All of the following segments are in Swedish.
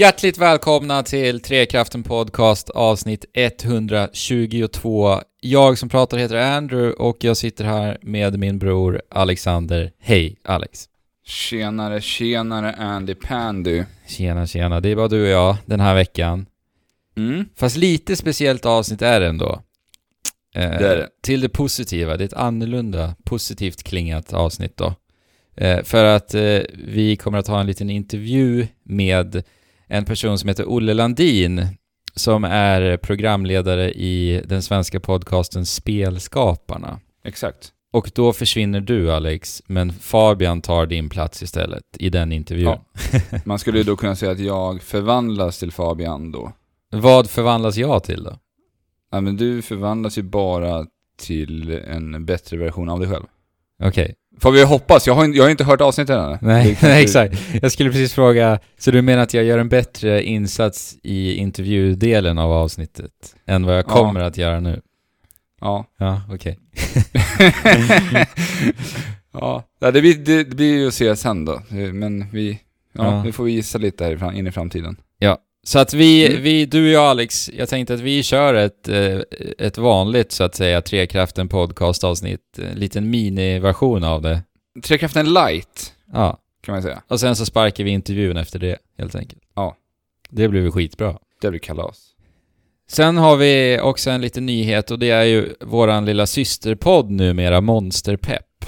Hjärtligt välkomna till Trekraften Podcast avsnitt 122. Jag som pratar heter Andrew och jag sitter här med min bror Alexander. Hej Alex! Tjenare, tjenare Andy Pandy. Tjena, tjena. Det är bara du och jag den här veckan. Mm. Fast lite speciellt avsnitt är det ändå. Eh, Det är det. Till det positiva. Det är ett annorlunda, positivt klingat avsnitt då. Eh, för att eh, vi kommer att ha en liten intervju med en person som heter Olle Landin som är programledare i den svenska podcasten Spelskaparna. Exakt. Och då försvinner du Alex, men Fabian tar din plats istället i den intervjun. Ja. Man skulle ju då kunna säga att jag förvandlas till Fabian då. Vad förvandlas jag till då? Nej men du förvandlas ju bara till en bättre version av dig själv. Okej. Får vi hoppas, jag har, jag har inte hört avsnittet än. Nej, nej, exakt. Jag skulle precis fråga, så du menar att jag gör en bättre insats i intervjudelen av avsnittet än vad jag Ja. kommer att göra nu? Ja. Ja, okej. ja, Ja, det blir, det, det blir ju att se sen då. Men vi, ja, Ja. nu får vi gissa lite här in i framtiden. Så att vi, Mm. vi, du och jag Alex, jag tänkte att vi kör ett, eh, ett vanligt så att säga Trekraften podcast-avsnitt, en liten miniversion av det. Trekraften light, Ja, kan man säga. och sen så sparkar vi intervjun efter det, helt enkelt. Ja. Det blir väl skitbra. Det blir kalas. Sen har vi också en liten nyhet och det är ju våran lilla systerpodd numera, Monsterpepp.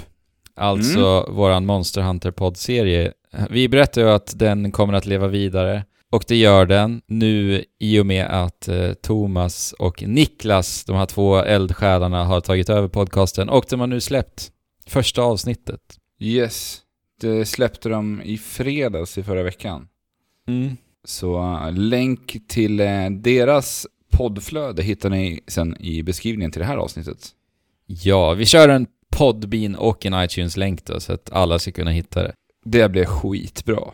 Alltså våran Monster Hunter poddserie. Vi berättade ju att den kommer att leva vidare och det gör den nu i och med att eh, Thomas och Niklas, de här två eldsjälarna, har tagit över podcasten och de har nu släppt första avsnittet. Yes. Det släppte de i fredags i förra veckan. Mm. Så länk till uh, deras poddflöde hittar ni sen i beskrivningen till det här avsnittet. Ja, vi kör en Podbean och en iTunes-länk då så att alla ska kunna hitta det. Det blir skitbra.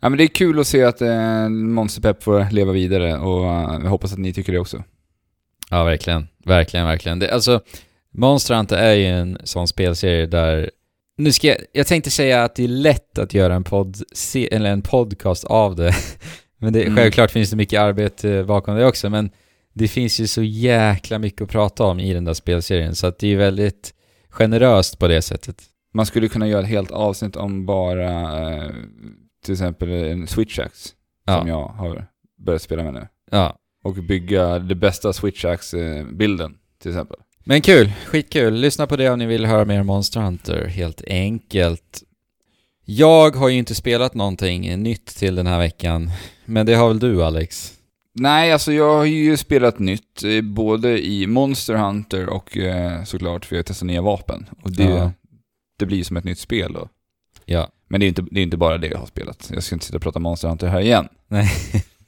Ja, men det är kul att se att uh, Monster Pep får leva vidare och uh, jag hoppas att ni tycker det också. Ja, verkligen. Verkligen, verkligen. Det, alltså, Monster Hunter är ju en sån spelserie där... Nu ska jag... Jag tänkte säga att det är lätt att göra en, podd, eller en podcast av det. men det, Mm. självklart finns det mycket arbete bakom det också, men det finns ju så jäkla mycket att prata om i den där spelserien, så att det är väldigt generöst på det sättet. Man skulle kunna göra ett helt avsnitt om bara uh, till exempel en Switch Axe Ja. som jag har börjat spela med nu. Ja. Och bygga det bästa Switch Axe-bilden till exempel. Men kul, skitkul. Lyssna på det om ni vill höra mer Monster Hunter, helt enkelt. Jag har ju inte spelat någonting nytt till den här veckan, men det har väl du Alex? Nej, alltså jag har ju spelat nytt, eh, både i Monster Hunter och eh, såklart för jag testar nya vapen. Och det, Ja. det blir som ett nytt spel då. Ja. Men det är inte, det är inte bara det jag har spelat. Jag ska inte sitta och prata Monster Hunter här igen. Nej.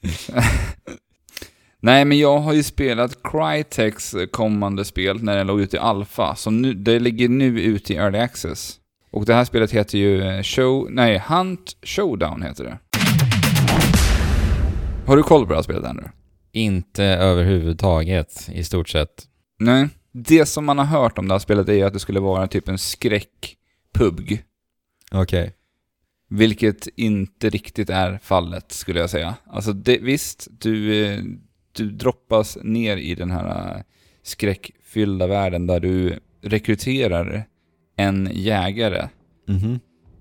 Nej, men jag har ju spelat Crytex kommande spel när den låg ute i Alpha. Så nu, det ligger nu ute i Early Access. Och det här spelet heter ju eh, Show... Nej, Hunt Showdown heter det. Har du koll på det här spelet ännu? Inte överhuvudtaget, i stort sett. Nej. Det som man har hört om det här spelet är att det skulle vara typ en skräckpubg. Okej. Vilket inte riktigt är fallet, skulle jag säga. Alltså, det, visst, du, eh, du droppas ner i den här eh, skräckfyllda världen där du rekryterar en jägare Mhm.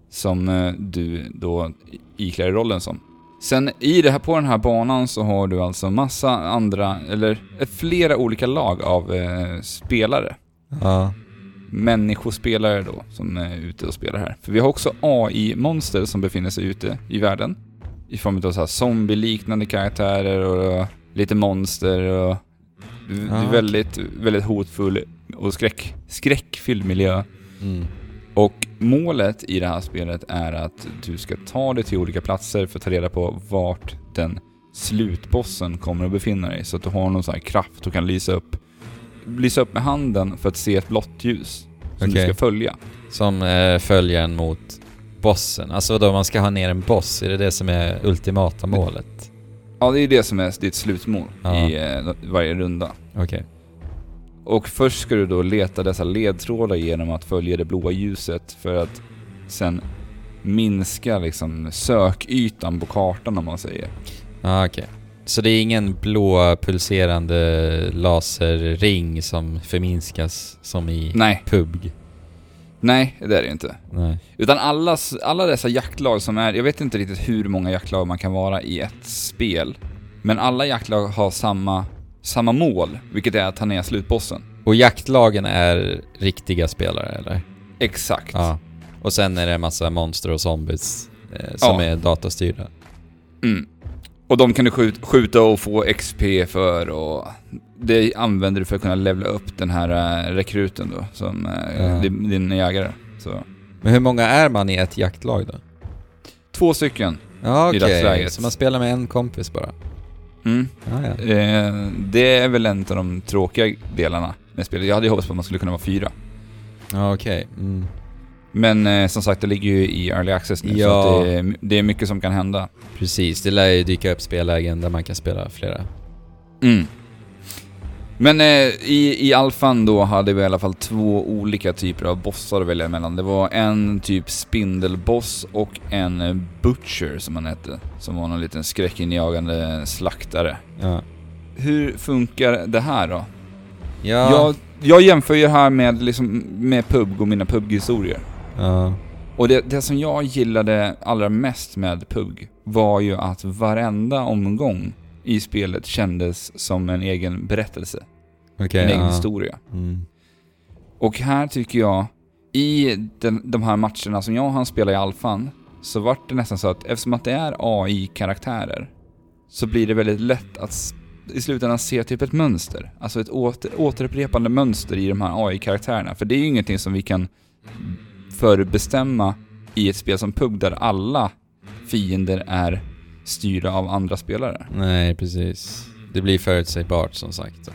som eh, du då iklär rollen som. Sen i det här, på den här banan så har du alltså massa andra, eller flera olika lag av eh, spelare. Ja. Människospelare då, som är ute och spelar här. För vi har också AI-monster som befinner sig ute i världen. I form av så här zombie-liknande karaktärer och lite monster och... Är Ja. väldigt, väldigt hotfull och skräck, skräckfylld miljö. Mm. Och målet i det här spelet är att du ska ta dig till olika platser för att ta reda på vart den slutbossen kommer att befinna dig. Så att du har någon sån här kraft och kan lysa upp, lysa upp med handen för att se ett blått ljus som Okej. du ska följa. Som eh, följer en mot bossen. Alltså då man ska ha ner en boss, är det det som är ultimata målet? Ja, det är det som är ditt slutmål Ja. i eh, varje runda. Okej. Och först ska du då leta dessa ledtrådar genom att följa det blåa ljuset för att sen minska liksom sökytan på kartan om man säger. Ja, okej. Så det är ingen blå pulserande laserring som förminskas som i Nej, PUBG? nej det är det inte. Nej. Utan alla, alla dessa jaktlag som är, jag vet inte riktigt hur många jaktlag man kan vara i ett spel. Men alla jaktlag har samma, samma mål, vilket är att ta ner slutbossen. Och jaktlagen är riktiga spelare, eller? Exakt. Ja. Och sen är det en massa monster och zombies eh, som Ja. är datastyrda. Mm. Och de kan du skjuta, och få XP för och det använder du för att kunna levla upp den här äh, rekruten då, som äh, Ja. din, din jägare. Så. Men hur många är man i ett jaktlag då? Två stycken. Ja, I okej. dagsläget. Så man spelar med en kompis bara? Mm. Ja, ja. Eh, det är väl en av de tråkiga delarna med spelet. Jag hade ju hoppats på att man skulle kunna vara fyra. Ja, okej. Mm. Men eh, som sagt, det ligger ju i early access nu, så Ja. att det, är, det är mycket som kan hända. Precis, det lär ju dyka upp spellägen där man kan spela flera. Mm. Men eh, i, i alfan då hade vi i alla fall två olika typer av bossar att välja mellan. Det var en typ spindelboss och en butcher som han hette. Som var någon liten skräckinjagande slaktare. Ja. Hur funkar det här då? Ja. Jag, jag jämför ju här med, liksom, med PUBG och mina PUBG-historier. Ja. Och det, det som jag gillade allra mest med PUBG var ju att varenda omgång i spelet kändes som en egen berättelse. Okej, en egen ja. historia. Mm. Och här tycker jag, i den, de här matcherna som jag hann spela i alfan, så vart det nästan så att eftersom att det är AI-karaktärer, så blir det väldigt lätt att i slutändan se typ ett mönster. Alltså ett åter, återupprepande mönster i de här AI-karaktärerna. För det är ju ingenting som vi kan förbestämma i ett spel som PUG där alla fiender är styrda av andra spelare. Nej, precis. Det blir förutsägbart som sagt.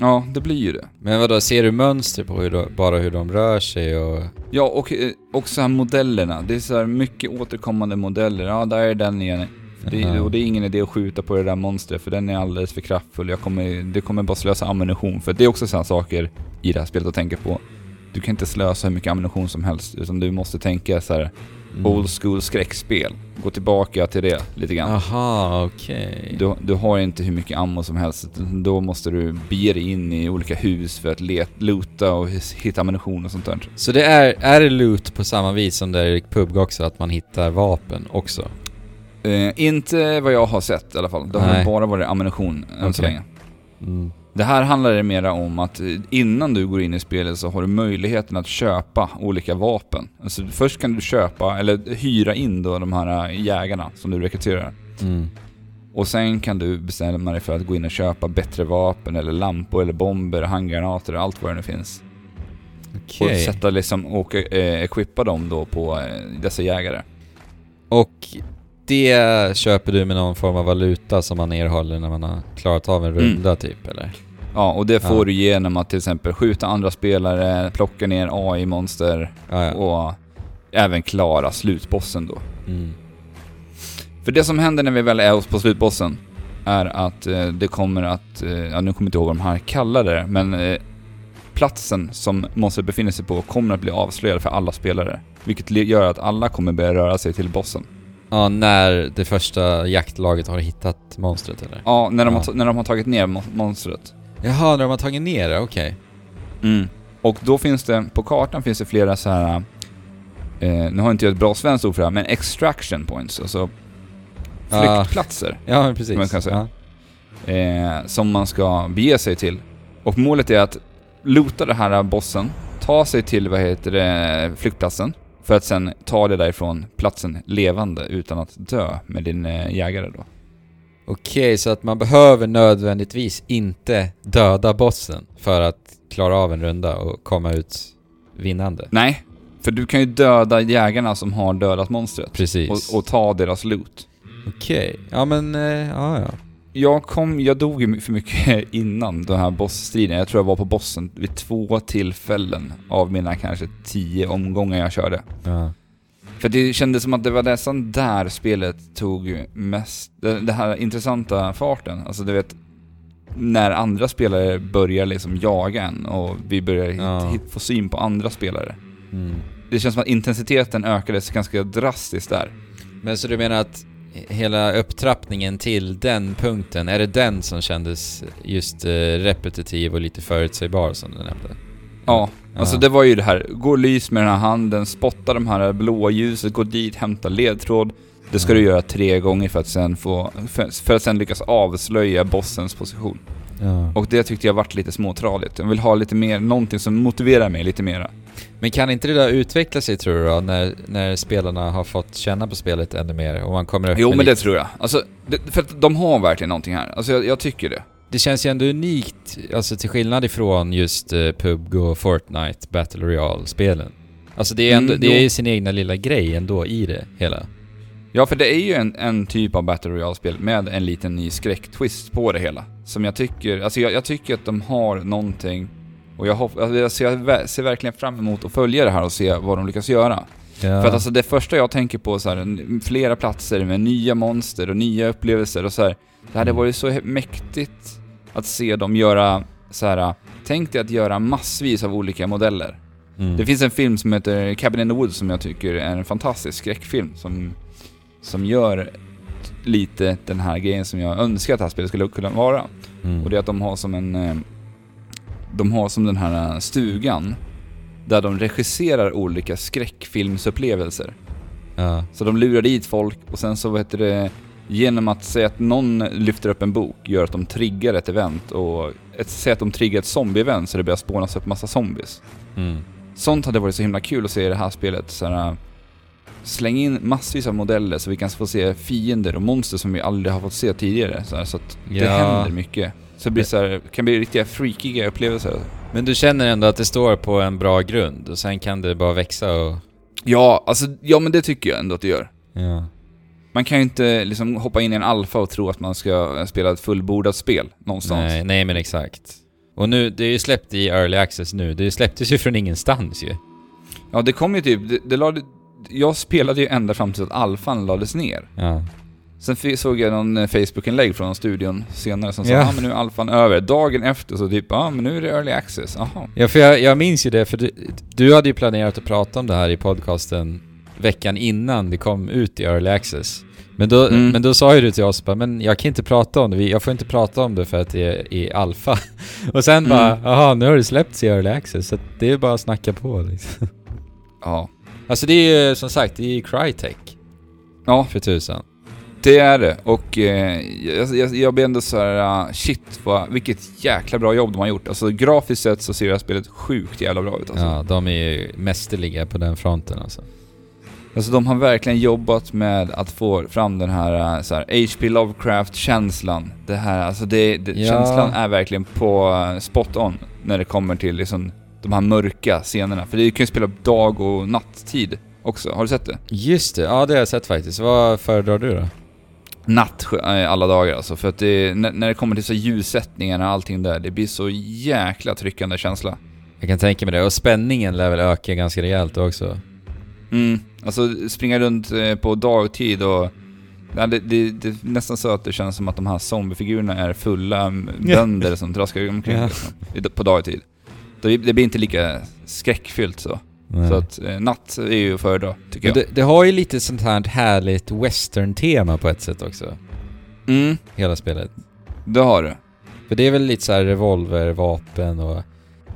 Ja, det blir ju det. Men vadå, ser du mönster på hur de, bara hur de rör sig och... Ja, och eh, också här modellerna. Det är så här mycket återkommande modeller. Ja, där är den igen. Det, Jaha. och det är ingen idé att skjuta på det där monstret för den är alldeles för kraftfull. Jag kommer, det kommer bara slösa ammunition. För det är också sådana saker i det här spelet att tänka på. Du kan inte slösa hur mycket ammunition som helst, utan du måste tänka så här Mm. old school skräckspel. Gå tillbaka till det lite grann. Aha, okej. Du, du har inte hur mycket ammo som helst. Då måste du bege dig in i olika hus för att let, loota och hitta ammunition och sånt där. Så det är, är det loot på samma vis som det är i PUBG också, att man hittar vapen också? Eh, inte vad jag har sett i alla fall. Det har bara varit ammunition än så Okej. länge. Mm. Det här handlar det mera om att eh, innan du går in i spelet så har du möjligheten att köpa olika vapen. Alltså först kan du köpa, eller hyra in då de här eh, jägarna som du rekryterar. Mm. Och sen kan du bestämma dig för att gå in och köpa bättre vapen eller lampor eller bomber, handgranater och allt vad det nu finns. Okej. Och sätta liksom, och eh, equippa dem då på eh, dessa jägare. Och det köper du med någon form av valuta som man erhåller när man har klarat av en Mm. runda typ, eller? Ja, och det får Ja. du genom att till exempel skjuta andra spelare, plocka ner AI-monster Ja, ja. och även klara slutbossen då. Mm. För det som händer när vi väl är på slutbossen är att eh, det kommer att, eh, ja nu kommer jag inte ihåg vad de här kallar det, men eh, platsen som monstret befinner sig på kommer att bli avslöjad för alla spelare. Vilket gör att alla kommer börja röra sig till bossen. Ja, när det första jaktlaget har hittat monstret eller? Ja, när de, Ja. Har, när de har tagit ner mon- monstret. Jaha, när de har tagit ner det, okej. Mm. Och då finns det, på kartan finns det flera så här. Eh, nu har inte jag ett bra svenskt ord för det här, men extraction points, alltså Ja. flyktplatser. Ja, men precis. Man kan säga. Ja. eh, som man ska bege sig till. Och målet är att loota den här bossen, ta sig till, vad heter det, flyktplatsen. För att sen ta det därifrån platsen levande utan att dö med din eh, jägare då. Okej, så att man behöver nödvändigtvis inte döda bossen för att klara av en runda och komma ut vinnande. Nej, för du kan ju döda jägarna som har dödat monstret. Precis. Och, och ta deras loot. Okej, ja men, eh, ja ja. Jag kom, jag dog ju för mycket innan den här bossstriden. Jag tror jag var på bossen vid två tillfällen av mina kanske tio omgångar jag körde. ja. För det kändes som att det var nästan där spelet tog mest, det, det här intressanta farten. Alltså du vet, när andra spelare börjar liksom jaga en och vi börjar Ja. hit, hit, få syn på andra spelare. Mm. det känns som att intensiteten ökades ganska drastiskt där. Men så du menar att hela upptrappningen till den punkten, är det den som kändes just eh, repetitiv och lite förutsägbar som du nämnde? Ja, alltså det var ju det här, gå och lys med den här handen, spotta de här blåa ljuset, gå dit, hämta ledtråd. Det ska Ja. du göra tre gånger för att sen få, för, för att sen lyckas avslöja bossens position. Ja. Och det tyckte jag vart lite småtradigt. Jag vill ha lite mer, någonting som motiverar mig lite mera. Men kan inte det där utveckla sig tror du då, när, när spelarna har fått känna på spelet ännu mer och man kommer upp Jo men det tror jag. Alltså, det, för att de har verkligen någonting här. Alltså jag, jag tycker det. Det känns ju ändå unikt, alltså till skillnad ifrån just uh, PUBG och Fortnite Battle Royale-spelen. Alltså det är ändå, Mm, det är ju sin egna lilla grej ändå i det hela. Ja, för det är ju en, en typ av Battle Royale-spel med en liten ny skräcktwist på det hela. Som jag tycker, alltså jag, jag tycker att de har någonting och jag, hopp, alltså jag, ser, ser verkligen fram emot att följa det här och se vad de lyckas göra. Ja. För att alltså det första jag tänker på så här, flera platser med nya monster och nya upplevelser och så här. Det hade Mm. varit så mäktigt att se dem göra så här. Tänk dig att göra massvis av olika modeller. mm. Det finns en film som heter Cabin in the Woods som jag tycker är en fantastisk skräckfilm som, som gör lite den här grejen som jag önskar att det här spelet skulle kunna vara. mm. Och det är att de har som en... eh, De har som den här eh, stugan där de regisserar olika skräckfilmsupplevelser. Ja. Så de lurar dit folk och sen så vad heter det Genom att säga att någon lyfter upp en bok gör att de triggar ett event och ett, säg att de triggar ett zombie-event så det börjar spånas upp massa zombies. Mm. Sånt hade varit så himla kul att se i det här spelet. Så här, släng in massvis av modeller så vi kan få se fiender och monster som vi aldrig har fått se tidigare. Så, här, så att det Ja. händer mycket. Så det blir så här, kan bli riktiga freakiga upplevelser. Men du känner ändå att det står på en bra grund och sen kan det bara växa och... Ja, alltså, ja men det tycker jag ändå att det gör. Ja. Man kan ju inte liksom hoppa in i en alfa och tro att man ska spela ett fullbordat spel någonstans. Nej, nej men exakt. Och nu, det är ju släppt i Early Access nu. Det släpptes ju från ingenstans ju. Ja, det kom ju typ, det, det lade, jag spelade ju ända fram till att alfan lades ner. Ja. Sen såg jag någon eh, Facebook-inlägg från studion senare som sa Ja. ja. ah, men nu är alfan över. Dagen efter så typ, ja ah, men nu är det early access. Jaha. Ja, för jag, jag minns ju det, för du, du hade ju planerat att prata om det här i podcasten veckan innan det kom ut i Early Access. Men då, Mm. men då sa ju du till oss bara, men jag kan inte prata om det, jag får inte prata om det för att det är i alfa. Och sen Mm. bara, jaha, nu har det släppts i Early Access, så det är bara att snacka på liksom. Ja. Alltså det är ju som sagt, det är ju Crytek Ja, för tusan. Det är det. Och eh, jag, jag, jag blir ändå så här, ah, shit vad, vilket jäkla bra jobb de har gjort. Alltså grafiskt sett så ser det här spelet sjukt jävla bra ut alltså. Ja, de är ju mästerliga på den fronten alltså. Alltså de har verkligen jobbat med att få fram den här, eh, så här H.P. Lovecraft-känslan. Det här, alltså det, det Ja. känslan är verkligen på eh, spot on när det kommer till liksom de här mörka scenerna. För det kan ju spela dag och natttid också. Har du sett det? Just det, ja det har jag sett faktiskt. Vad föredrar du då? Natt eh, alla dagar alltså. För att det, när, det kommer till så ljussättningarna och allting där, det blir så jäkla tryckande känsla. Jag kan tänka mig det. Och spänningen lär väl öka ganska rejält också. Mm, alltså springa runt eh, på dagtid och... Ja, det, det, det är nästan så att det känns som att de här zombiefigurerna är fulla bönder som traskar omkring liksom, på dagtid. Det, det blir inte lika skräckfyllt så. Nej. Så att eh, natt är ju att föredra, tycker jag. det, det har ju lite sånt här härligt western-tema på ett sätt också. Mm, Hela spelet. det har du. För det är väl lite så här revolvervapen och...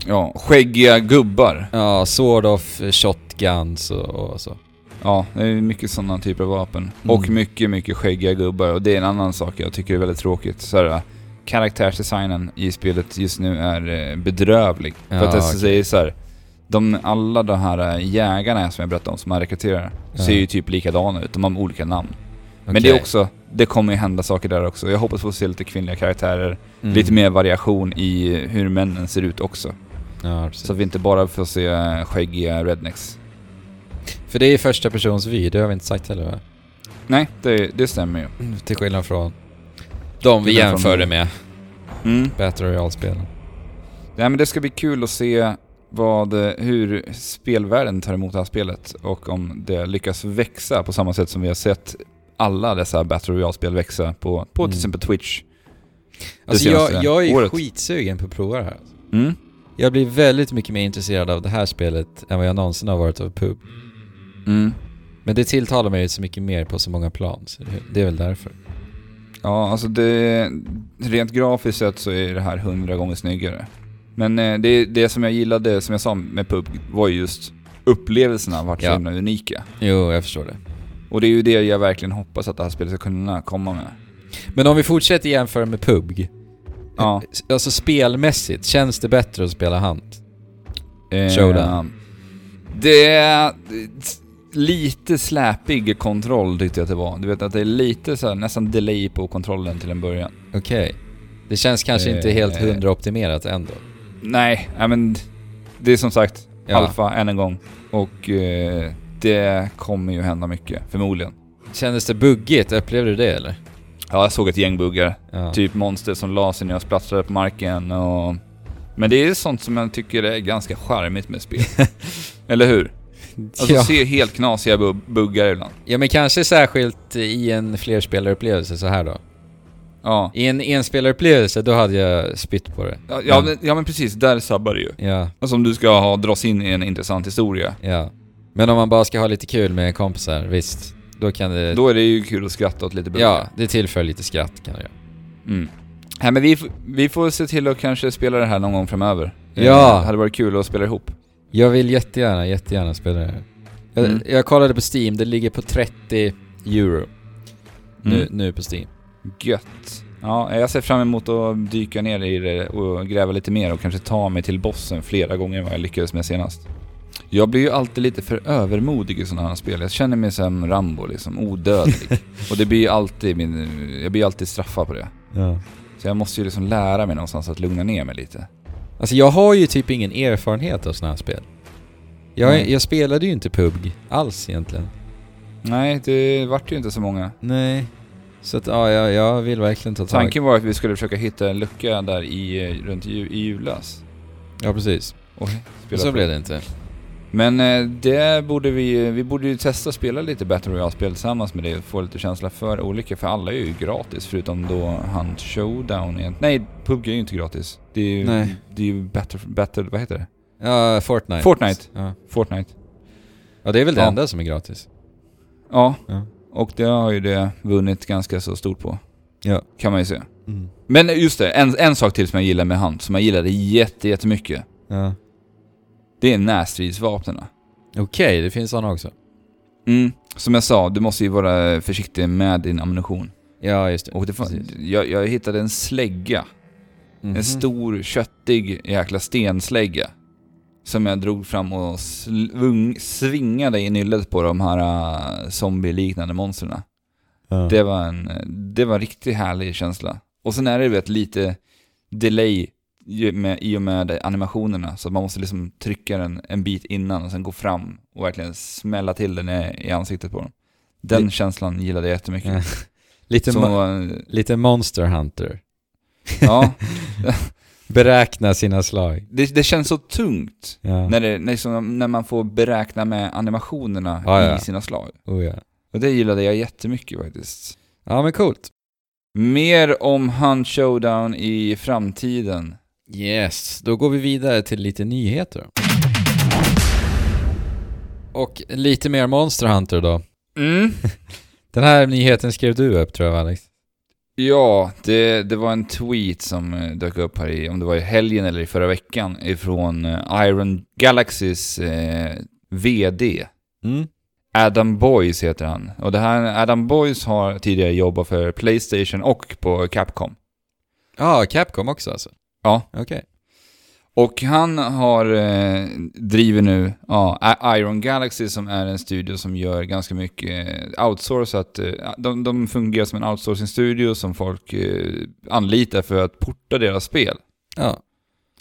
Ja, skäggiga gubbar. Ja, sword off shotguns och, och så. Ja, det är mycket sådana typer av vapen. Mm. Och mycket, mycket skäggiga gubbar. Och det är en annan sak jag tycker är väldigt tråkigt. Så här, karaktärsdesignen i spelet just nu är eh, bedrövlig. För Ja, att det okej. säger så här, de, alla de här eh, jägarna som jag berättade om som man rekryterar Ja. ser ju typ likadana ut. De har olika namn. Men Okej. det är också, det kommer ju hända saker där också. Jag hoppas få se lite kvinnliga karaktärer. Mm. Lite mer variation i hur männen ser ut också. Ja. Så att vi inte bara får se eh, skäggiga rednecks. För det är första persons vy, det har vi inte sagt heller va? Nej, det, det stämmer ju. Till skillnad från de vi jämförde med. Mm. Battle Royale-spelen. Nej men det ska bli kul att se vad, hur spelvärlden tar emot det här spelet och om det lyckas växa på samma sätt som vi har sett alla dessa Battle Royale-spel växa på, på Mm. till exempel Twitch. Alltså jag, jag är året. skitsugen på att prova det här. Mm. Jag blir väldigt mycket mer intresserad av det här spelet än vad jag någonsin har varit av pub. Mm. Men det tilltalar mig så mycket mer på så många plan, så det- det är väl därför. Ja, alltså det... Rent grafiskt sett så är det här hundra gånger snyggare. Men eh, det, det som jag gillade, som jag sa med PUB, var ju just upplevelserna vart så Ja. himla unika. Jo, jag förstår det. Och det är ju det jag verkligen hoppas att det här spelet ska kunna komma med. Men om vi fortsätter jämföra med PUBG. Ja. Alltså spelmässigt, känns det bättre att spela Hunt? Eh, Showdown. Det är lite släpig kontroll tyckte jag att det var. Du vet att det är lite så här, nästan delay på kontrollen till en början. Okej. Det känns kanske inte Eh, helt hundra optimerat ändå. Nej, nej men det är som sagt Ja. alfa än en gång. Och eh, det kommer ju hända mycket, förmodligen. Kändes det buggigt? Upplevde du det eller? Ja, jag såg ett gäng buggar. Ja. Typ monster som la sig ner och splattrade på marken och... Men det är sånt som jag tycker är ganska charmigt med spel. Eller hur? Alltså ja. se helt knasiga bu- buggar ibland. ja, men kanske särskilt i en flerspelarupplevelse så här då. Ja. I en enspelarupplevelse, då hade jag spytt på det. Ja, ja, Men- ja men precis, där sabbar det ju. Ja, Alltså om du ska ha, dras in i en intressant historia. ja. Men om man bara ska ha lite kul med kompisar, visst. Då kan det... Då är det ju kul att skratta åt lite buggar. ja, det tillför lite skratt kan det göra. Mm. Nej men vi, f- vi får se till att kanske spela det här någon gång framöver. Ja. Det hade varit kul att spela ihop. Jag vill jättegärna, jättegärna spela det här. Jag, Mm. jag kollade på Steam, det ligger på 30 euro nu, Mm. nu på Steam. Gött. Ja, jag ser fram emot att dyka ner i det och gräva lite mer och kanske ta mig till bossen flera gånger än vad jag lyckades med senast. Jag blir ju alltid lite för övermodig i sådana här spel. Jag känner mig som Rambo liksom, odödlig. och det blir ju alltid min... Jag blir alltid straffad på det. Ja. Så jag måste ju liksom lära mig någonstans att lugna ner mig lite. Alltså jag har ju typ ingen erfarenhet av sådana här spel. Jag, jag spelade ju inte PUBG alls egentligen. Nej, det vart ju inte så många. Nej. Så att ja, jag, jag vill verkligen ta tag. Tanken var att vi skulle försöka hitta en lucka där i, runt ju, i julas. Ja, precis. Och så blev det inte. Men eh, det borde vi, vi borde ju testa att spela lite Battle Royale-spel tillsammans med det och få lite känsla för olika, för alla är ju gratis förutom då Hunt Showdown igen. Nej, PUBG är ju inte gratis. Det är ju, Nej. Det är ju Battle, Battle, vad heter det? Ja, Fortnite. Fortnite. Ja. Fortnite. ja, det är väl det Ja. enda som är gratis. Ja, Ja. Och det har ju det vunnit ganska så stort på. Ja. Kan man ju se. Mm. Men just det, en, en sak till som jag gillar med Hunt, som jag gillade jätte, jättemycket. Ja. Det är närstridsvapnena. Okej, det finns sådana också. Mm. Som jag sa, du måste ju vara försiktig med din ammunition. Ja, just det. Och det fan, Precis. jag, jag hittade en slägga. Mhm. En stor, köttig jäkla stenslägga. Som jag drog fram och svung, svingade i nyllet på de här uh, zombie-liknande monstren. Ja. Det var en, det var en riktigt härlig känsla. Och sen är det vet lite delay med, i och med animationerna. Så man måste liksom trycka den en bit innan och sen gå fram och verkligen smälla till den i, i ansiktet på dem. Den Det- känslan gillade jag jättemycket. Lite, Så, mo- eh, lite Monster Hunter. ja, Beräkna sina slag. det, det känns så tungt. Ja. När, det, liksom, när man får beräkna med animationerna Ja, ja. i sina slag. Oh, ja. Och det gillade jag jättemycket faktiskt. ja, men coolt. Mer om Hunt Showdown i framtiden. Yes, då går vi vidare till lite nyheter. Och lite mer Monster Hunter då. Mm. Den här nyheten skrev du upp tror jag Alex? Ja, det, det var en tweet som eh, dök upp här i, om det var i helgen eller i förra veckan, ifrån eh, Iron Galaxys eh, VD. Mm. Adam Boys heter han. Och det här, Adam Boys har tidigare jobbat för Playstation och på Capcom. Ja, Capcom också alltså? Ja. Okej. Och han har eh, driver nu ja, Iron Galaxy som är en studio som gör ganska mycket eh, outsourcat. Eh, de, de fungerar som en outsourcing-studio som folk eh, anlitar för att porta deras spel. Ja.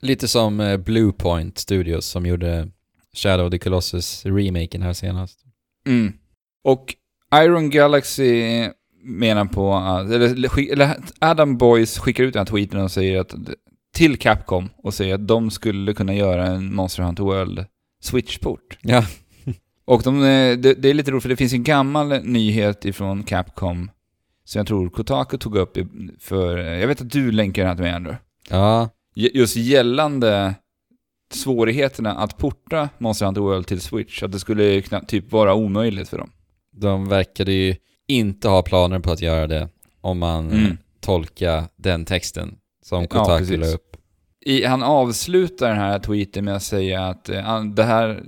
Lite som eh, Bluepoint Studios som gjorde Shadow of the Colossus remaken här senast. Mm. Och Iron Galaxy menar på att, eller, eller Adam Boys skickar ut den här tweeten och säger att till Capcom och säger att de skulle kunna göra en Monster Hunter World Switch-port. Ja. Och de, eh, det, det är lite roligt för det finns en gammal nyhet ifrån Capcom som jag tror Kotaku tog upp för, jag vet att du länkar den här till mig Andrew. Ja. Just gällande svårigheterna att porta Monster Hunter World till Switch. Att det skulle typ vara omöjligt för dem. De verkade ju inte ha planer på att göra det om man Mm. tolkar den texten som Ja, Kotaku precis. la upp. I, han avslutar den här tweeten med att säga att han- det här,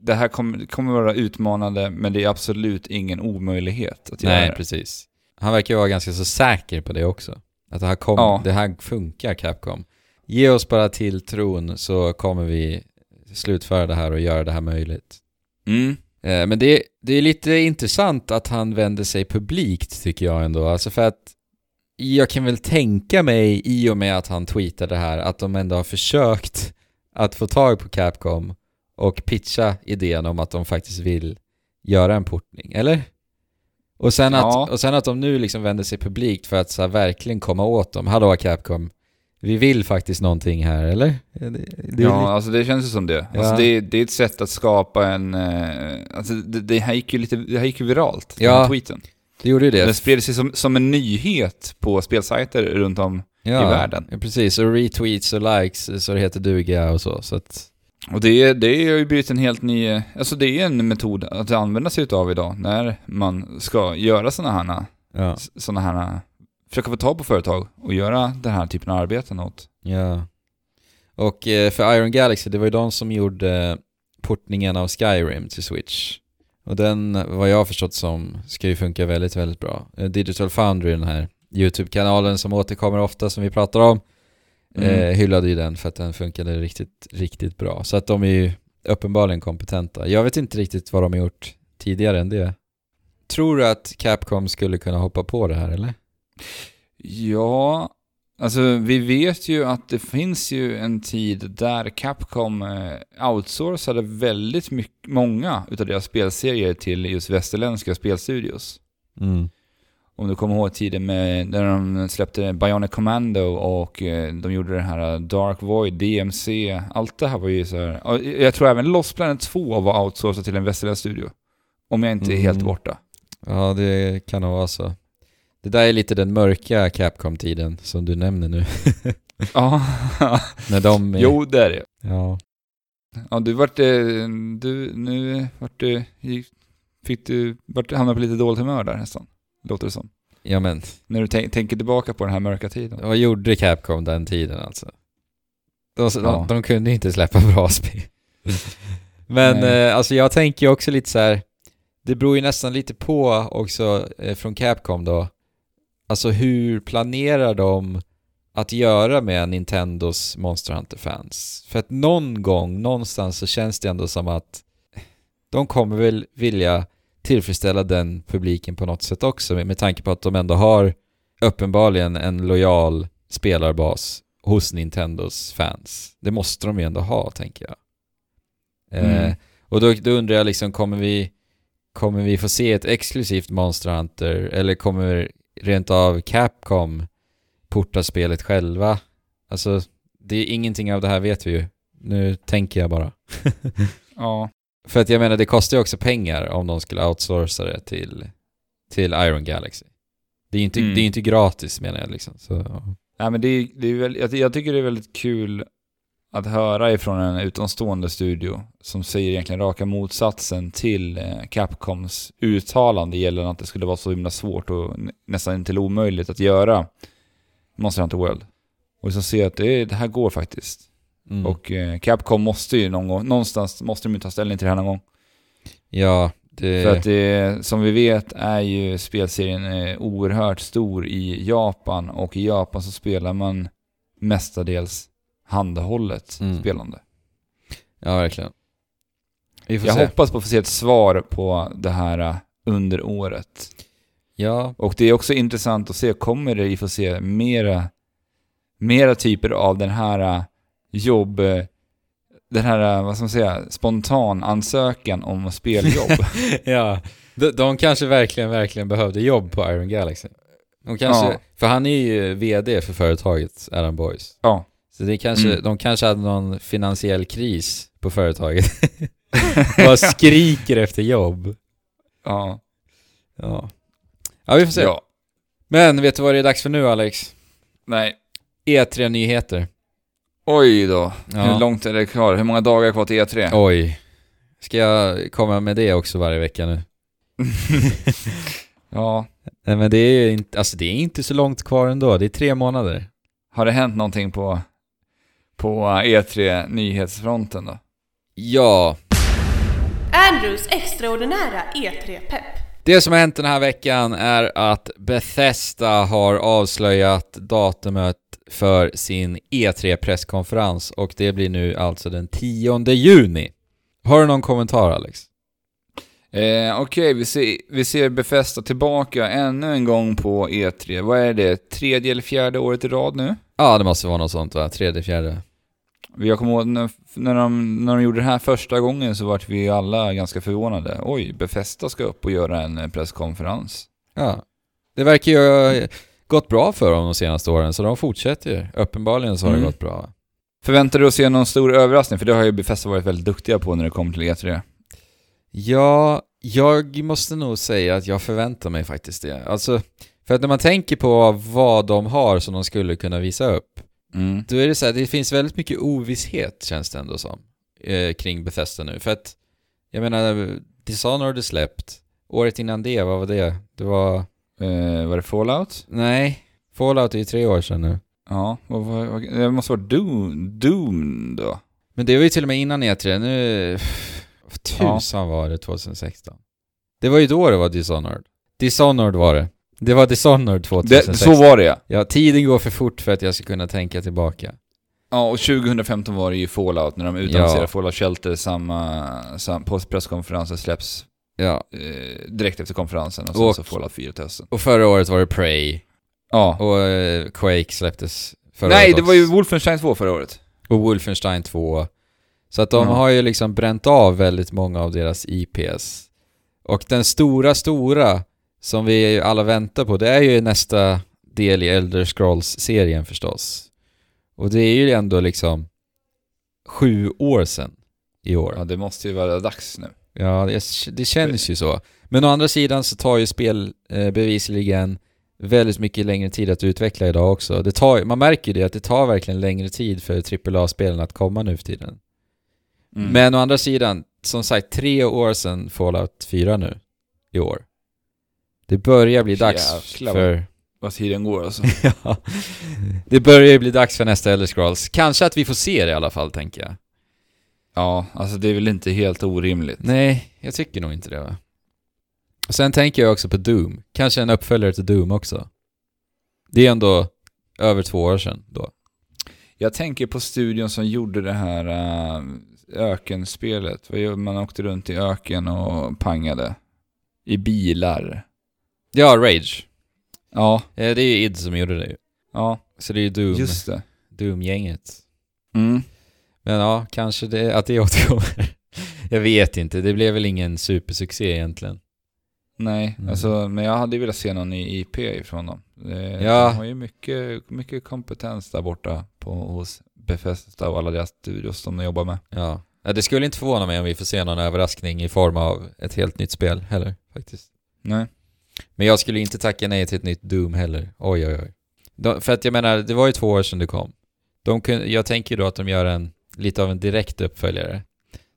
det här kommer, kommer vara utmanande, men det är absolut ingen omöjlighet att göra Nej, det. precis. Han verkar vara ganska så säker på det också. Att det här, kom, Ja. det här funkar Capcom. Ge oss bara tilltron så kommer vi slutföra det här och göra det här möjligt. Mm. Eh, Men det, det är lite intressant att han vänder sig publikt tycker jag ändå. Alltså för att jag kan väl tänka mig i och med att han tweetade det här att de ändå har försökt att få tag på Capcom och pitcha idén om att de faktiskt vill göra en portning, eller? Och sen, Ja. att, och sen att de nu liksom vänder sig publikt för att så här verkligen komma åt dem. Hallå Capcom, vi vill faktiskt någonting här, eller? Det, det ja, alltså det känns ju som det. Ja. Alltså det, det är ett sätt att skapa en... eh, Alltså det, det här gick ju lite, det här gick ju viralt, den Ja. här tweeten. Det gjorde ju det. Den spred sig som, som en nyhet på spelsajter runt om ja, i världen. Ja, precis, och retweets och likes så det heter duga och så. så att, Och det, är- det har ju blivit en helt ny... Alltså det är en metod att använda sig utav idag när man ska göra sådana här... ja. Såna här försöka få tag på företag och göra den här typen av arbeten åt. ja. Och eh, för Iron Galaxy, det var ju de som gjorde portningen av Skyrim till Switch. Och den, vad jag har förstått som, ska ju funka väldigt, väldigt bra. Eh, Digital Foundry, den här YouTube-kanalen som återkommer ofta, som vi pratar om, Mm. eh, hyllade ju den för att den funkade riktigt, riktigt bra. Så att de är ju uppenbarligen kompetenta. Jag vet inte riktigt vad de har gjort tidigare än det. Tror du att Capcom skulle kunna hoppa på det här eller? Ja, alltså vi vet ju att det finns ju en tid där Capcom eh, outsourcade väldigt mycket, många utav deras spelserier till just västerländska spelstudios. Mm. Om du kommer ihåg tiden med, när de släppte Bionic Commando och eh, de gjorde det här Dark Void, DMC, allt det här var ju så här. Jag tror även Lost Planet 2 var outsourcat till en västerländsk studio. Om jag inte är helt Mm. borta. Ja, det kan nog vara så. Det där är lite den mörka Capcom-tiden som du nämner nu. Ja, När de... är- jo det är det. Ja. Ja, du vart, eh, du, nu vart du, fick du, vart hamnade på lite dåligt humör där nästan. Låter det som. ja, men När du tänk, tänker tillbaka på den här mörka tiden. vad gjorde Capcom den tiden alltså? De, de, Ja. de kunde inte släppa bra spel. Men eh, alltså jag tänker också lite så här. det beror ju nästan lite på också eh, från Capcom då. Alltså hur planerar de att göra med Nintendos Monster Hunter-fans? För att någon gång, någonstans så känns det ändå som att de kommer väl vilja tillfredsställa den publiken på något sätt också med, med tanke på att de ändå har uppenbarligen en lojal spelarbas hos Nintendos fans. Det måste de ju ändå ha, tänker jag. Eh, Mm. och då, då undrar jag liksom, kommer vi, kommer vi få se ett exklusivt Monster Hunter eller kommer rent av Capcom porta spelet själva? Alltså, det är ingenting av det här vet vi ju. Nu tänker jag bara. Ja. För att jag menar, det kostar ju också pengar om de skulle outsourca det till, till Iron Galaxy. Det är ju inte, Mm. det är ju inte gratis menar jag liksom. Så, ja. Nej men det är, det är väl, jag, jag tycker det är väldigt kul att höra ifrån en utomstående studio som säger egentligen raka motsatsen till eh, Capcoms uttalande gällande att det skulle vara så himla svårt och nä- nästan till omöjligt att göra Monster Hunter World. Och så ser jag att det, det här går faktiskt. Mm. Och eh, Capcom måste ju någon gång, någonstans måste de ju ta ställning till det här någon gång. ja, det... För att det, som vi vet är ju spelserien eh, oerhört stor i Japan och i Japan så spelar man mestadels handhållet Mm. spelande. Ja, verkligen. Jag se. hoppas på att få se ett svar på det här eh, under året. Ja, Och det är också intressant att se, kommer vi få se mera, mera typer av den här eh, jobb, eh, den här, vad ska man säga, spontan ansökan om speljobb. ja. De, de kanske verkligen, verkligen behövde jobb på Iron Galaxy. De kanske, Ja. för han är ju VD för företaget, Adam Boys. ja. Så det kanske, Mm. de kanske hade någon finansiell kris på företaget. Bara skriker efter jobb. Ja. Ja. Ja, vi får se. Men vet du vad det är dags för nu Alex? Nej. E3-nyheter. Oj då. Ja. Hur långt är det kvar? Hur många dagar kvar till E E3? Oj. Ska jag komma med det också varje vecka nu? ja. Nej men det är ju inte, alltså det är inte så långt kvar ändå. Det är tre månader. Har det hänt någonting på, på E3 nyhetsfronten då? Ja. Andrews extraordinära E3-pepp. Det som har hänt den här veckan är att Bethesda har avslöjat datumet för sin E3-presskonferens och det blir nu alltså den 10 juni. Har du någon kommentar Alex? Eh, Okej, vi, ser, vi ser Befästa tillbaka ännu en gång på E3. Vad är det? Tredje eller fjärde året i rad nu? Ja, det måste vara något sånt va? Tredje, fjärde. Jag kommer ihåg när, när, de, när de gjorde det här första gången så vart vi alla ganska förvånade. Oj, Befästa ska upp och göra en eh, presskonferens. Ja. Det verkar ju ha gått bra för dem de senaste åren, så de fortsätter ju. Uppenbarligen så har Mm. det gått bra. Förväntar du dig att se någon stor överraskning? För det har ju Befästa varit väldigt duktiga på när det kommer till E E3. Ja, jag måste nog säga att jag förväntar mig faktiskt det. Alltså, för att när man tänker på vad de har som de skulle kunna visa upp, Mm. då är det så här, det finns väldigt mycket ovisshet känns det ändå som, eh, kring Bethesda nu. För att, jag menar, Dishonored är släppt. Året innan det, vad var det? Det var, Eh, var det Fallout? nej, Fallout är ju tre år sedan nu. Ja, vad, vad, vad, det måste vara Doom, Doom då? Men det var ju till och med innan E3, nu... Tusan var det 2016? Det var ju då det var Dishonored. Dishonored var det. Det var Dishonored Det, 2016. så var det ja. Ja, tiden går för fort för att jag ska kunna tänka tillbaka. Ja, och 2015 var det ju Fallout, när de utannonserade Ja. Fallout Shelter samma, sam, på presskonferensen släpps Ja. eh, direkt efter konferensen och sen Och- så Fallout 4 till hösten. Och förra året var det Prey. Ja. Och eh, Quake släpptes förra Nej, året det också. var ju Wolfenstein 2 förra året. Och Wolfenstein 2. Så att de Ja. har ju liksom bränt av väldigt många av deras IPs. Och den stora, stora som vi alla väntar på, det är ju nästa del i Elder Scrolls-serien förstås. Och det är ju ändå liksom sju år sedan i år. Ja, det måste ju vara dags nu. Ja, det, det känns ju så. Men å andra sidan så tar ju spel eh, bevisligen väldigt mycket längre tid att utveckla idag också. Det tar, man märker ju det, att det tar verkligen längre tid för AAA-spelen att komma nu för tiden. Mm. Men å andra sidan, som sagt, tre år sedan Fallout 4 nu, i år. Det börjar bli dags Jäklar vad- för... Vad tiden går alltså. ja, det börjar bli dags för nästa Elder Scrolls. Kanske att vi får se det i alla fall, tänker jag. ja, alltså det är väl inte helt orimligt. Nej, jag tycker nog inte det va. Och sen tänker jag också på Doom. Kanske en uppföljare till Doom också. Det är ändå över två år sedan då. Jag tänker på studion som gjorde det här äh, ökenspelet. Man åkte runt i öken och pangade. I bilar. Ja, Rage. Ja, Eh, Det är ju id som gjorde det ju. ja, Så det är ju Doom, just det. Doom-gänget. Mm. Men ja, kanske det, att det återkommer. jag vet inte, det blev väl ingen supersuccé egentligen. Nej, Mm. alltså, men jag hade ju velat se någon i IP ifrån dem. Det, Ja. De har ju mycket, mycket kompetens där borta på, hos Befästa och alla deras studios de jobbar med. Ja. Ja, Det skulle inte förvåna mig om vi får se någon överraskning i form av ett helt nytt spel heller, faktiskt. Nej. Men jag skulle inte tacka nej till ett nytt Doom heller. Oj, oj, oj. De, för att jag menar, det var ju två år sedan det kom. De kun, jag tänker då att de gör en, lite av en direkt uppföljare.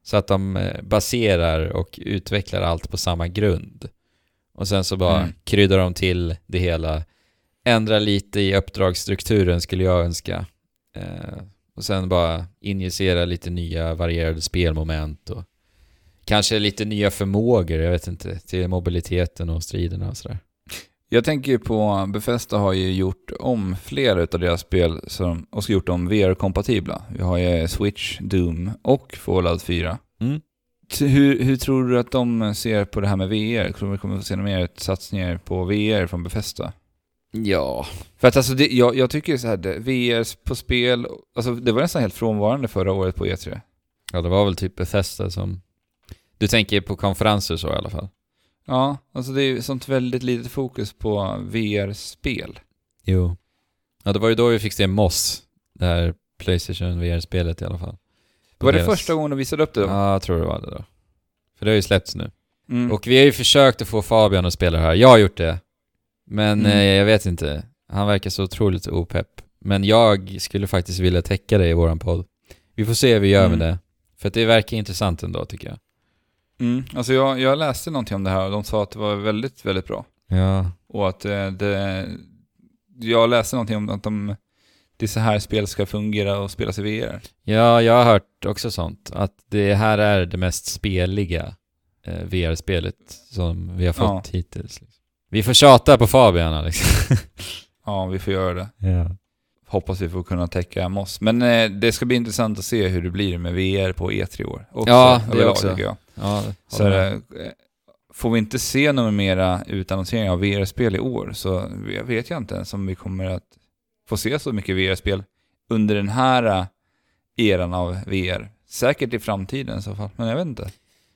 Så att de eh, baserar och utvecklar allt på samma grund. Och sen så bara Mm. kryddar de till det hela. Ändrar lite i uppdragsstrukturen skulle jag önska. Eh, och sen bara injicera lite nya varierade spelmoment och kanske lite nya förmågor, jag vet inte, till mobiliteten och striderna och sådär. Jag tänker ju på, Befästa har ju gjort om flera utav deras spel som, och gjort dem VR-kompatibla. Vi har ju Switch, Doom och Fallout 4. Mm. Hur, hur tror du att de ser på det här med VR? Tror du vi kommer att se några mer satsningar på VR från Befästa? Ja. För att alltså, det, jag, jag tycker så här, det, VR på spel, alltså det var nästan helt frånvarande förra året på E E3. Ja, det var väl typ Bethesda som... Du tänker på konferenser så i alla fall? Ja, alltså det är ju sånt väldigt litet fokus på VR-spel. Jo. Ja, det var ju då vi fick se Moss, det här Playstation VR-spelet i alla fall. På Var det deras- första gången de visade upp det då? Ja, jag tror det var det då. För det har ju släppts nu. Mm. Och vi har ju försökt att få Fabian att spela det här. Jag har gjort det. Men Mm. eh, jag vet inte. Han verkar så otroligt opepp. Men jag skulle faktiskt vilja täcka det i våran podd. Vi får se hur vi gör Mm. med det. För att det verkar intressant ändå tycker jag. Mm. Alltså jag, jag läste någonting om det här och de sa att det var väldigt, väldigt bra. Ja. Och att eh, det... Jag läste någonting om att de... Det är så här spel ska fungera och spelas i VR. Ja, jag har hört också sånt. Att det här är det mest speliga eh, VR-spelet som vi har fått hittills. Liksom. Vi får tjata på Fabian Alex. Ja, vi får göra det. ja. Hoppas vi får kunna täcka Moss. Men eh, det ska bli intressant att se hur det blir med VR på E3 i år. Också, Ja, det överlag, också. jag. ja Så håller eh, får vi inte se några mera utannonseringar av VR-spel i år så jag vet jag inte ens om vi kommer att få se så mycket VR-spel under den här eh, eran av VR. Säkert i framtiden i så fall, men jag vet inte.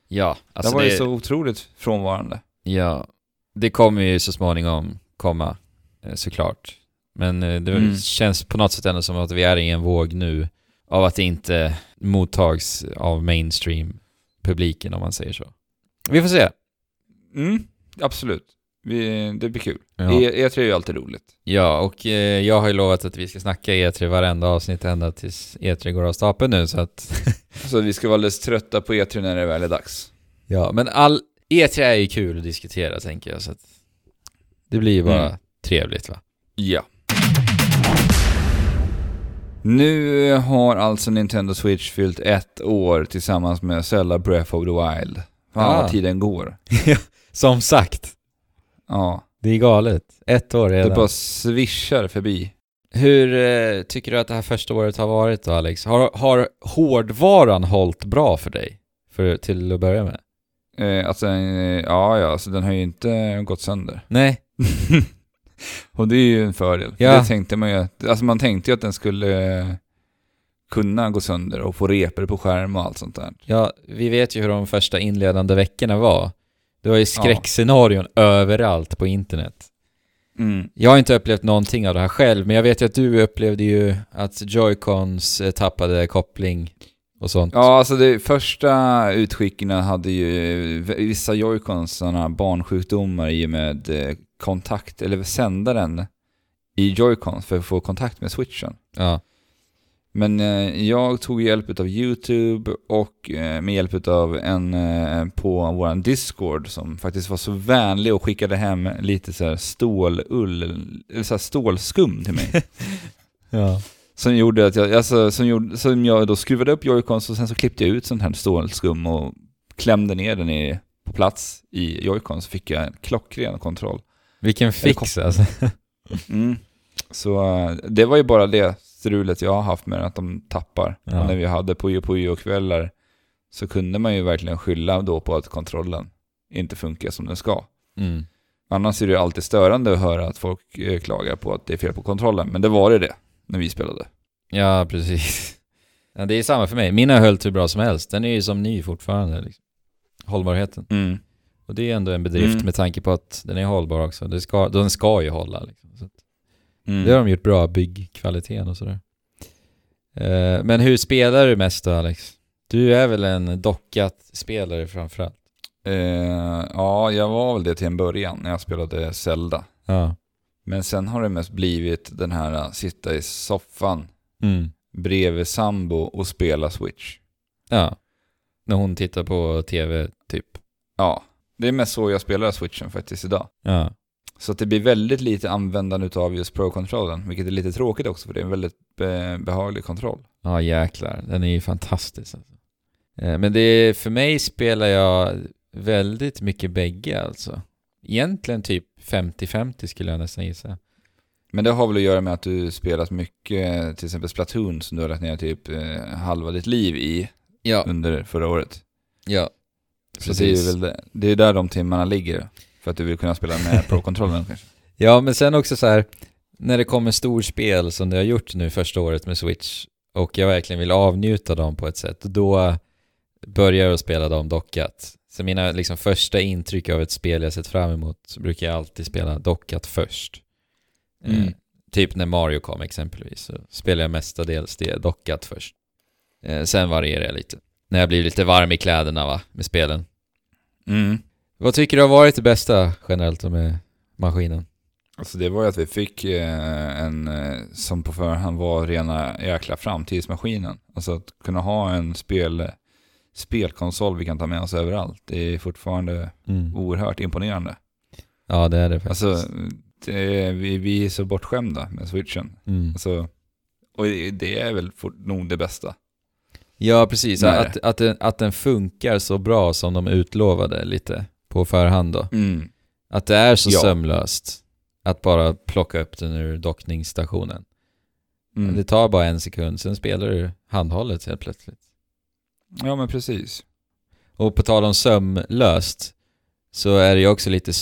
ja, alltså det var det, ju så otroligt frånvarande. ja, det kommer ju så småningom komma, eh, såklart. Men eh, det Mm. känns på något sätt ändå som att vi är i en våg nu av att det inte mottags av mainstream-publiken om man säger så. Vi får se. Mm, absolut. Vi, det blir kul. Ja. E, E3 är ju alltid roligt. Ja, och eh, jag har ju lovat att vi ska snacka E3 varenda avsnitt ända tills E3 går av stapeln nu så att... Så vi ska vara alldeles trötta på E3 när det väl är dags. ja, men all... E3 är ju kul att diskutera tänker jag så att... Det blir ju bara Mm. trevligt va? Ja. Nu har alltså Nintendo Switch fyllt ett år tillsammans med Zelda Breath of the Wild. Fan Ah. vad tiden går. Som sagt, Ja, det är galet. Ett år det redan. bara svischar förbi. Hur eh, tycker du att det här första året har varit då Alex? Har, har hårdvaran hållit bra för dig? För, till att börja med? Eh, alltså, eh, ja, ja, alltså den har ju inte gått sönder. Nej. Och det är ju en fördel. Ja. Det tänkte man ju, alltså man tänkte ju att den skulle eh, kunna gå sönder och få repor på skärm och allt sånt där. Ja, vi vet ju hur de första inledande veckorna var. Det var ju skräckscenarion överallt på internet. Mm. Jag har inte upplevt någonting av det här själv, men jag vet ju att du upplevde ju att Joy-Cons eh, tappade koppling och sånt. Ja, alltså de första utskicken hade ju vissa Joy-Cons sådana barnsjukdomar i och med eh, kontakt, eller sändaren i Joy-Cons för att få kontakt med switchen. Ja. Men eh, jag tog hjälp av YouTube och eh, med hjälp av en eh, på våran Discord som faktiskt var så vänlig och skickade hem lite så här stålull, eller så här stålskum till mig. ja. Som gjorde att jag, alltså, som, gjorde, som jag då skruvade upp Joy-Cons och sen så klippte jag ut sånt här stålskum och klämde ner den i, på plats i Joy-Con så fick jag en klockren kontroll. Vilken fix alltså. Mm. Så eh, det var ju bara det strulet jag har haft med att de tappar. Ja. Och när vi hade Puyo Puyo-kvällar så kunde man ju verkligen skylla då på att kontrollen inte funkar som den ska. Mm. Annars är det ju alltid störande att höra att folk eh, klagar på att det är fel på kontrollen. Men det var det det, när vi spelade. Ja, precis. Ja, det är samma för mig. Min har hållit hur bra som helst. Den är ju som ny fortfarande. Liksom. Hållbarheten. Mm. Och det är ändå en bedrift Mm. med tanke på att den är hållbar också. Det ska, den ska ju hålla liksom. Så Mm. det har de gjort bra, byggkvaliteten och sådär. Eh, men hur spelar du mest då Alex? Du är väl en dockat spelare framförallt? Eh, ja, jag var väl det till en början när jag spelade Zelda. Ja. Men sen har det mest blivit den här äh, sitta i soffan Mm. bredvid sambo och spela Switch. Ja. När hon tittar på TV, typ. Ja, det är mest så jag spelar Switchen faktiskt idag. Ja. Så att det blir väldigt lite användande av just Pro-kontrollen, vilket är lite tråkigt också för det är en väldigt be- behaglig kontroll. Ja jäklar, den är ju fantastisk alltså. Eh, Men det är, för mig spelar jag väldigt mycket bägge alltså. Egentligen typ 50-50 skulle jag nästan gissa. Men det har väl att göra med att du spelat mycket, till exempel Splatoon som du har lagt ner typ eh, halva ditt liv i Ja. under förra året. Ja. Så det är Precis. väl det, det är där de timmarna ligger. För att du vill kunna spela med Pro-kontrollen kanske. Ja, men sen också så här när det kommer storspel som det har gjort nu första året med Switch och jag verkligen vill avnjuta dem på ett sätt, då börjar jag spela dem dockat. Så mina liksom första intryck av ett spel jag sett fram emot brukar jag alltid spela dockat först. Mm. Eh, typ när Mario kom exempelvis, så spelar jag mestadels det dockat först. Eh, sen varierar jag lite. När jag blir lite varm i kläderna va, med spelen. Mm. Vad tycker du har varit det bästa generellt med maskinen? Alltså det var ju att vi fick eh, en eh, som på förhand var rena jäkla framtidsmaskinen. Alltså att kunna ha en spel, spelkonsol vi kan ta med oss överallt. Det är fortfarande Mm. oerhört imponerande. Ja, det är det faktiskt. Alltså, det, vi, vi är så bortskämda med switchen. mm. Alltså, och det är väl fort, nog det bästa. Ja, precis. Att, att, den, att den funkar så bra som de utlovade lite på förhand då. Mm. Att det är så Ja. sömlöst att bara plocka upp den ur dockningsstationen. Mm. Det tar bara en sekund, sen spelar du handhållet helt plötsligt. Ja men precis. Och på tal om sömlöst så är det ju också lite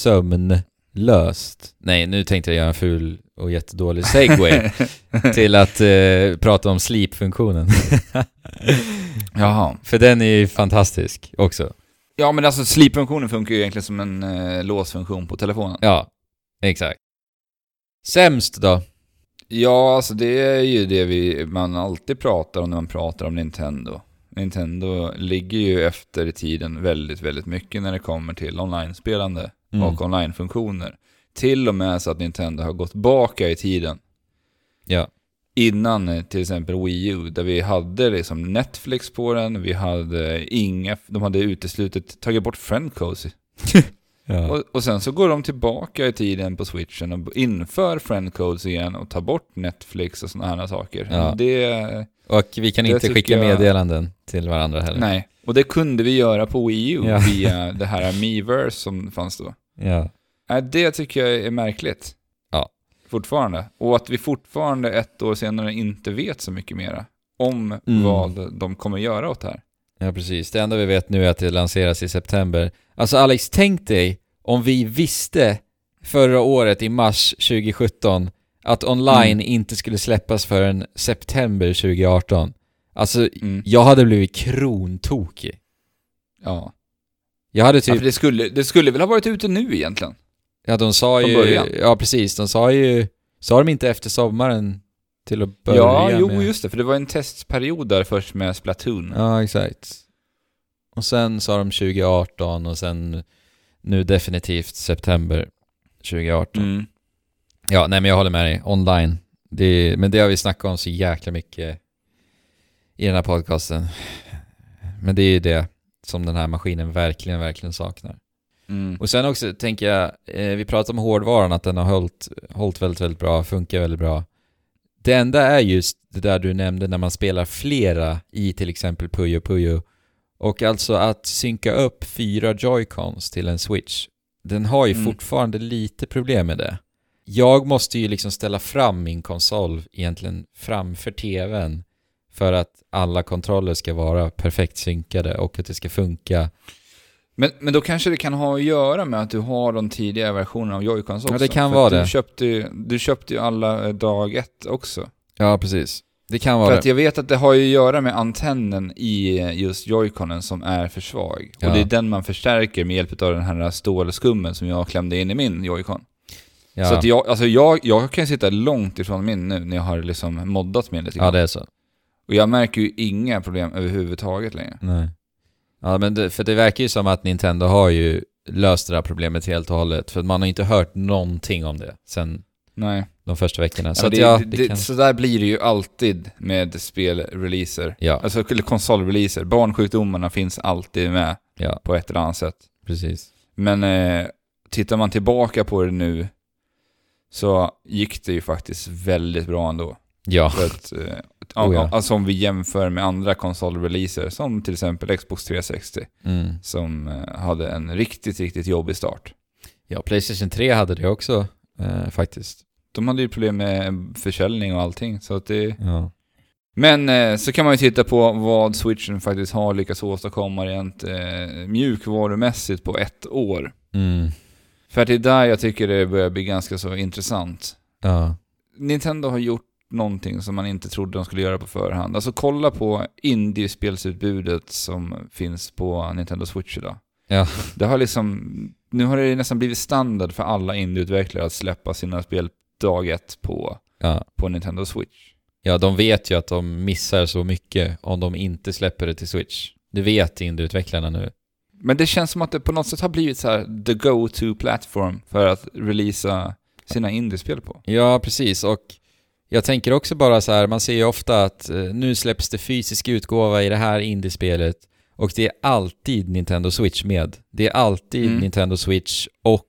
sömnlöst. Nej, nu tänkte jag göra en ful och jättedålig segway till att eh, prata om sleep-funktionen. Jaha. För den är ju fantastisk också. Ja men alltså sleep-funktionen funkar ju egentligen som en eh, låsfunktion på telefonen. Ja, exakt. Sämst då? Ja, alltså det är ju det vi, man alltid pratar om när man pratar om Nintendo. Nintendo ligger ju efter i tiden väldigt, väldigt mycket när det kommer till online-spelande Mm. och online-funktioner. Till och med så att Nintendo har gått baka i tiden. Ja. Innan eh, till exempel Wii U, där vi hade liksom Netflix på den, vi hade inga, de hade uteslutit, tagit bort Friendcozy. ja. Och, och sen så går de tillbaka i tiden på switchen och inför friendcodes igen och tar bort Netflix och sådana här saker. Ja. Det, Och vi kan inte skicka jag- meddelanden till varandra heller. nej. Och det kunde vi göra på Wii U Ja. via det här Miiverse som fanns då. Ja. Nej, det tycker jag är märkligt. Ja. Fortfarande. Och att vi fortfarande ett år senare inte vet så mycket mera om Mm. vad de kommer göra åt det här. ja, precis. Det enda vi vet nu är att det lanseras i september. Alltså Alex, tänk dig om vi visste förra året i mars 2017 att online Mm. inte skulle släppas förrän september 2018. Alltså, Mm. jag hade blivit krontokig. Ja. Jag hade ja typ... för det, skulle, det skulle väl ha varit ute nu egentligen? Ja, de sa Från ju... början. Ja, precis. De sa ju... Sa de inte efter sommaren till att börja Ja, jo med? just det. För det var en testperiod där först med Splatoon. Ja, exakt. Och sen sa de 2018 och sen nu definitivt september 2018. Mm. Ja, nej men jag håller med dig. Online. Det, men det har vi snackat om så jäkla mycket i den här podcasten. Men det är ju det som den här maskinen verkligen, verkligen saknar. Mm. Och sen också tänker jag, eh, vi pratade om hårdvaran, att den har hållit, hållit väldigt, väldigt bra, funkar väldigt bra. Det enda är just det där du nämnde när man spelar flera i till exempel Puyo Puyo. Och alltså att synka upp fyra joycons till en switch. Den har ju Mm. fortfarande lite problem med det. Jag måste ju liksom ställa fram min konsol egentligen framför tvn för att alla kontroller ska vara perfekt synkade och att det ska funka. Men, men då kanske det kan ha att göra med att du har de tidigare versionerna av Joy-Cons också. Ja, det kan För vara det. Du köpte, ju, du köpte ju alla eh, dag ett också. Ja, precis. Det kan För vara att jag vet att det har ju att göra med antennen i eh, just Joy-Conen som är för svag. Ja. Och det är den man förstärker med hjälp av den här stålskummen som jag klämde in i min Joy-Con. ja. Så att jag, alltså jag, jag kan sitta långt ifrån min nu när jag har liksom moddat min lite grann. Ja, det är så. Och jag märker ju inga problem överhuvudtaget längre. Nej. Ja, men det, för det verkar ju som att Nintendo har ju löst det här problemet helt och hållet. För man har inte hört någonting om det sen Nej. de första veckorna. Så Ja, det, ja, det, det kan... Så där blir det ju alltid med spelreleaser. Ja, Alltså konsolreleaser. Barnsjukdomarna finns alltid med ja, på ett eller annat sätt. precis. Men eh, tittar man tillbaka på det nu så gick det ju faktiskt väldigt bra ändå. Ja, För att, eh, Oh, ja. Alltså om vi jämför med andra konsolreleaser som till exempel Xbox 360 mm. som eh, hade en riktigt, riktigt jobbig start. ja, Playstation 3 hade det också eh, faktiskt. De hade ju problem med försäljning och allting. Så att det... Ja. Men eh, så kan man ju titta på vad switchen faktiskt har lyckats åstadkomma rent eh, mjukvarumässigt på ett år. Mm. För att det är där jag tycker det börjar bli ganska så intressant. Ja. Nintendo har gjort någonting som man inte trodde de skulle göra på förhand. Alltså kolla på indiespelsutbudet som finns på Nintendo Switch idag. Ja. Det har liksom, nu har det nästan blivit standard för alla indieutvecklare att släppa sina spel dag ett på, Ja. på Nintendo Switch. ja, de vet ju att de missar så mycket om de inte släpper det till Switch. Det vet indieutvecklarna nu. Men det känns som att det på något sätt har blivit så här the go-to platform för att releasa sina indiespel på. Ja, precis. Och jag tänker också bara så här, man ser ju ofta att eh, nu släpps det fysisk utgåva i det här indiespelet och det är alltid Nintendo Switch med. Det är alltid Mm. Nintendo Switch och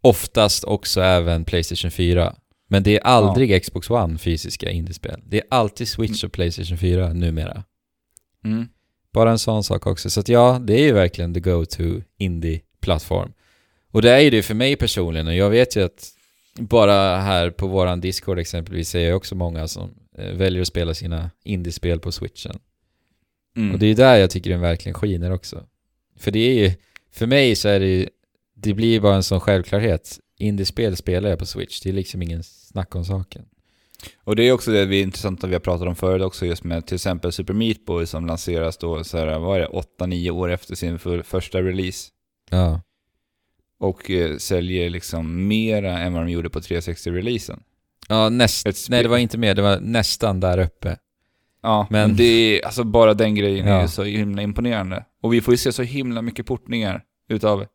oftast också även Playstation 4. Men det är aldrig Xbox One fysiska indiespel. Det är alltid Switch och Playstation 4 numera. Mm. Bara en sån sak också. Så att ja, det är ju verkligen the go-to indie-plattform. Och det är ju det för mig personligen och jag vet ju att bara här på våran Discord exempelvis är jag också många som eh, väljer att spela sina indiespel på switchen. Mm. Och det är där jag tycker den verkligen skiner också. För det är ju, för mig så är det ju, det blir ju bara en sån självklarhet. Indiespel spelar jag på switch, det är liksom ingen snack om saken. Och det är också det vi är intressant att vi har pratat om förut också, just med till exempel Super Meat Boy som lanseras då så här, vad är det, 8-9 år efter sin för, första release. Ja. Och eh, säljer liksom mera än vad de gjorde på 360-releasen. Ja, näst, nej det var inte mer, det var nästan där uppe. Ja, Men- det är, alltså bara den grejen är Ja. ju så himla imponerande. Och vi får ju se så himla mycket portningar utav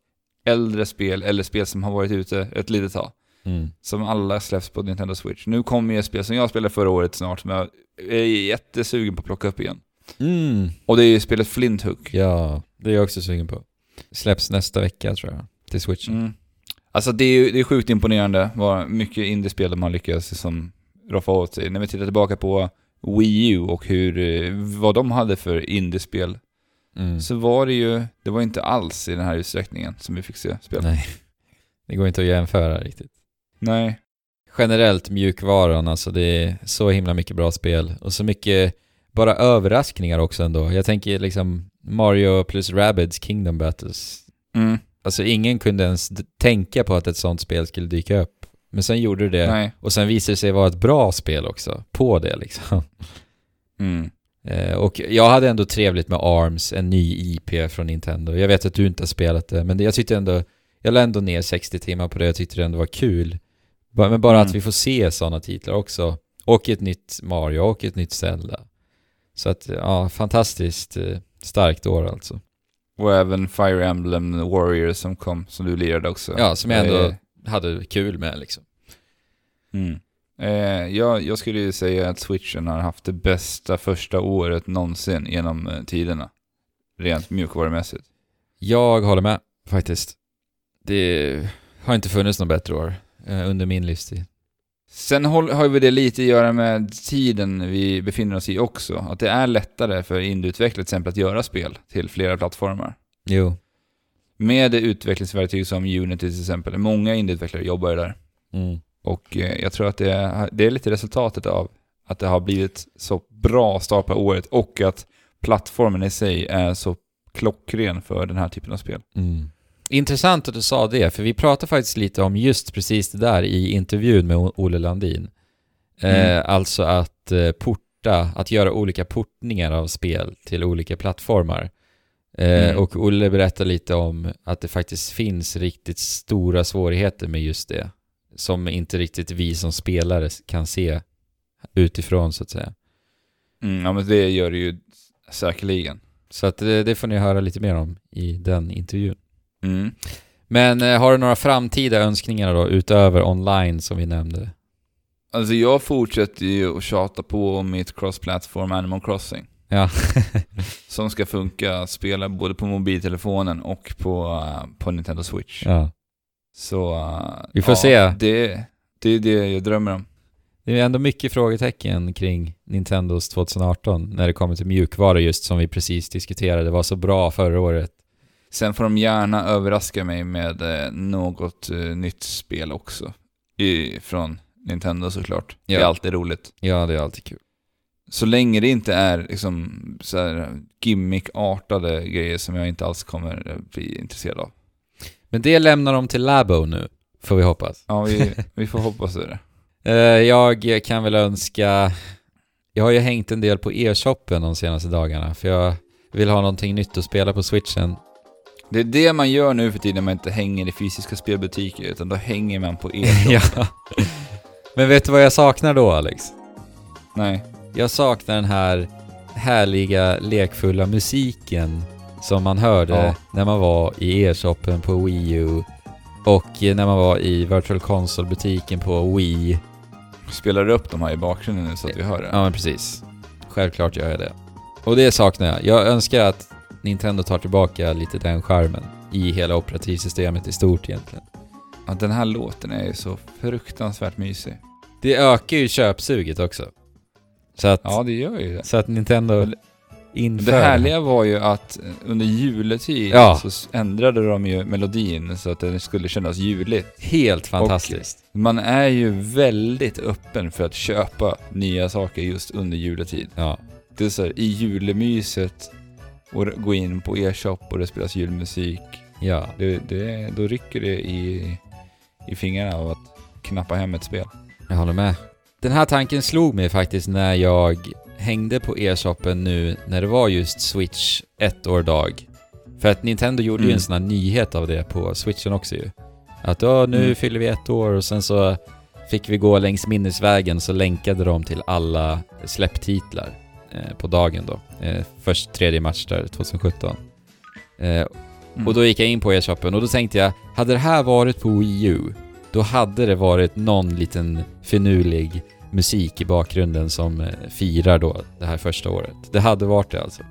äldre spel, eller spel som har varit ute ett litet tag. Mm. Som alla släpps på Nintendo Switch. Nu kommer ju ett spel som jag spelade förra året snart, som jag är jättesugen på att plocka upp igen. Mm. Och det är ju spelet Flint Hook. Ja, det är jag också sugen på. Släpps nästa vecka tror jag, till switchen. Mm. Alltså det är ju det är sjukt imponerande vad mycket indiespel de har lyckats liksom roffa åt sig. När vi tittar tillbaka på Wii U och hur, eh, vad de hade för indiespel, Mm. så var det ju, det var inte alls i den här utsträckningen som vi fick se spel. Nej, det går inte att jämföra riktigt. Nej. Generellt mjukvaran, alltså det är så himla mycket bra spel och så mycket bara överraskningar också ändå. Jag tänker liksom Mario plus Rabbids Kingdom Battles. Mm. Alltså ingen kunde ens tänka på att ett sånt spel skulle dyka upp. Men sen gjorde det Nej. och sen visade det sig vara ett bra spel också, på det liksom. Mm. Eh, och jag hade ändå trevligt med ARMS, en ny IP från Nintendo. Jag vet att du inte har spelat det, men jag tyckte ändå, jag la ändå ner 60 timmar på det, jag tyckte det ändå var kul. Men bara Mm. att vi får se sådana titlar också. Och ett nytt Mario och ett nytt Zelda. Så att, ja, fantastiskt eh, starkt år alltså. Och även Fire Emblem Warriors som kom, som du lirade också. Ja, som jag ändå Eh, hade kul med liksom. Mm. Eh, jag, jag skulle ju säga att switchen har haft det bästa första året någonsin genom eh, tiderna. Rent mjukvarumässigt. Jag håller med, faktiskt. Det har inte funnits något bättre år eh, under min livstid. Sen har vi det lite att göra med tiden vi befinner oss i också. Att det är lättare för indieutvecklare till exempel att göra spel till flera plattformar. Jo. Med utvecklingsverktyg som Unity till exempel. Många indieutvecklare jobbar ju där. Mm. Och eh, jag tror att det är, det är lite resultatet av att det har blivit så bra start på året och att plattformen i sig är så klockren för den här typen av spel. Mm. Intressant att du sa det, för vi pratade faktiskt lite om just precis det där i intervjun med Olle Landin. Mm. Eh, alltså att eh, porta, att göra olika portningar av spel till olika plattformar. Eh, Mm. Och Olle berättar lite om att det faktiskt finns riktigt stora svårigheter med just det. Som inte riktigt vi som spelare kan se utifrån så att säga. Mm, ja men det gör det ju säkerligen. Så att det, det får ni höra lite mer om i den intervjun. Mm. Men eh, har du några framtida önskningar då, utöver online som vi nämnde? Alltså jag fortsätter ju att tjata på om mitt cross-platform Animal Crossing. Ja. Som ska funka spela både på mobiltelefonen och på, eh, på Nintendo Switch. ja. Så... eh, Vi får ja, se. Det, det är det jag drömmer om. Det är ändå mycket frågetecken kring Nintendos 2018 när det kommer till mjukvara just som vi precis diskuterade. Det var så bra förra året. Sen får de gärna överraska mig med eh, något eh, nytt spel också. I, från Nintendo såklart. Det är Ja. alltid roligt. Ja, det är alltid kul. Så länge det inte är liksom så här gimmick-artade grejer som jag inte alls kommer eh, bli intresserad av. Men det lämnar de till Labo nu, får vi hoppas. Ja, vi, vi får hoppas det. Jag kan väl önska... Jag har ju hängt en del på e-shoppen de senaste dagarna, för jag vill ha någonting nytt att spela på switchen. Det är det man gör nu för tiden när man inte hänger i fysiska spelbutiker, utan då hänger man på e ja. Men vet du vad jag saknar då, Alex? Nej. Jag saknar den här härliga, lekfulla musiken som man hörde Ja. när man var i e-shoppen på Wii U och när man var i Virtual Console-butiken på Wii. Spelar du upp de här i bakgrunden nu så att vi hör det? Ja, men precis. Självklart gör jag det. Och det saknar jag. Jag önskar att Nintendo tar tillbaka lite den charmen i hela operativsystemet i stort egentligen. Ja, den här låten är ju så fruktansvärt mysig. Det ökar ju köpsuget också. Så att, Ja, det gör ju det. så att Nintendo inför... Det härliga var ju att under juletid Ja. så ändrade de ju melodin så att den skulle kännas juligt. Helt fantastiskt. Man är ju väldigt öppen för att köpa nya saker just under juletid. Ja. Det är så här, i julemyset och gå in på e-shop och det spelas julmusik. Ja. Det, det, då rycker det i, i fingrarna av att knappa hem ett spel. Jag håller med. Den här tanken slog mig faktiskt när jag hängde på e-shoppen nu när det var just Switch ett år dag. För att Nintendo gjorde ju Mm. en sån här nyhet av det på Switchen också ju. Att ja, nu Mm. fyller vi ett år och sen så fick vi gå längs minnesvägen så länkade de till alla släpptitlar på dagen då. Eh, först tredje match där 2017. Eh, Mm. och då gick jag in på e-shoppen och då tänkte jag, hade det här varit på Wii U, då hade det varit någon liten finurlig musik i bakgrunden som eh, firar då det här första året. Det hade varit det alltså.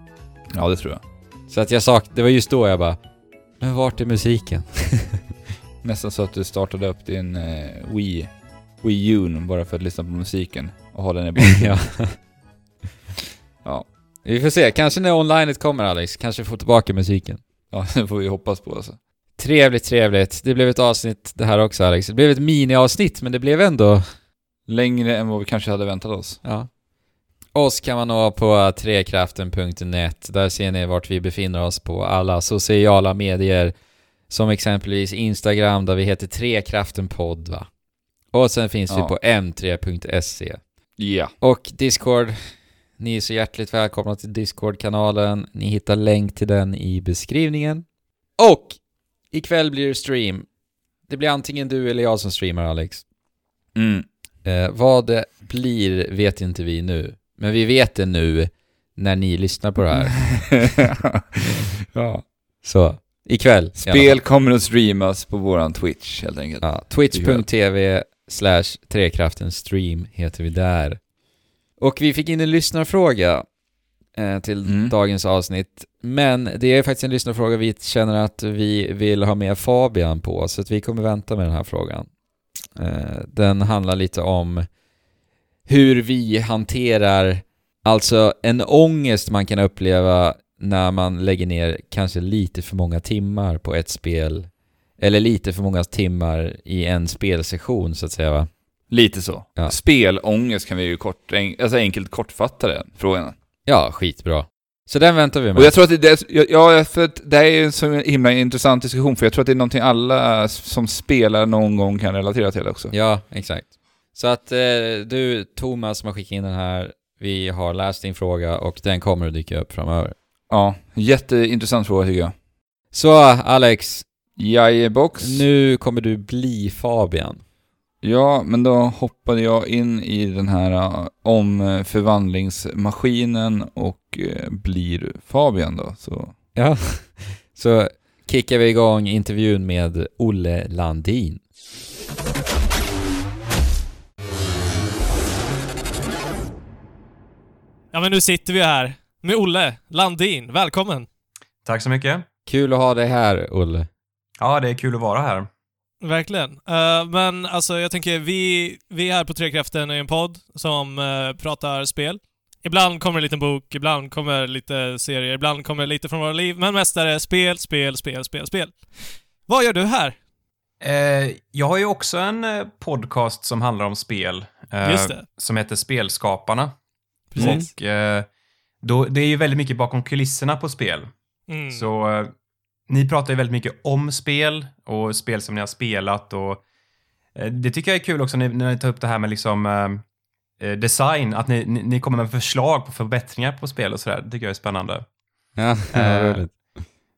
Ja, det tror jag. Så att jag sak det var just då jag bara, men vart är musiken? Nästan så att du startade upp din eh, Wii, Wii U bara för att lyssna på musiken och ha den i bakgrunden. ja. Vi får se, kanske när onlinet kommer Alex, kanske får tillbaka musiken. ja, det får vi hoppas på alltså. Trevligt, trevligt. Det blev ett avsnitt det här också Alex. Det blev ett miniavsnitt men det blev ändå Längre än vad vi kanske hade väntat oss. Ja. Oss kan man nå på trekraften.net. Där ser ni vart vi befinner oss på alla sociala medier. Som exempelvis Instagram där vi heter Trekraftenpodd va. Och sen finns vi Ja. på m3.se. Ja. Och Discord. Ni är så hjärtligt välkomna till Discord-kanalen. Ni hittar länk till den i beskrivningen. Och ikväll blir det stream. Det blir antingen du eller jag som streamar Alex. Mm. Eh, vad det blir vet inte vi nu. Men vi vet det nu när ni lyssnar på det här. ja. Så, ikväll. Spel kommer att streamas på våran Twitch helt enkelt. Ja, Twitch.tv slash trekraften stream heter vi där. Och vi fick in en lyssnarfråga eh, till Mm. dagens avsnitt. Men det är faktiskt en lyssnarfråga vi känner att vi vill ha med Fabian på, så att vi kommer vänta med den här frågan. Eh, den handlar lite om hur vi hanterar, alltså en ångest man kan uppleva när man lägger ner kanske lite för många timmar på ett spel, eller lite för många timmar i en spelsession så att säga va? Lite så. Ja. Spelångest kan vi ju kort, alltså enkelt kortfatta den frågan. Ja, skitbra. Så den väntar vi med. Och jag tror att det, ja, för det här är en så himla intressant diskussion, för jag tror att det är någonting alla som spelar någon gång kan relatera till också. Ja, exakt. Så att eh, du, Thomas, som har skickat in den här, vi har läst din fråga och den kommer att dyka upp framöver. Ja, jätteintressant fråga tycker jag. Så, Alex, Jajebox. nu kommer du bli Fabian. Ja, men då hoppade jag in i den här uh, omförvandlingsmaskinen och uh, blir Fabian då. Så Ja. Så kickar vi igång intervjun med Olle Landin. Ja men nu sitter vi här med Olle Landin. Välkommen! Tack så mycket. Kul att ha dig här, Olle. Ja, det är kul att vara här. Verkligen. Eh, men alltså jag tänker, vi, vi här på Trekraften är en podd som eh, pratar spel. Ibland kommer en liten bok, ibland kommer lite serier, ibland kommer lite från våra liv, men mest är det spel, spel, spel, spel, spel. Vad gör du här? Eh, jag har ju också en podcast som handlar om spel. Just det. Som heter Spelskaparna. Precis. Och då, det är ju väldigt mycket bakom kulisserna på spel. Mm. Så ni pratar ju väldigt mycket om spel och spel som ni har spelat och eh, det tycker jag är kul också när, ni tar upp det här med liksom eh, eh, design, att ni, ni, ni kommer med förslag på förbättringar på spel och sådär. Det tycker jag är spännande. Ja, Eh, roligt.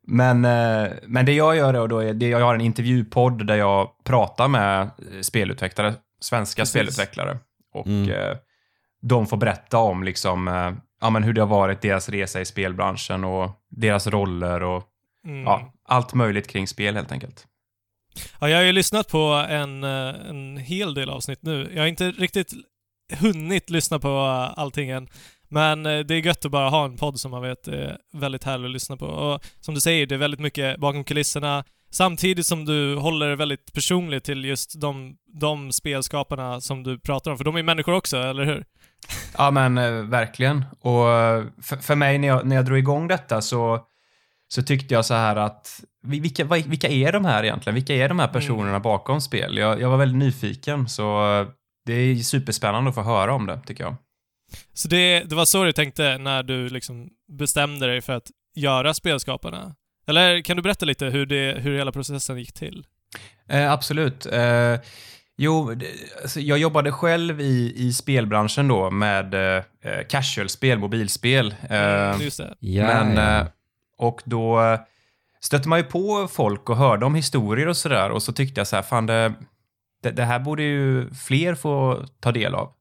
Men, eh, men det jag gör då, då är det jag har en intervjupodd där jag pratar med spelutvecklare, svenska Precis. spelutvecklare. Och Mm. de får berätta om liksom, ja, men hur det har varit, deras resa i spelbranschen och deras roller och Mm. ja, allt möjligt kring spel helt enkelt. Ja, jag har ju lyssnat på en, eh, en hel del avsnitt nu. Jag har inte riktigt hunnit lyssna på eh, allting än. Men eh, det är gött att bara ha en podd som man vet är väldigt härlig att lyssna på. Och som du säger, det är väldigt mycket bakom kulisserna. Samtidigt som du håller väldigt personligt till just de, de spelskaparna som du pratar om. För de är människor också, eller hur? Ja, men verkligen. Och för, för mig när jag, när jag drog igång detta så, så tyckte jag så här att vi- vilka, vilka är de här egentligen? Vilka är de här personerna bakom spel? Jag, jag var väldigt nyfiken, så eh, det är superspännande att få höra om det, tycker jag. Så det, det var så du tänkte när du liksom bestämde dig för att göra spelskaparna? Eller kan du berätta lite hur, det, hur hela processen gick till? Eh, absolut. Eh, jo, alltså, jag jobbade själv i, i spelbranschen då med eh, casual-spel, mobilspel. Eh, Mm, just det. Ja, Men, ja. eh, och då eh, stötte man ju på folk och hörde om historier och sådär och så tyckte jag så här, fan det, det, det här borde ju fler få ta del av.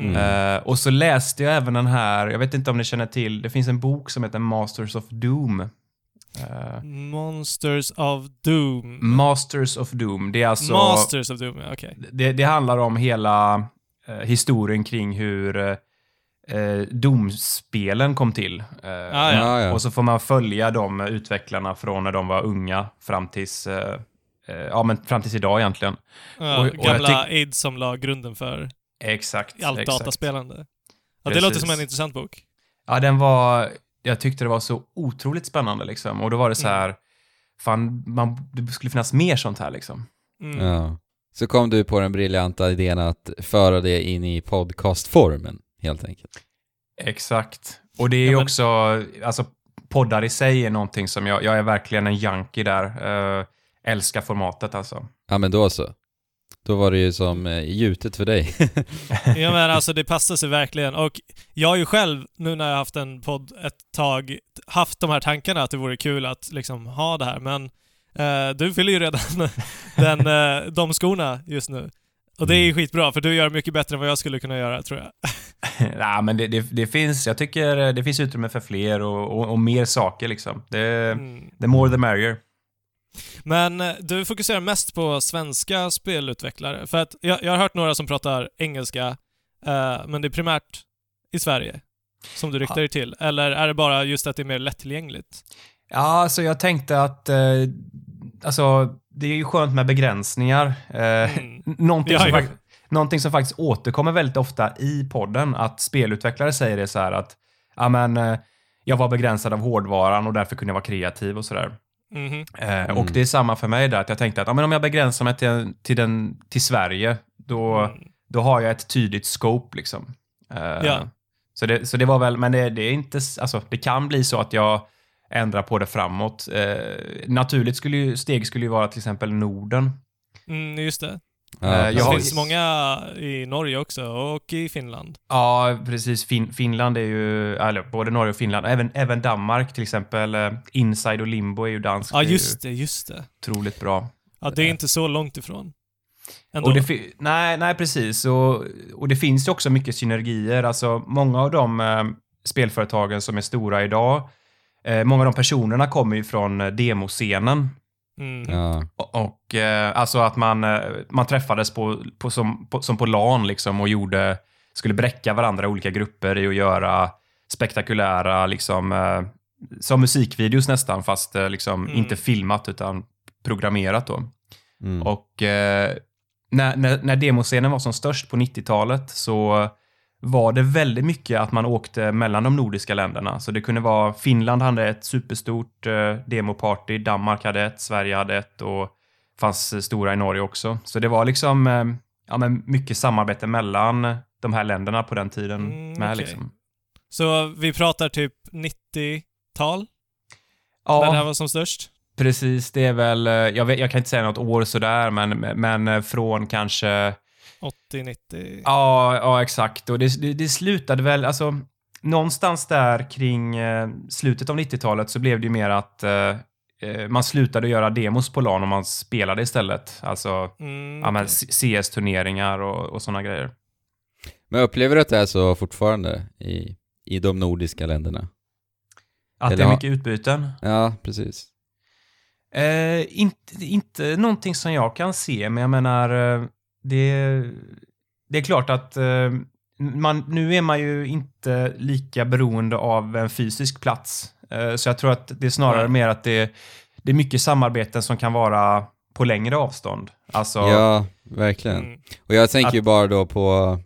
Mm. Eh, och så läste jag även den här, jag vet inte om ni känner till, det finns en bok som heter Masters of Doom. Eh, Monsters of Doom. Masters of Doom, det är alltså... Masters of Doom, okej. Det, det handlar om hela eh, historien kring hur eh, domspelen kom till. Eh, Ah, ja. Ja, ja. Och så får man följa de utvecklarna från när de var unga fram tills, eh, eh, ja, men fram tills idag egentligen. Ja, Och- och gamla AIDS som la grunden för Exakt. allt exakt. dataspelande. Ja, det låter som en intressant bok. Ja, den var, jag tyckte det var så otroligt spännande liksom. Och då var det så här, fan, man, det skulle finnas mer sånt här liksom. Mm. Ja. Så kom du på den briljanta idén att föra det in i podcastformen, helt enkelt. Exakt. Och det är ju Ja, men- också, alltså poddar i sig är någonting som jag, jag är verkligen en junkie där. Uh, älskar formatet alltså. Ja, men då så. Då var det ju som eh, gjutet för dig. Ja men alltså det passar sig verkligen. Och jag har ju själv, nu när jag har haft en podd ett tag, haft de här tankarna att det vore kul att liksom ha det här, men eh, du fyller ju redan den, eh, de skorna just nu. Och det är ju skitbra, för du gör mycket bättre än vad jag skulle kunna göra, tror jag. Nej, men det, det, det finns, jag tycker det finns utrymme för fler och, och, och mer saker liksom. Det, Mm. the more the merrier. Men eh, du fokuserar mest på svenska spelutvecklare, för att jag, jag har hört några som pratar engelska, eh, men det är primärt i Sverige som du riktar dig till. Eller är det bara just att det är mer lättillgängligt? Ja, alltså jag tänkte att, eh, alltså det är ju skönt med begränsningar. Eh, Mm. någonting, Ja, som ja. fakt- någonting som faktiskt återkommer väldigt ofta i podden, att spelutvecklare säger det så här att, ja men, eh, jag var begränsad av hårdvaran och därför kunde jag vara kreativ och sådär. Mhm. Eh, Och det är samma för mig där, att jag tänkte att ja, men om jag begränsar mig till, till, den, till Sverige, då, Mm. då har jag ett tydligt scope liksom. Eh, Ja. Så, det, så det var väl, men det, det är inte, alltså det kan bli så att jag ändrar på det framåt. Eh, naturligt skulle ju, steg skulle ju vara till exempel Norden. Mm, just det. Ja, Eh, jag Det har- finns många i Norge också och i Finland. Ja, precis. Fin, Finland är ju, eller både Norge och Finland, även, även Danmark till exempel. Eh, Inside och Limbo är ju danskt. Ja, just det, just det. otroligt bra. Ja, det är inte så långt ifrån. Ändå. Och det nej, nej, precis. Och, och det finns ju också mycket synergier. Alltså, många av de eh, spelföretagen som är stora idag, eh, många av de personerna kommer ju från eh, demoscenen. mm. Ja. Och, och eh, alltså att man, eh, man träffades på, på, som, på, som på LAN liksom och gjorde, skulle bräcka varandra i olika grupper i att göra spektakulära, liksom, eh, som musikvideos nästan, fast eh, liksom Mm. inte filmat utan programmerat då. Mm. Och eh, när, när, när demoscenen var som störst på 90-talet så var det väldigt mycket att man åkte mellan de nordiska länderna. Så det kunde vara Finland hade ett superstort eh, demoparty, Danmark hade ett, Sverige hade ett och fanns eh, stora i Norge också. Så det var liksom eh, ja, men mycket samarbete mellan de här länderna på den tiden Mm, med. okej. Liksom. Så vi pratar typ 90-tal, när det Ja, här var som störst? precis. Det är väl, eh, jag, vet, jag kan inte säga något år sådär, men, men eh, från kanske 80-90? Ja, ja exakt. Och det, det, det slutade väl, alltså någonstans där kring eh, slutet av 90-talet så blev det ju mer att eh, eh, man slutade göra demos på LAN och man spelade istället. Alltså Mm, ja. C- CS-turneringar och, och sådana grejer. Men upplever du att det är så fortfarande i, i de nordiska länderna? Att det Eller är har- mycket utbyten. Ja, precis. Eh, inte, inte någonting som jag kan se, men jag menar, eh, det, det är klart att eh, man, nu är man ju inte lika beroende av en fysisk plats. Eh, så jag tror att det är snarare Nej. mer att det, det är mycket samarbeten som kan vara på längre avstånd. Alltså, Ja, verkligen. Mm. Och jag tänker Att- ju bara då på,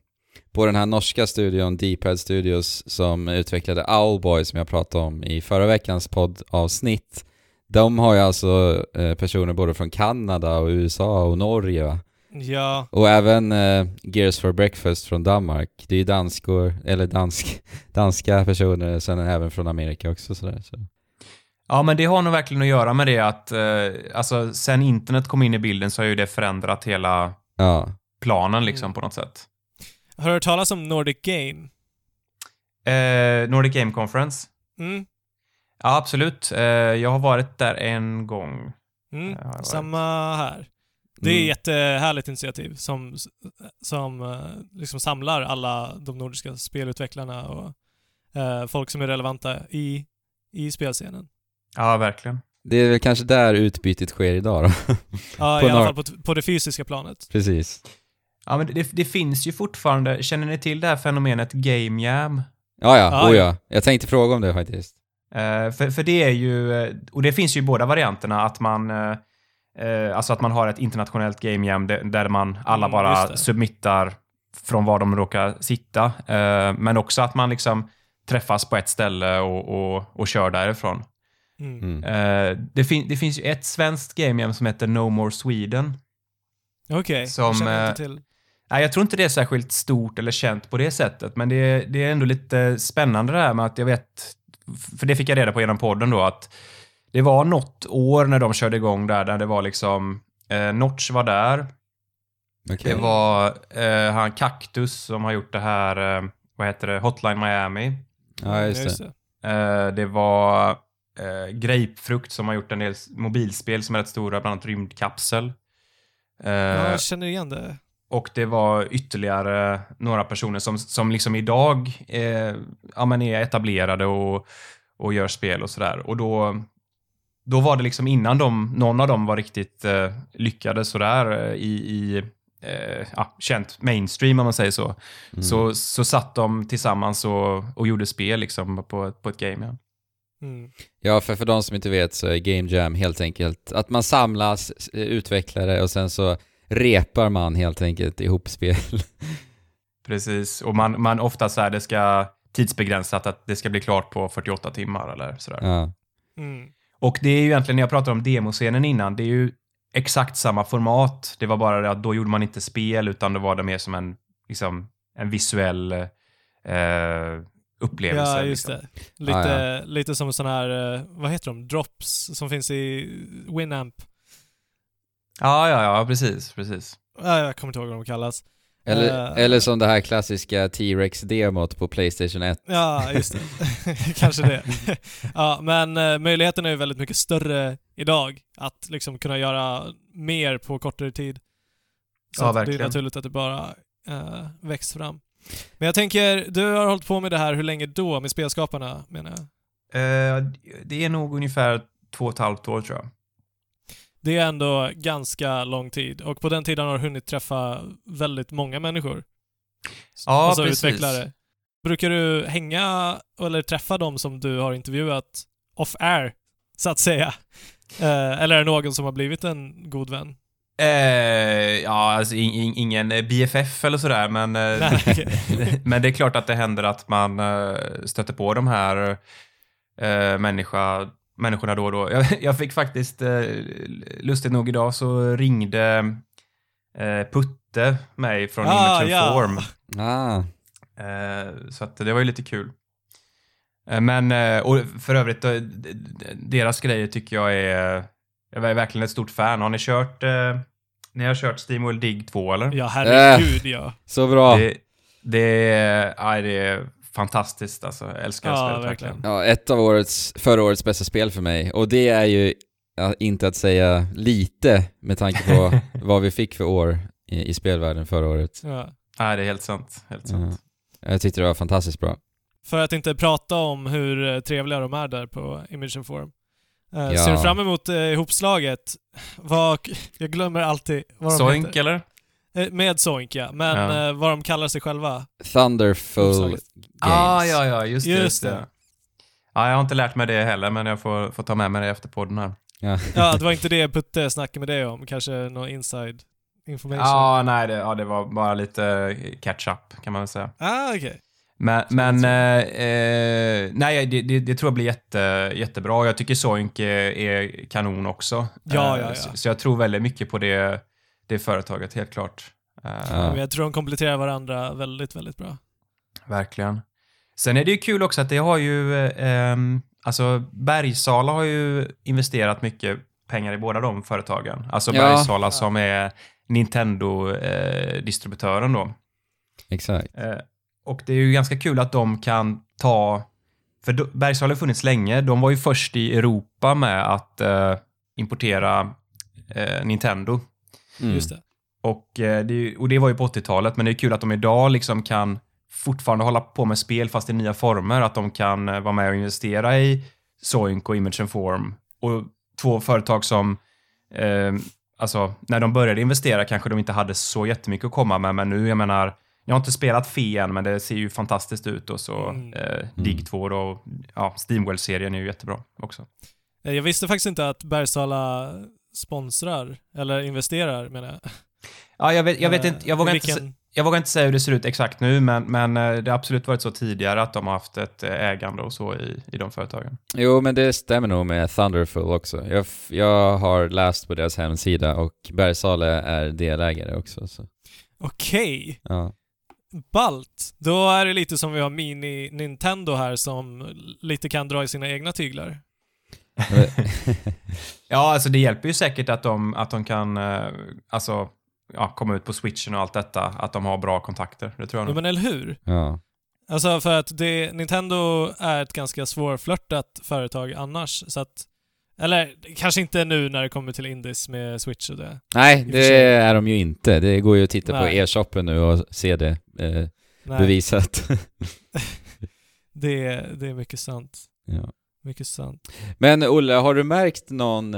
på den här norska studion, Deephead Studios, som utvecklade Owlboy som jag pratade om i förra veckans poddavsnitt. De har ju alltså eh, personer både från Kanada och USA och Norge va? Ja, Och även eh, Gears for Breakfast från Danmark. Det är ju danskor, eller dansk, danska personer, sen även från Amerika också sådär. Så. Ja, men det har nog verkligen att göra med det att eh, alltså, sen internet kom in i bilden så har ju det förändrat hela Ja. planen liksom Mm. på något sätt. har du hört talas om Nordic Game? Eh, Nordic Game Conference? Mm. Ja, absolut. Eh, jag har varit där en gång. Mm. Varit. Samma här. Det är ett Mm. jättehärligt initiativ som, som eh, liksom samlar alla de nordiska spelutvecklarna och eh, folk som är relevanta i, i spelscenen. Ja, verkligen. Det är väl kanske där utbytet sker idag då. Ja, På i alla fall på, på det fysiska planet. Precis. Ja, men det, det finns ju fortfarande, känner ni till det här fenomenet Game Jam? Ja, ja, Ja, oh, ja. ja. Jag tänkte fråga om det faktiskt. Eh, för, för det är ju, och det finns ju i båda varianterna, att man eh, eh, alltså att man har ett internationellt game jam där, man alla Mm, bara det. submittar från var de råkar sitta. Eh, men också att man liksom träffas på ett ställe och, och, och kör därifrån. Mm. Mm. Eh, det, fin det finns ju ett svenskt game jam som heter No More Sweden. Okej, Som, känner jag eh, inte till. Nej, jag tror inte det är särskilt stort eller känt på det sättet, men det, är- det är ändå lite spännande det här med att jag vet, för det fick jag reda på genom podden då, att det var något år när de körde igång där, där det var liksom, eh, Notch var där, Okej. det var eh, han Cactus som har gjort det här, eh, vad heter det, Hotline Miami. Ja, just det. Eh, det var eh, Grapefrukt som har gjort en del mobilspel som är rätt stora, bland annat Rymdkapsel. Eh, Ja, jag känner igen det. och det var ytterligare några personer som, som liksom idag eh, ja, men är etablerade och, och gör spel och sådär. Och då, då var det liksom innan de, någon av dem var riktigt eh, lyckade sådär eh, i, i eh, ja, känt mainstream om man säger så. Mm. Så, så satt de tillsammans och, och gjorde spel liksom på, på ett game. Ja. Mm. Ja, för, för de som inte vet så är Game Jam helt enkelt att man samlas, utvecklare och sen så repar man helt enkelt ihop spel. Precis, och man, man ofta så här, det ska tidsbegränsat att det ska bli klart på 48 timmar eller sådär. ja. Mm. Och det är ju egentligen, när jag pratade om demoscenen innan, det är ju exakt samma format. Det var bara det att då gjorde man inte spel, utan då var det mer som en, liksom, en visuell eh, upplevelse. Ja, just liksom. det. Lite, Ah, lite som sån här, eh, vad heter de, drops som finns i Winamp. Ja, ja, ja, precis, precis. Ja, jag kommer inte ihåg vad de kallas. Eller, Eh. eller som det här klassiska T-Rex-demot på Playstation 1. Ja, just det. Kanske det. ja, men eh, möjligheten är ju väldigt mycket större idag att liksom kunna göra mer på kortare tid. Så Ja, att det är verkligen. naturligt att det bara uh, växt fram. Men jag tänker, du har hållit på med det här hur länge då med spelskaparna, menar jag? Eh, det är nog ungefär två och ett halvt år tror jag. Det är ändå ganska lång tid och på den tiden har du hunnit träffa väldigt många människor. Ja, alltså precis. utvecklare. Brukar du hänga eller träffa dem som du har intervjuat off-air, så att säga? Eh, eller är det någon som har blivit en god vän? Eh, ja, alltså in, in, ingen BFF eller sådär, men, eh, Nej, okej. men det är klart att det händer att man eh, stöter på de här eh, människa, människorna då och då. Jag, jag fick faktiskt, eh, lustigt nog idag, så ringde eh, Putte mig från Ah, Image ja. Form. Ah, Eh, så att det var ju lite kul. Eh, men, eh, och för övrigt, deras grejer tycker jag är... Jag är verkligen ett stort fan. Har ni kört... Eh, ni har kört SteamWorld Dig 2, eller? Ja, herregud ja. så bra. Det, det, är, ja, det är fantastiskt alltså. Jag älskar Ja, spelet verkligen. Ja, ett av årets, förra årets bästa spel för mig. Och det är ju ja, inte att säga lite med tanke på vad vi fick för år i, i spelvärlden förra året. ja. Ja, det är helt sant. Helt sant. Ja. Jag tyckte det var fantastiskt bra. För att inte prata om hur eh, trevliga de är där på Image Forum. Eh, Ja. Ser du fram emot eh, ihopslaget? Vad, jag glömmer alltid vad de Soink heter. eller? Eh, med Soink ja, men Ja. eh, vad de kallar sig själva. Thunderful. Games. Ah, ja, ja, just, det, Just just det. Ja, jag har inte lärt mig det heller, men jag får, får ta med mig det efter podden här. Ja. Ja, det var inte det Putte snackade med dig om. Kanske någon inside information. Ja, nej, det, ja, det var bara lite catch-up kan man väl säga. Ah, okej. Men, men eh, eh, nej, det, det, det tror jag blir jätte, jättebra. Jag tycker Soink är, är kanon också. Ja, Eh, ja, ja. Så, så jag tror väldigt mycket på det, det företaget, helt klart. Eh, Ja. Jag tror de kompletterar varandra väldigt, väldigt bra. Verkligen. Sen är det ju kul också att det har ju, eh, ehm, alltså Bergsala har ju investerat mycket pengar i båda de företagen. Alltså Ja. Bergsala som är Nintendo-distributören då. Exakt. Eh, och det är ju ganska kul att de kan ta, för Bergsala har funnits länge, de var ju först i Europa med att eh, importera eh, Nintendo. Mm. Just det. Och, eh, det, och det var ju på 80-talet, men det är kul att de idag liksom kan fortfarande hålla på med spel fast i nya former. Att de kan eh, vara med och investera i Soink och Image and Form. Och två företag som, eh, alltså när de började investera kanske de inte hade så jättemycket att komma med, men nu, jag menar, jag har inte spelat Fe än, men det ser ju fantastiskt ut och så Mm. eh, Dig 2 då, och ja, Steamworld-serien är ju jättebra också. Eh, Jag visste faktiskt inte att Bergsala sponsrar, eller investerar menar jag. Ja, jag vet, jag vet Eh, inte, jag vågar i inte, jag vågar inte säga hur det ser ut exakt nu, men, men eh, det har absolut varit så tidigare att de har haft ett eh, ägande och så i, i de företagen. Jo, men det stämmer nog med Thunderful också. Jag, jag har läst på deras hemsida och Bergsala är delägare också. Så. Okej. Ja. Balt. Då är det lite som vi har mini-Nintendo här som lite kan dra i sina egna tyglar. Ja, alltså det hjälper ju säkert att de, att de kan eh, alltså, ja, komma ut på switchen och allt detta, att de har bra kontakter. Det tror jag nog. men eller hur? ja. Alltså för att det, Nintendo är ett ganska svårflörtat företag annars, så att... Eller kanske inte nu när det kommer till Indies med Switch och det. Nej, det är de ju inte. Det går ju att titta på Nej. e-shoppen nu och se det eh, bevisat. det, det är mycket sant. ja. Mycket sant. Men Olle, har du märkt någon,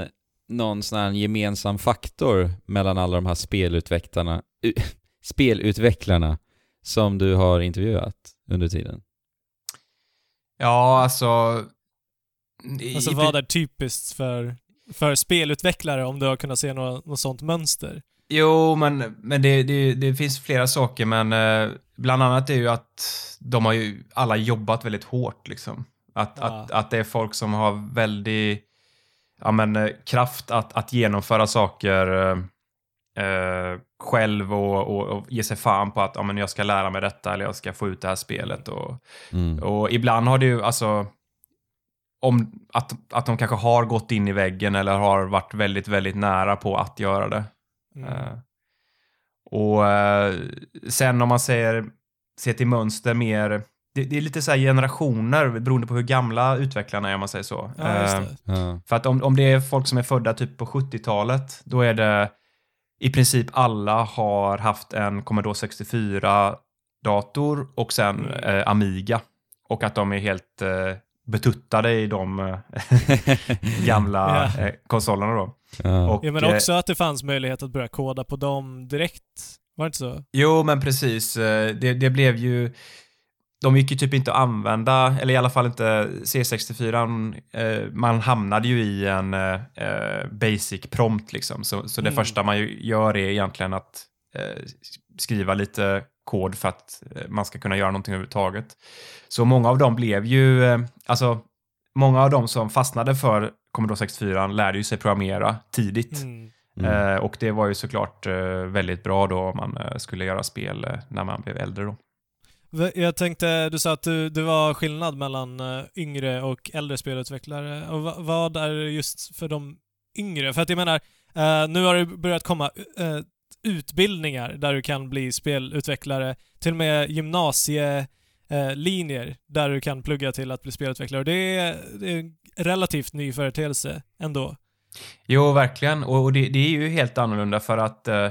någon sån här gemensam faktor mellan alla de här spelutvecklarna, spelutvecklarna som du har intervjuat under tiden? Ja, alltså... i- Alltså vad är typiskt för, för spelutvecklare om du har kunnat se något, något sånt mönster? Jo, men, men det, det, det finns flera saker, men eh, bland annat är ju att de har ju alla jobbat väldigt hårt liksom. Att, Ja. att, att det är folk som har väldigt ja, men, eh, kraft att, att genomföra saker eh, eh, själv och, och, och ge sig fan på att ja, men jag ska lära mig detta eller jag ska få ut det här spelet. Och, Mm. och ibland har det ju, alltså, om, att, att de kanske har gått in i väggen eller har varit väldigt, väldigt nära på att göra det. Mm. Eh, och eh, sen om man ser, ser till mönster mer, det, det är lite så här generationer beroende på hur gamla utvecklarna är om man säger så. Ja, Eh. Ja. för att om, om det är folk som är födda typ på 70-talet, då är det i princip alla har haft en Commodore 64-dator och sen Mm. eh, Amiga. Och att de är helt eh, betuttade i de eh, gamla eh, konsolerna då. Ja. Och, Ja, men eh, också att det fanns möjlighet att börja koda på dem direkt. Var det inte så? Jo, men precis. Eh, Det, det blev ju... De gick ju typ inte att använda, eller i alla fall inte C64. eh, Man hamnade ju i en eh, eh, basic prompt liksom. Så, så det Mm. första man ju gör är egentligen att eh, skriva lite kod för att eh, man ska kunna göra någonting överhuvudtaget. Så många av dem blev ju, eh, alltså många av dem som fastnade för Commodore 64 lärde ju sig programmera tidigt. Mm. Mm. Eh, och det var ju såklart eh, väldigt bra då om man eh, skulle göra spel eh, när man blev äldre då. Jag tänkte, du sa att du, det var skillnad mellan eh, yngre och äldre spelutvecklare. Och va, vad är det just för de yngre? För att jag menar, eh, nu har det börjat komma eh, utbildningar där du kan bli spelutvecklare. Till och med gymnasielinjer eh, där du kan plugga till att bli spelutvecklare. Och det är, det är en relativt ny företeelse ändå. Jo, verkligen. Och, och det, det är ju helt annorlunda för att eh,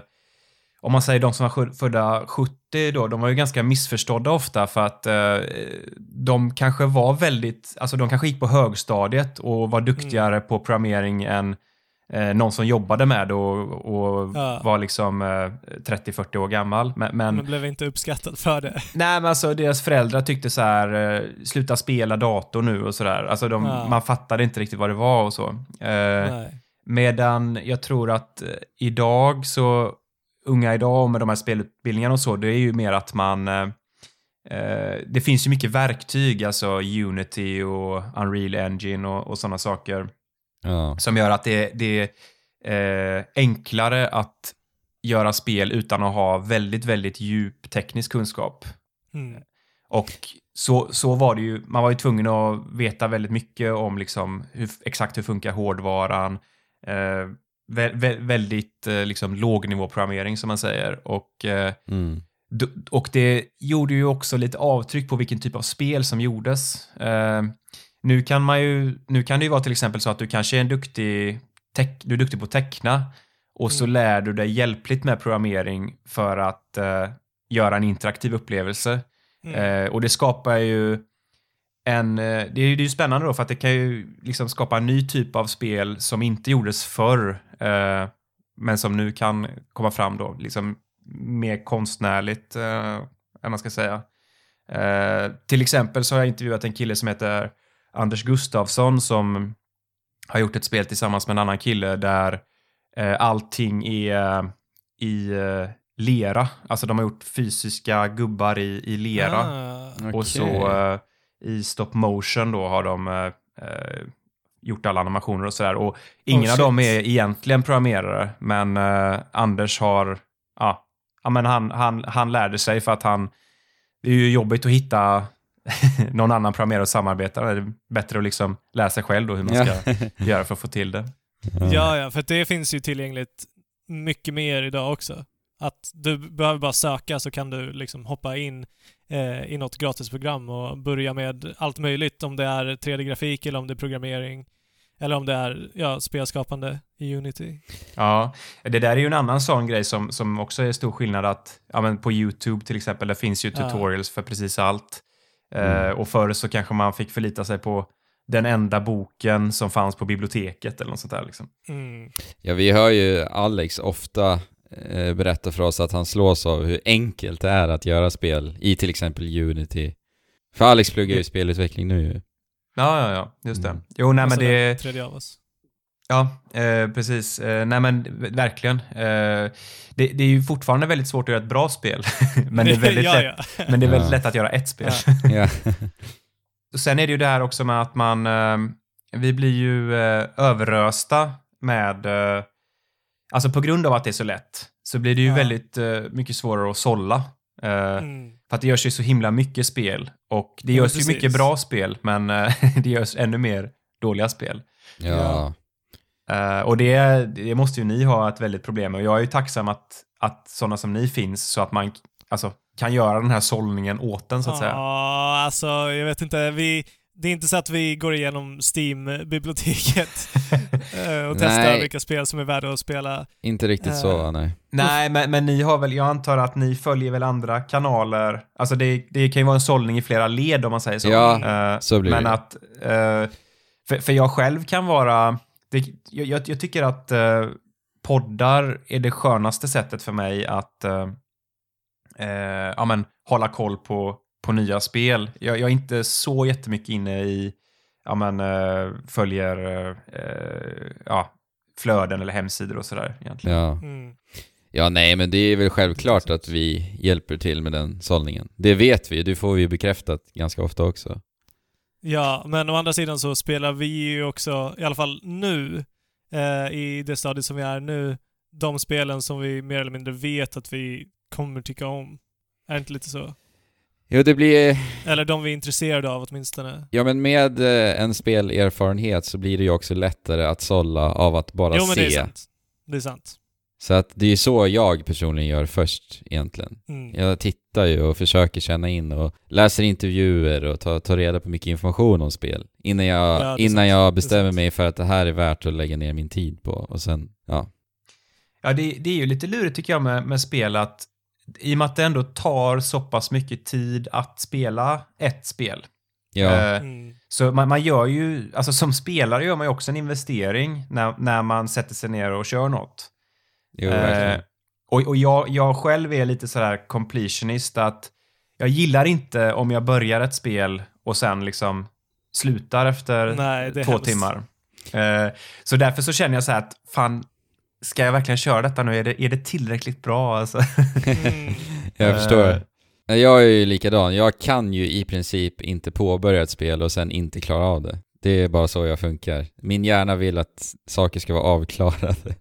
om man säger de som var födda 70 då, de var ju ganska missförstådda ofta för att eh, de kanske var väldigt, alltså de kanske gick på högstadiet och var duktigare på programmering än eh, någon som jobbade med det och, och Ja. var liksom eh, 30-40 år gammal. Men, men Men blev inte uppskattad för det. Nej, men alltså deras föräldrar tyckte så här, eh, sluta spela dator nu och sådär. Alltså de, Ja. man fattade inte riktigt vad det var och så. Eh, medan jag tror att eh, idag så, unga idag med de här spelutbildningarna och så, det är ju mer att man eh, eh, det finns ju mycket verktyg, alltså Unity och Unreal Engine och, och sådana saker Ja. som gör att det, det är eh, enklare att göra spel utan att ha väldigt, väldigt djup teknisk kunskap. Mm. Och så, så var det ju, man var ju tvungen att veta väldigt mycket om liksom hur, exakt hur funkar hårdvaran, eh, vä, vä, väldigt eh, liksom lågnivåprogrammering som man säger. Och, eh, Mm. och det gjorde ju också lite avtryck på vilken typ av spel som gjordes. Eh, nu kan man ju, nu kan det ju vara till exempel så att du kanske är en duktig, du är duktig på att teckna och så Mm. lär du dig hjälpligt med programmering för att eh, göra en interaktiv upplevelse. Mm. Eh, och det skapar ju en... eh, Det är ju det är ju spännande då för att det kan ju liksom skapa en ny typ av spel som inte gjordes förr. Eh, men som nu kan komma fram då, liksom mer konstnärligt, eh, än man ska säga. Eh, till exempel så har jag intervjuat en kille som heter Anders Gustafsson som har gjort ett spel tillsammans med en annan kille där eh, allting är eh, i eh, lera. Alltså de har gjort fysiska gubbar i, i lera. Ah. Och så i stop motion då har de gjort alla animationer och sådär. Och ingen Oh, av dem är egentligen programmerare, men eh, Anders har, ja, ja men han, han, han lärde sig för att han, det är ju jobbigt att hitta någon annan programmerare att samarbeta med. Det är bättre att liksom lära sig själv då hur man ska göra för att få till det. Ja, ja, för det finns ju tillgängligt mycket mer idag också. Att du behöver bara söka så kan du liksom hoppa in eh, i något gratisprogram och börja med allt möjligt. Om det är 3D-grafik eller om det är programmering. Eller om det är ja, spelskapande i Unity. Ja, det där är ju en annan sån grej som, som också är stor skillnad att, ja men på YouTube till exempel, det finns ju Ja. tutorials för precis allt. Eh, Mm. och förr så kanske man fick förlita sig på den enda boken som fanns på biblioteket eller något sånt där liksom. Mm. Ja, vi hör ju Alex ofta eh, berätta för oss att han slås av hur enkelt det är att göra spel i till exempel Unity. För Alex pluggar ju spelutveckling nu ju. Ja, ja, ja, just det. Mm. Jo, nej men Alltså det, tredje av oss. ja, eh, precis. Eh, nej men verkligen. Eh, det, det är ju fortfarande väldigt svårt att göra ett bra spel, men det är väldigt, ja, lätt, ja. men det är väldigt Ja. lätt att göra ett spel. Ja. Ja. Och Sen är det ju det här också med att man, eh, vi blir ju eh, överrösta med, eh, alltså på grund av att det är så lätt, så blir det ju Ja. väldigt eh, mycket svårare att sålla. Eh, Mm. För att det görs ju så himla mycket spel och det Ja, görs ju precis. mycket bra spel, men eh, det görs ännu mer dåliga spel. ja. Och det, det måste ju ni ha ett väldigt problem med. Och jag är ju tacksam att, att sådana som ni finns så att man alltså, kan göra den här sållningen åt en så att säga. Ja, alltså jag vet inte. Vi, det är inte så att vi går igenom Steam-biblioteket eh, och testar Nej. vilka spel som är värda att spela. Inte riktigt så, Eh. nej. Nej, men, men ni har väl, jag antar att ni följer väl andra kanaler. Alltså det, det kan ju vara en sållning i flera led om man säger så. Ja, Eh, så blir men det. att, eh, för, för jag själv kan vara, det, jag, jag, jag tycker att eh, poddar är det skönaste sättet för mig att ja, men, hålla koll på, på nya spel. Jag, jag är inte så jättemycket inne i, ja men, eh, följer eh, ja, flöden eller hemsidor och sådär egentligen. Ja. Mm. ja, nej men det är väl självklart att vi hjälper till med den sållningen. Det vet vi, det får vi bekräftat ganska ofta också. Ja, men å andra sidan så spelar vi ju också, i alla fall nu, eh, i det stadiet som vi är nu, de spelen som vi mer eller mindre vet att vi kommer tycka om. Är det inte lite så? Jo, det blir... Eller de vi är intresserade av åtminstone. Ja, men med eh, en spelerfarenhet så blir det ju också lättare att sålla av att bara jo, men se. det är sant. Det är sant. Så att det är så jag personligen gör först egentligen. Mm. Jag tittar ju och försöker känna in och läser intervjuer och tar, tar reda på mycket information om spel. Innan jag, Ja, innan jag bestämmer mig för att det här är värt att lägga ner min tid på. Och sen, ja. Ja, det, det är ju lite lurigt tycker jag med, med spel att i och med att det ändå tar så pass mycket tid att spela ett spel. Ja, Eh, Mm. Så man, man gör ju, alltså som spelare gör man ju också en investering när, när man sätter sig ner och kör något. jo. Eh, och och jag, jag själv är lite sådär completionist att jag gillar inte om jag börjar ett spel och sen liksom slutar efter Nej, två hemskt. timmar. Eh, så därför så känner jag så här att fan, ska jag verkligen köra detta nu? Är det, är det tillräckligt bra? Alltså? Mm. Jag förstår. Eh, Jag är ju likadan. Jag kan ju i princip inte påbörja ett spel och sen inte klara av det. Det är bara så jag funkar. Min hjärna vill att saker ska vara avklarade.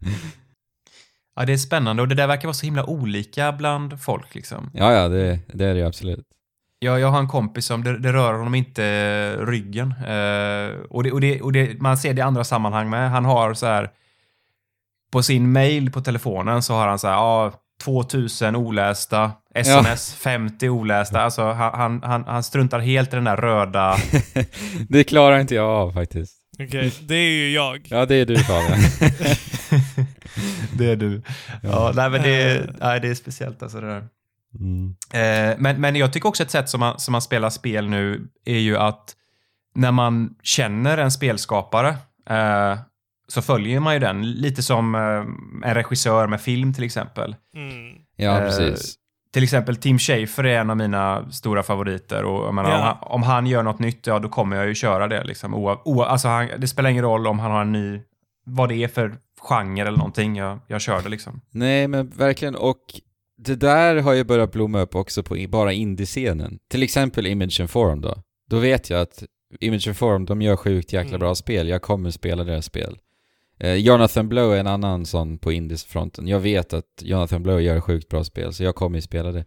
Ja, det är spännande och det där verkar vara så himla olika bland folk liksom. Ja, ja, det, det är det ju absolut. Jag, jag har en kompis som, det, det rör honom inte ryggen. Eh, och det, och det, och det, man ser det i andra sammanhang med. Han har så här, på sin mail på telefonen så har han så här, ja, 2000 olästa, sms 50 olästa. Alltså han, han, han, struntar helt i den där röda... det klarar inte jag av faktiskt. Okej, det är ju jag. Ja, det är du Fabian. det är du. Ja, nej men det, nej, det är speciellt alltså det där. Mm. Eh, men, men jag tycker också ett sätt som man, som man spelar spel nu är ju att när man känner en spelskapare eh, så följer man ju den. Lite som eh, en regissör med film till exempel. Mm. Ja, Eh, precis. Till exempel Tim Schafer är en av mina stora favoriter och menar, Ja. om, han, om han gör något nytt, ja då kommer jag ju köra det. Liksom. Oa, oa, alltså han, det spelar ingen roll om han har en ny, vad det är för genre eller någonting, jag, jag kör det liksom. Nej, men verkligen. Och det där har ju börjat blomma upp också på i- bara indie-scenen. Till exempel Image and Forum då. Då vet jag att Image and Forum, de gör sjukt jäkla Mm. bra spel. Jag kommer spela deras spel. Eh, Jonathan Blow är en annan sån på indies-fronten. Jag vet att Jonathan Blow gör sjukt bra spel, så jag kommer ju spela det.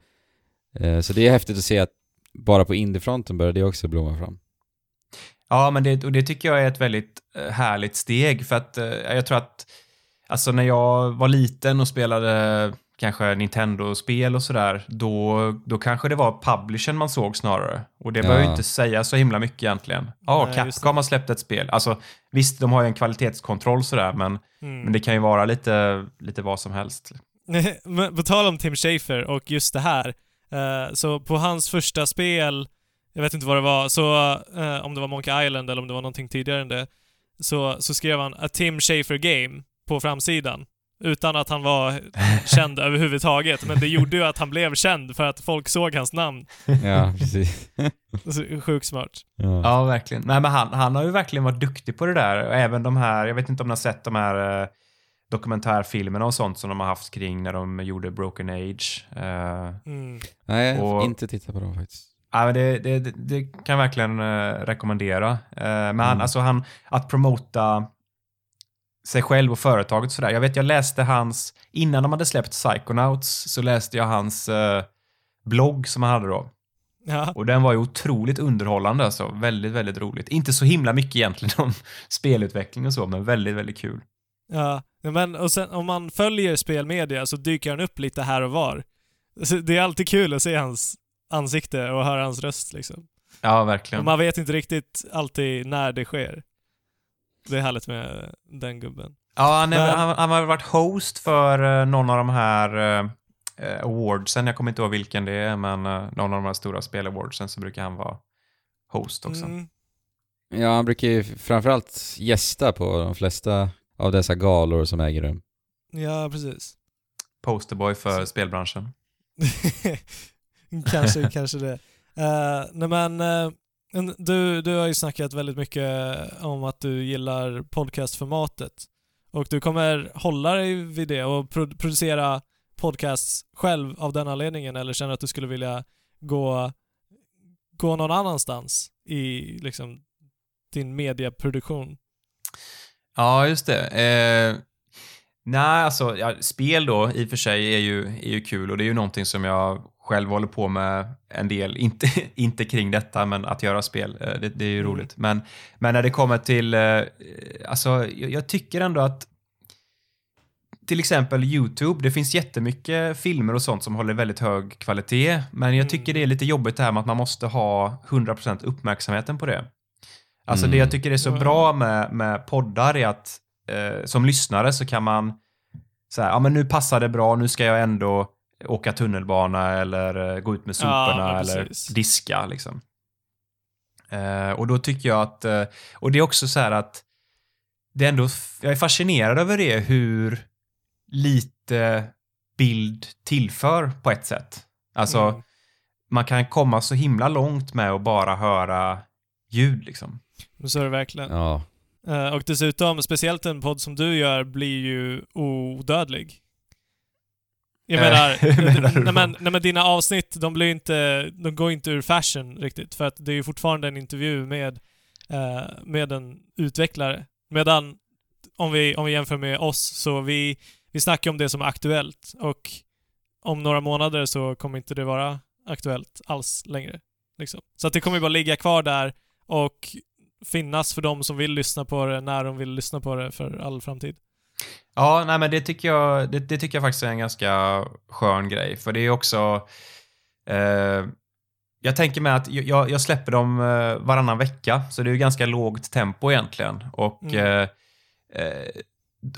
Eh, så det är häftigt att se att bara på indie-fronten börjar det också blomma fram. Ja, men det, och det tycker jag är ett väldigt eh, härligt steg för att jag tror att alltså när jag var liten och spelade kanske Nintendo-spel och sådär, då, då kanske det var publishern man såg snarare. Och det Ja. behöver ju inte säga så himla mycket egentligen. Ja, just Capcom har släppt ett spel. Alltså visst, de har ju en kvalitetskontroll sådär, men, Mm. men det kan ju vara lite, lite vad som helst. Men på tal om Tim Schafer och just det här. eh, så på hans första spel, jag vet inte vad det var, så eh, om det var Monkey Island eller om det var någonting tidigare än det, så, så skrev han a Tim Schafer game på framsidan. Utan att han var känd överhuvudtaget, men det gjorde ju att han blev känd för att folk såg hans namn. Ja, precis. Sjukt smart. Ja. Ja, verkligen. Nej, men han, han har ju verkligen varit duktig på det där. Och även de här, jag vet inte om ni har sett de här eh, dokumentärfilmerna och sånt som de har haft kring när de gjorde Broken Age. Eh, Mm. Nej, jag har Och- inte tittat på dem faktiskt. ja, men det, det, det, det kan jag verkligen eh, rekommendera. Eh, men han, Mm. alltså han, att promota sig själv och företaget sådär. Jag vet, jag läste hans, innan de hade släppt Psychonauts så läste jag hans eh, blogg som han hade då. Ja. Och den var ju otroligt underhållande alltså. Väldigt, väldigt roligt. Inte så himla mycket egentligen om spelutveckling och så, men väldigt, väldigt kul. Ja, men och sen om man följer spelmedia så dyker han upp lite här och var. Så det är alltid kul att se hans ansikte och höra hans röst liksom. Ja, Och verkligen. man vet inte riktigt alltid när det sker. Det är härligt med den gubben. Ja, han, är, Men- han, han har varit host för eh, någon av de här eh, eh, awardsen. Jag kommer inte ihåg vilken det är, men eh, någon av de här stora spelawardsen så brukar han vara host också. Mm. Ja, han brukar ju framförallt gästa på de flesta av dessa galor som äger rum. Ja, precis. Posterboy för spelbranschen. kanske, kanske det. Uh, nej men, en- du, du har ju snackat väldigt mycket om att du gillar podcastformatet. Och du kommer hålla dig vid det och producera podcasts själv av den anledningen eller känner att du skulle vilja gå, gå någon annanstans i liksom din mediaproduktion? Ja, just det. Eh, nej, alltså ja, spel då i och för sig är ju, är ju kul och det är ju någonting som jag själv håller på med en del. Inte, inte kring detta, men att göra spel. Eh, det, det är ju Mm. roligt. Men, men när det kommer till, eh, alltså jag, jag tycker ändå att till exempel YouTube, det finns jättemycket filmer och sånt som håller väldigt hög kvalitet, men jag tycker Mm. det är lite jobbigt det här med att man måste ha 100% uppmärksamheten på det. Alltså det Mm. jag tycker är så bra med, med poddar är att eh, som lyssnare så kan man så här, ja men nu passar det bra, nu ska jag ändå åka tunnelbana eller eh, gå ut med Ja, soporna men eller diska liksom. Eh, och då tycker jag att, eh, och det är också så här att det är ändå, jag är fascinerad över det hur lite bild tillför på ett sätt. Alltså, Mm. man kan komma så himla långt med att bara höra ljud liksom. Så är det verkligen. Ja. Eh, och dessutom, speciellt en podd som du gör blir ju odödlig. Jag menar, menar nej, men, nej men dina avsnitt, de blir inte, de går inte ur fashion riktigt. För att det är ju fortfarande en intervju med, eh, med en utvecklare. Medan, om vi, om vi jämför med oss, så vi, vi snackar om det som är aktuellt. Och om några månader så kommer inte det vara aktuellt alls längre. Liksom. Så att det kommer bara ligga kvar där och finnas för de som vill lyssna på det när de vill lyssna på det för all framtid. Ja, nej men det tycker jag, det, det tycker jag faktiskt är en ganska skön grej. För det är också... Eh, jag tänker mig att jag, jag släpper dem eh, varannan vecka, så det är ju ganska lågt tempo egentligen. Och Mm. eh, eh,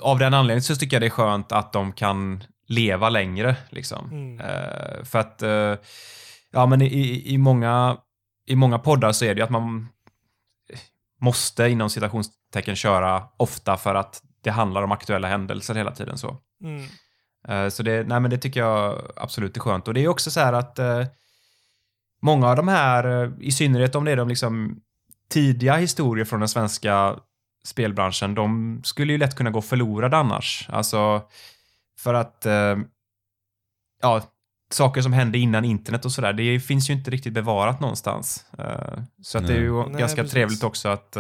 av den anledningen så tycker jag det är skönt att de kan leva längre. Liksom. Mm. Eh, för att, eh, ja men i, i, många, i många poddar så är det ju att man måste inom citationstecken köra ofta för att det handlar om aktuella händelser hela tiden så. Mm. Eh, Så det, nej men det tycker jag absolut är skönt. Och det är också så här att eh, många av de här, eh, i synnerhet om det är de liksom tidiga historier från den svenska spelbranschen, de skulle ju lätt kunna gå förlorade annars. Alltså, för att, ja, saker som hände innan internet och sådär, det finns ju inte riktigt bevarat någonstans. Så att det är ju Nej, ganska precis. trevligt också att,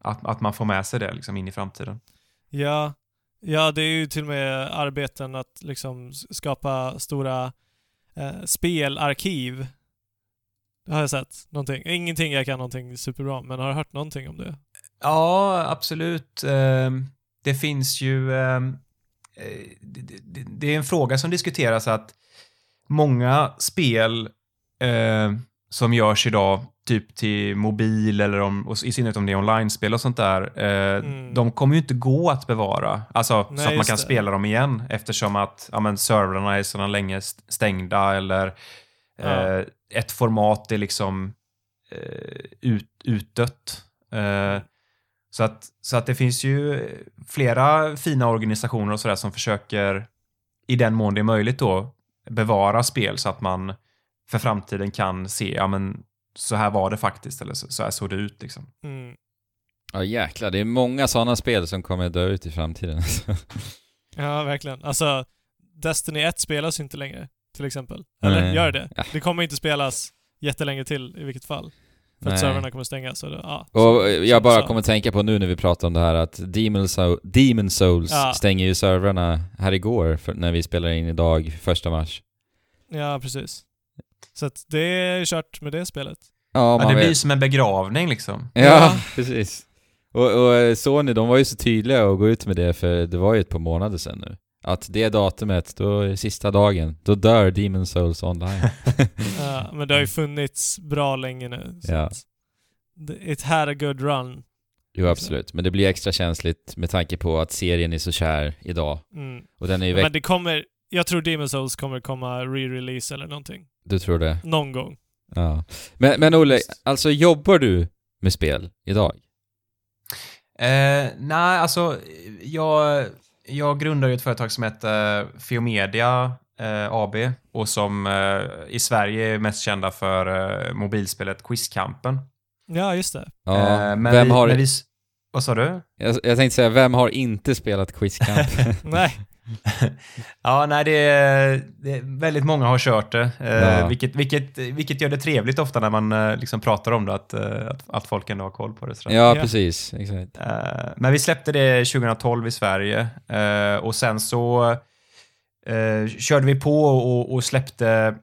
att, att man får med sig det liksom in i framtiden. Ja, ja, det är ju till och med arbeten att liksom skapa stora eh, spelarkiv. Det har jag sett någonting. Ingenting jag kan någonting superbra, men har du hört någonting om det? Ja, absolut. Ehm, Det finns ju... ehm, eh, det- det- Det är en fråga som diskuteras att många spel eh, som görs idag, typ till mobil eller om, och i synnerhet om det är online-spel och sånt där, eh, Mm. de kommer ju inte gå att bevara. Alltså, Nej, så att man kan det. spela dem igen eftersom att ja, men, servrarna är sedan länge st- stängda eller Ja. eh, ett format är liksom eh, ut, utdött. Eh, så, att, så att det finns ju flera fina organisationer och sådär som försöker, i den mån det är möjligt då, bevara spel så att man för framtiden kan se, ja men så här var det faktiskt, eller så, så här såg det ut liksom. Mm. Ja jäklar, det är många sådana spel som kommer dö ut i framtiden. Ja, verkligen. Alltså, Destiny 1 spelas ju inte längre, till exempel. Eller Nej. gör det? Ja. Det kommer inte spelas jättelänge till i vilket fall. För Nej. att servrarna kommer stängas. Så det, ja, Och så- jag som bara sa. kommer tänka på nu när vi pratar om det här att Demon, Demon Souls Ja. stänger ju servrarna här igår för, när vi spelar in idag, första mars. Ja, precis. Så att det är kört med det spelet. Ja, Ja, man det vet. blir som en begravning liksom. Ja, Ja. precis. Och, och eh, Sony, de var ju så tydliga att gå ut med det för det var ju ett par månader sedan nu. Att det datumet, då är sista dagen, då dör Demon Souls online. Ja, men det har ju funnits bra länge nu. Så Ja. it had a good run. jo, absolut. Men det blir extra känsligt med tanke på att serien är så kär idag. Mm. Och den är ju Men det kommer, jag tror Demon Souls kommer komma re-release eller någonting. Du tror det? Någon gång. Ja. Men, men Olle, alltså jobbar du med spel idag? Eh, nej, alltså jag, jag grundar ju ett företag som heter Fiomedia eh, AB och som eh, i Sverige är mest kända för eh, mobilspelet Quizkampen. Ja, just det. Ja. Eh, men vem vi, har... men vi, vad sa du? Jag, jag tänkte säga, vem har inte spelat Quizkamp? Nej. ja, nej, det är, det är, väldigt många har kört det, eh, Ja. vilket, vilket, vilket gör det trevligt ofta när man eh, liksom pratar om det, att, eh, att, att folk ändå har koll på det. sådär. ja, precis. Exakt. Men vi släppte det 2012 i Sverige och sen så körde vi på och, och släppte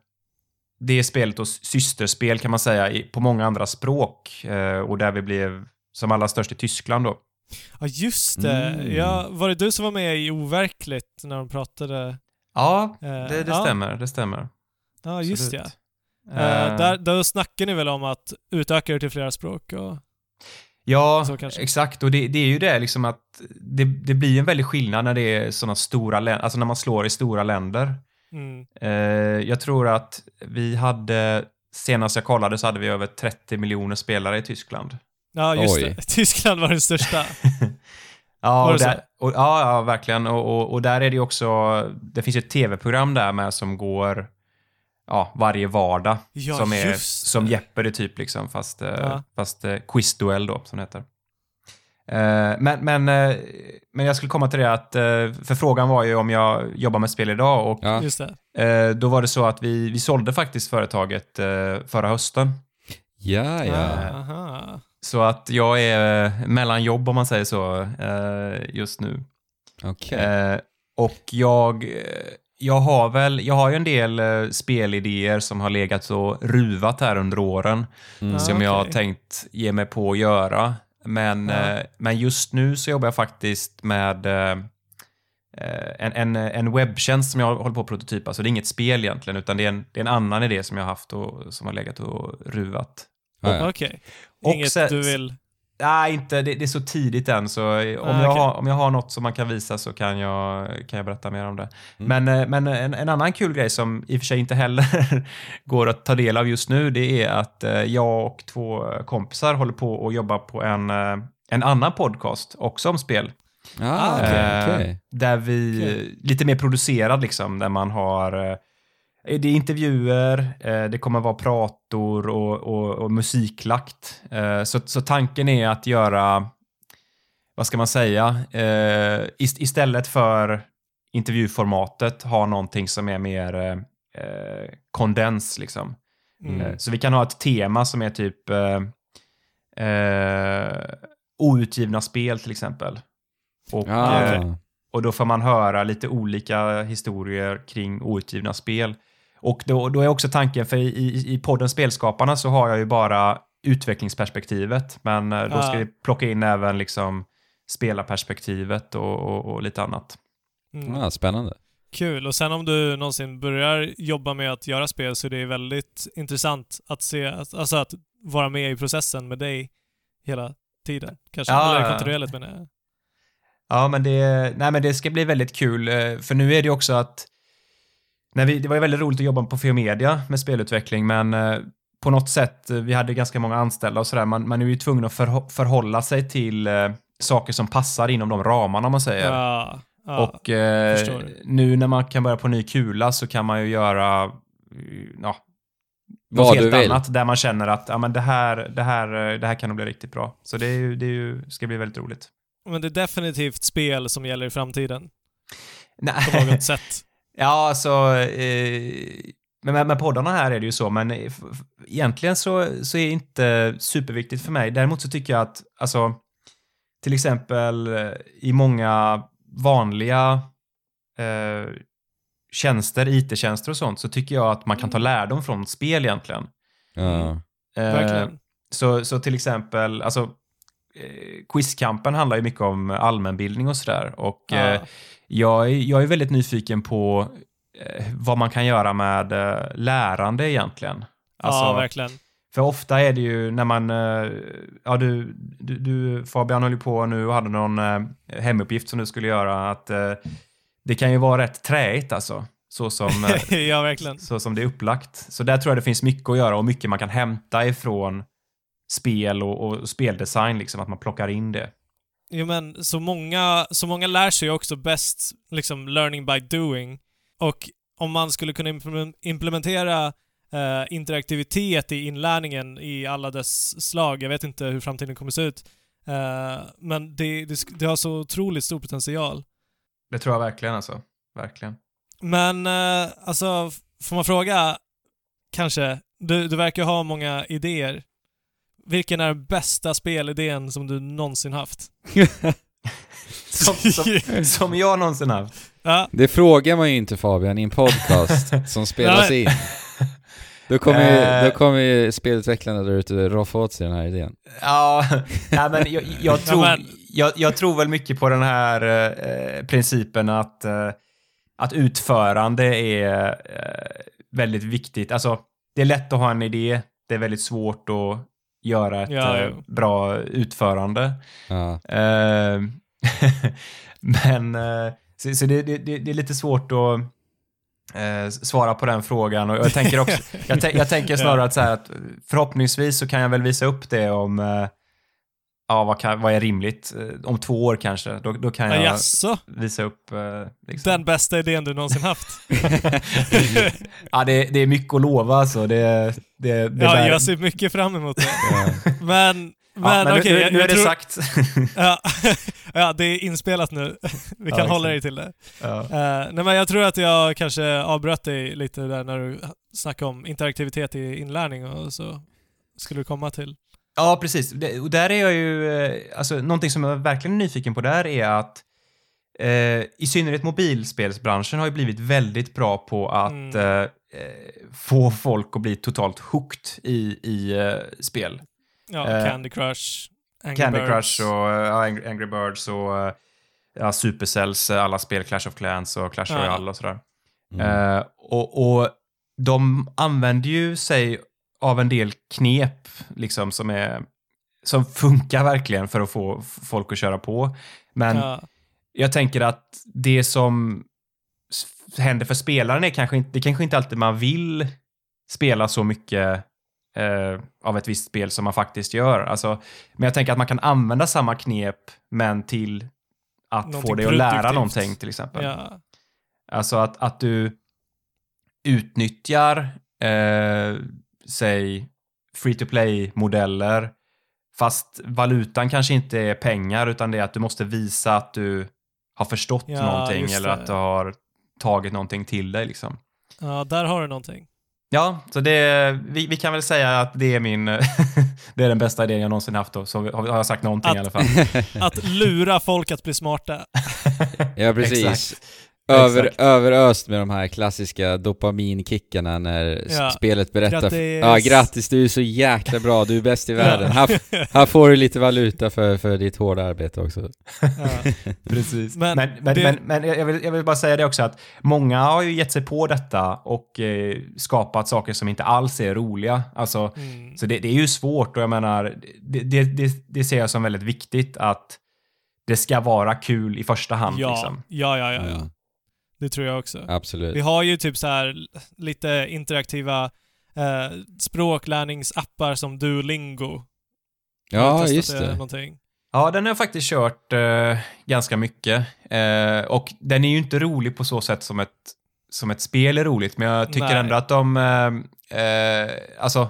det spelet och systerspel kan man säga på många andra språk och där vi blev som allra störst i Tyskland då. Ja, just det. Mm. Ja, var det du som var med i Overkligt när de pratade? Ja, Eh, det, det ja. stämmer. Det stämmer. Ja, just ja. Absolut. Eh, Eh, där, där snackar ni väl om att utöka det till flera språk och... Ja, exakt. Och det, det är ju det liksom att det, det blir en väldig skillnad när det är sådana stora länder, alltså när man slår i stora länder. Mm. Eh, jag tror att vi hade, senast jag kollade så hade vi över 30 miljoner spelare i Tyskland. Ja, just Oj. det. Tyskland var den största. Ja, Var och det där, och, ja, ja, verkligen. Och, och, och där är det ju också, det finns ju ett tv-program där med som går ja, varje vardag. Ja, som är just som det. Jeopardy typ, liksom, fast, eh, Ja. fast eh, quizduell då, som det heter. Eh, men, men, men jag skulle komma till det att, för frågan var ju om jag jobbar med spel idag och Ja. Just det. då var det så att vi, vi sålde faktiskt företaget förra hösten. Ja, ja. Aha. Så att jag är eh, mellan jobb om man säger så eh, just nu. Okej. Eh, och jag, jag har väl, jag har ju en del spelidéer som har legat och ruvat här under åren. Mm. Som jag har tänkt ge mig på att göra. Men, Ja. men just nu så jobbar jag faktiskt med en, en, en webbtjänst som jag håller på att prototypa. Så det är inget spel egentligen, utan det är en, det är en annan idé som jag har haft och som har legat och ruvat. Okej. Och Inget sen- du vill... Nej, inte. Det, det är så tidigt än, så eh, om, Ah, jag okej. har, om jag har något som man kan visa så kan jag, kan jag berätta mer om det. Mm. Men, eh, men en, en annan kul grej som i och för sig inte heller går att ta del av just nu, det är att eh, jag och två kompisar håller på att jobba på en, eh, en annan podcast, också om spel. Ah, Eh, okej. Där vi, lite mer producerad liksom, där man har eh, det är intervjuer, eh, det kommer vara prator och, och, och musiklagt. Eh, Så, så tanken är att göra, vad ska man säga, eh, ist- istället för intervjuformatet ha någonting som är mer eh, eh, kondens liksom. Mm. Eh, Så vi kan ha ett tema som är typ eh, eh, outgivna spel till exempel. Och, Ah, eh, och då får man höra lite olika historier kring outgivna spel. Och då, då är också tanken, för i, i, podden Spelskaparna så har jag ju bara utvecklingsperspektivet, men eh, då ska Ah. vi plocka in även liksom spelarperspektivet och, och, och lite annat. Mm. Ah, spännande. Kul. Och sen om du någonsin börjar jobba med att göra spel så är det väldigt intressant att se, alltså att vara med i processen med dig hela tiden. Kanske. Ja, Eller ja. kontinuerligt menar jag. Ja, men det, nej, men det ska bli väldigt kul, eh, för nu är det också att när vi, det var ju väldigt roligt att jobba på Feomedia med spelutveckling, men eh, på något sätt, eh, vi hade ganska många anställda och sådär, man, man är ju tvungen att förhå- förhålla sig till eh, saker som passar inom de ramarna, om man säger. Ja. ja. och eh, nu när man kan börja på ny kula så kan man ju göra ja, Vad något du helt vill. annat där man känner att ja, men det, här, det, här, det här kan nog bli riktigt bra. Så det, är ju, det är ju, ska bli väldigt roligt. Men det är definitivt spel som gäller i framtiden. Nej. På något sätt. Ja, alltså... Eh, men med, med poddarna här är det ju så, men egentligen så, så är det inte superviktigt för mig. Däremot så tycker jag att, alltså, till exempel eh, i många vanliga eh, tjänster, IT-tjänster och sånt, så tycker jag att man kan ta lärdom från spel egentligen. Ja. Eh, Verkligen. så, så till exempel, alltså, eh, Quizkampen handlar ju mycket om allmänbildning och sådär. Och Ja. eh, jag, är, jag är väldigt nyfiken på eh, vad man kan göra med eh, lärande egentligen. Alltså, ja, verkligen. för ofta är det ju när man, eh, ja du, du, du Fabian höll ju på nu och hade någon hemuppgift som du skulle göra, att det kan ju vara rätt träigt alltså. Så som, ja, verkligen. så som det är upplagt. Så där tror jag det finns mycket att göra och mycket man kan hämta ifrån spel och, och speldesign, liksom att man plockar in det. Jo men så många, så många lär sig också bäst liksom learning by doing. Och om man skulle kunna implem- implementera eh, interaktivitet i inlärningen i alla dess slag, jag vet inte hur framtiden kommer se ut, eh, men det, det, det har så otroligt stor potential. Det tror jag verkligen alltså. Verkligen. Men eh, alltså, får man fråga, kanske, du, du verkar ha många idéer. Vilken är den bästa spelidén som du någonsin haft? Som, som, som jag någonsin haft. Ja, Det frågar man ju inte Fabian i en podcast som spelas in. Då kommer, ju, Eh. då kommer ju spelutvecklarna där ute roffa åt sig den här idén. Ja, nej, men jag, jag, tror, jag, jag tror väl mycket på den här eh, principen att, eh, att utförande är eh, väldigt viktigt. Alltså, det är lätt att ha en idé, det är väldigt svårt att göra ett Ja, eh, jo. bra utförande. Ja. Eh, men eh, så, så det, det, det är lite svårt att eh, svara på den frågan. Och jag tänker, också, jag, jag tänker snarare att, så här, att förhoppningsvis så kan jag väl visa upp det om eh, Ja, vad, kan, vad är rimligt? Eh, Om två år kanske. Då, då kan Ja, jag jaså? visa upp... eh, Liksom. Den bästa idén du någonsin haft? Ja, det, det är mycket att lova alltså. Det, det, det ja, bär- jag ser mycket fram emot det. Ja. Men, Ja, men, men okej, nu, jag, nu är det tror, sagt. Ja, ja, det är inspelat nu. Vi kan Ja, hålla dig till det. ja. Eh, nej men jag tror att jag kanske avbröt dig lite där när du snackade om interaktivitet i inlärning och så skulle du komma till. Ja, precis. Det, och där är jag ju, eh, alltså någonting som jag verkligen är nyfiken på där är att eh, i synnerhet mobilspelsbranschen har ju blivit väldigt bra på att Mm. eh, eh, få folk att bli totalt hooked i, i eh, spel. Ja, Eh, Candy Crush, Angry Candy Birds. Crush och Angry, Birds och ja, Supercells, alla spel, Clash of Clans och Clash Ja. Royale och sådär. Mm. Eh, och, och de använder ju sig av en del knep liksom som är som funkar verkligen för att få folk att köra på. Men Ja, jag tänker att det som händer för spelaren är kanske inte, det kanske inte alltid man vill spela så mycket eh, av ett visst spel som man faktiskt gör. Alltså, men jag tänker att man kan använda samma knep men till att få Någonting dig att lära någonting till exempel. ja, Alltså att, att du utnyttjar, eh, säg, free to play-modeller, fast valutan kanske inte är pengar, utan det är att du måste visa att du har förstått Ja, någonting eller att du har tagit någonting till dig. Liksom. ja, där har du någonting. Ja, så det, vi, vi kan väl säga att det är min, det är den bästa idén jag någonsin haft då, så har, har jag sagt någonting Att- i alla fall. Att lura folk att bli smarta. Ja, precis. Exakt. Över, överöst med de här klassiska dopaminkickarna när Ja. spelet berättar... Grattis. Ja, grattis, du är så jäkla bra, du är bäst i världen. Här, här får du lite valuta för, för ditt hårda arbete också. Ja. Precis. Men Men, men, det- men, men, jag, vill, jag vill bara säga det också att många har ju gett sig på detta och eh, skapat saker som inte alls är roliga. Alltså, Mm. Så det, det är ju svårt och jag menar, det, det, det, det ser jag som väldigt viktigt att det ska vara kul i första hand. Ja, Liksom. ja, ja, ja, ja. Det tror jag också. absolut. Vi har ju typ så här lite interaktiva eh, språklärningsappar som Duolingo. Ja, just det. Någonting? Ja, den har jag faktiskt kört eh, ganska mycket. Eh, och den är ju inte rolig på så sätt som ett, som ett spel är roligt, men jag tycker Nej. ändå att de, eh, eh, alltså,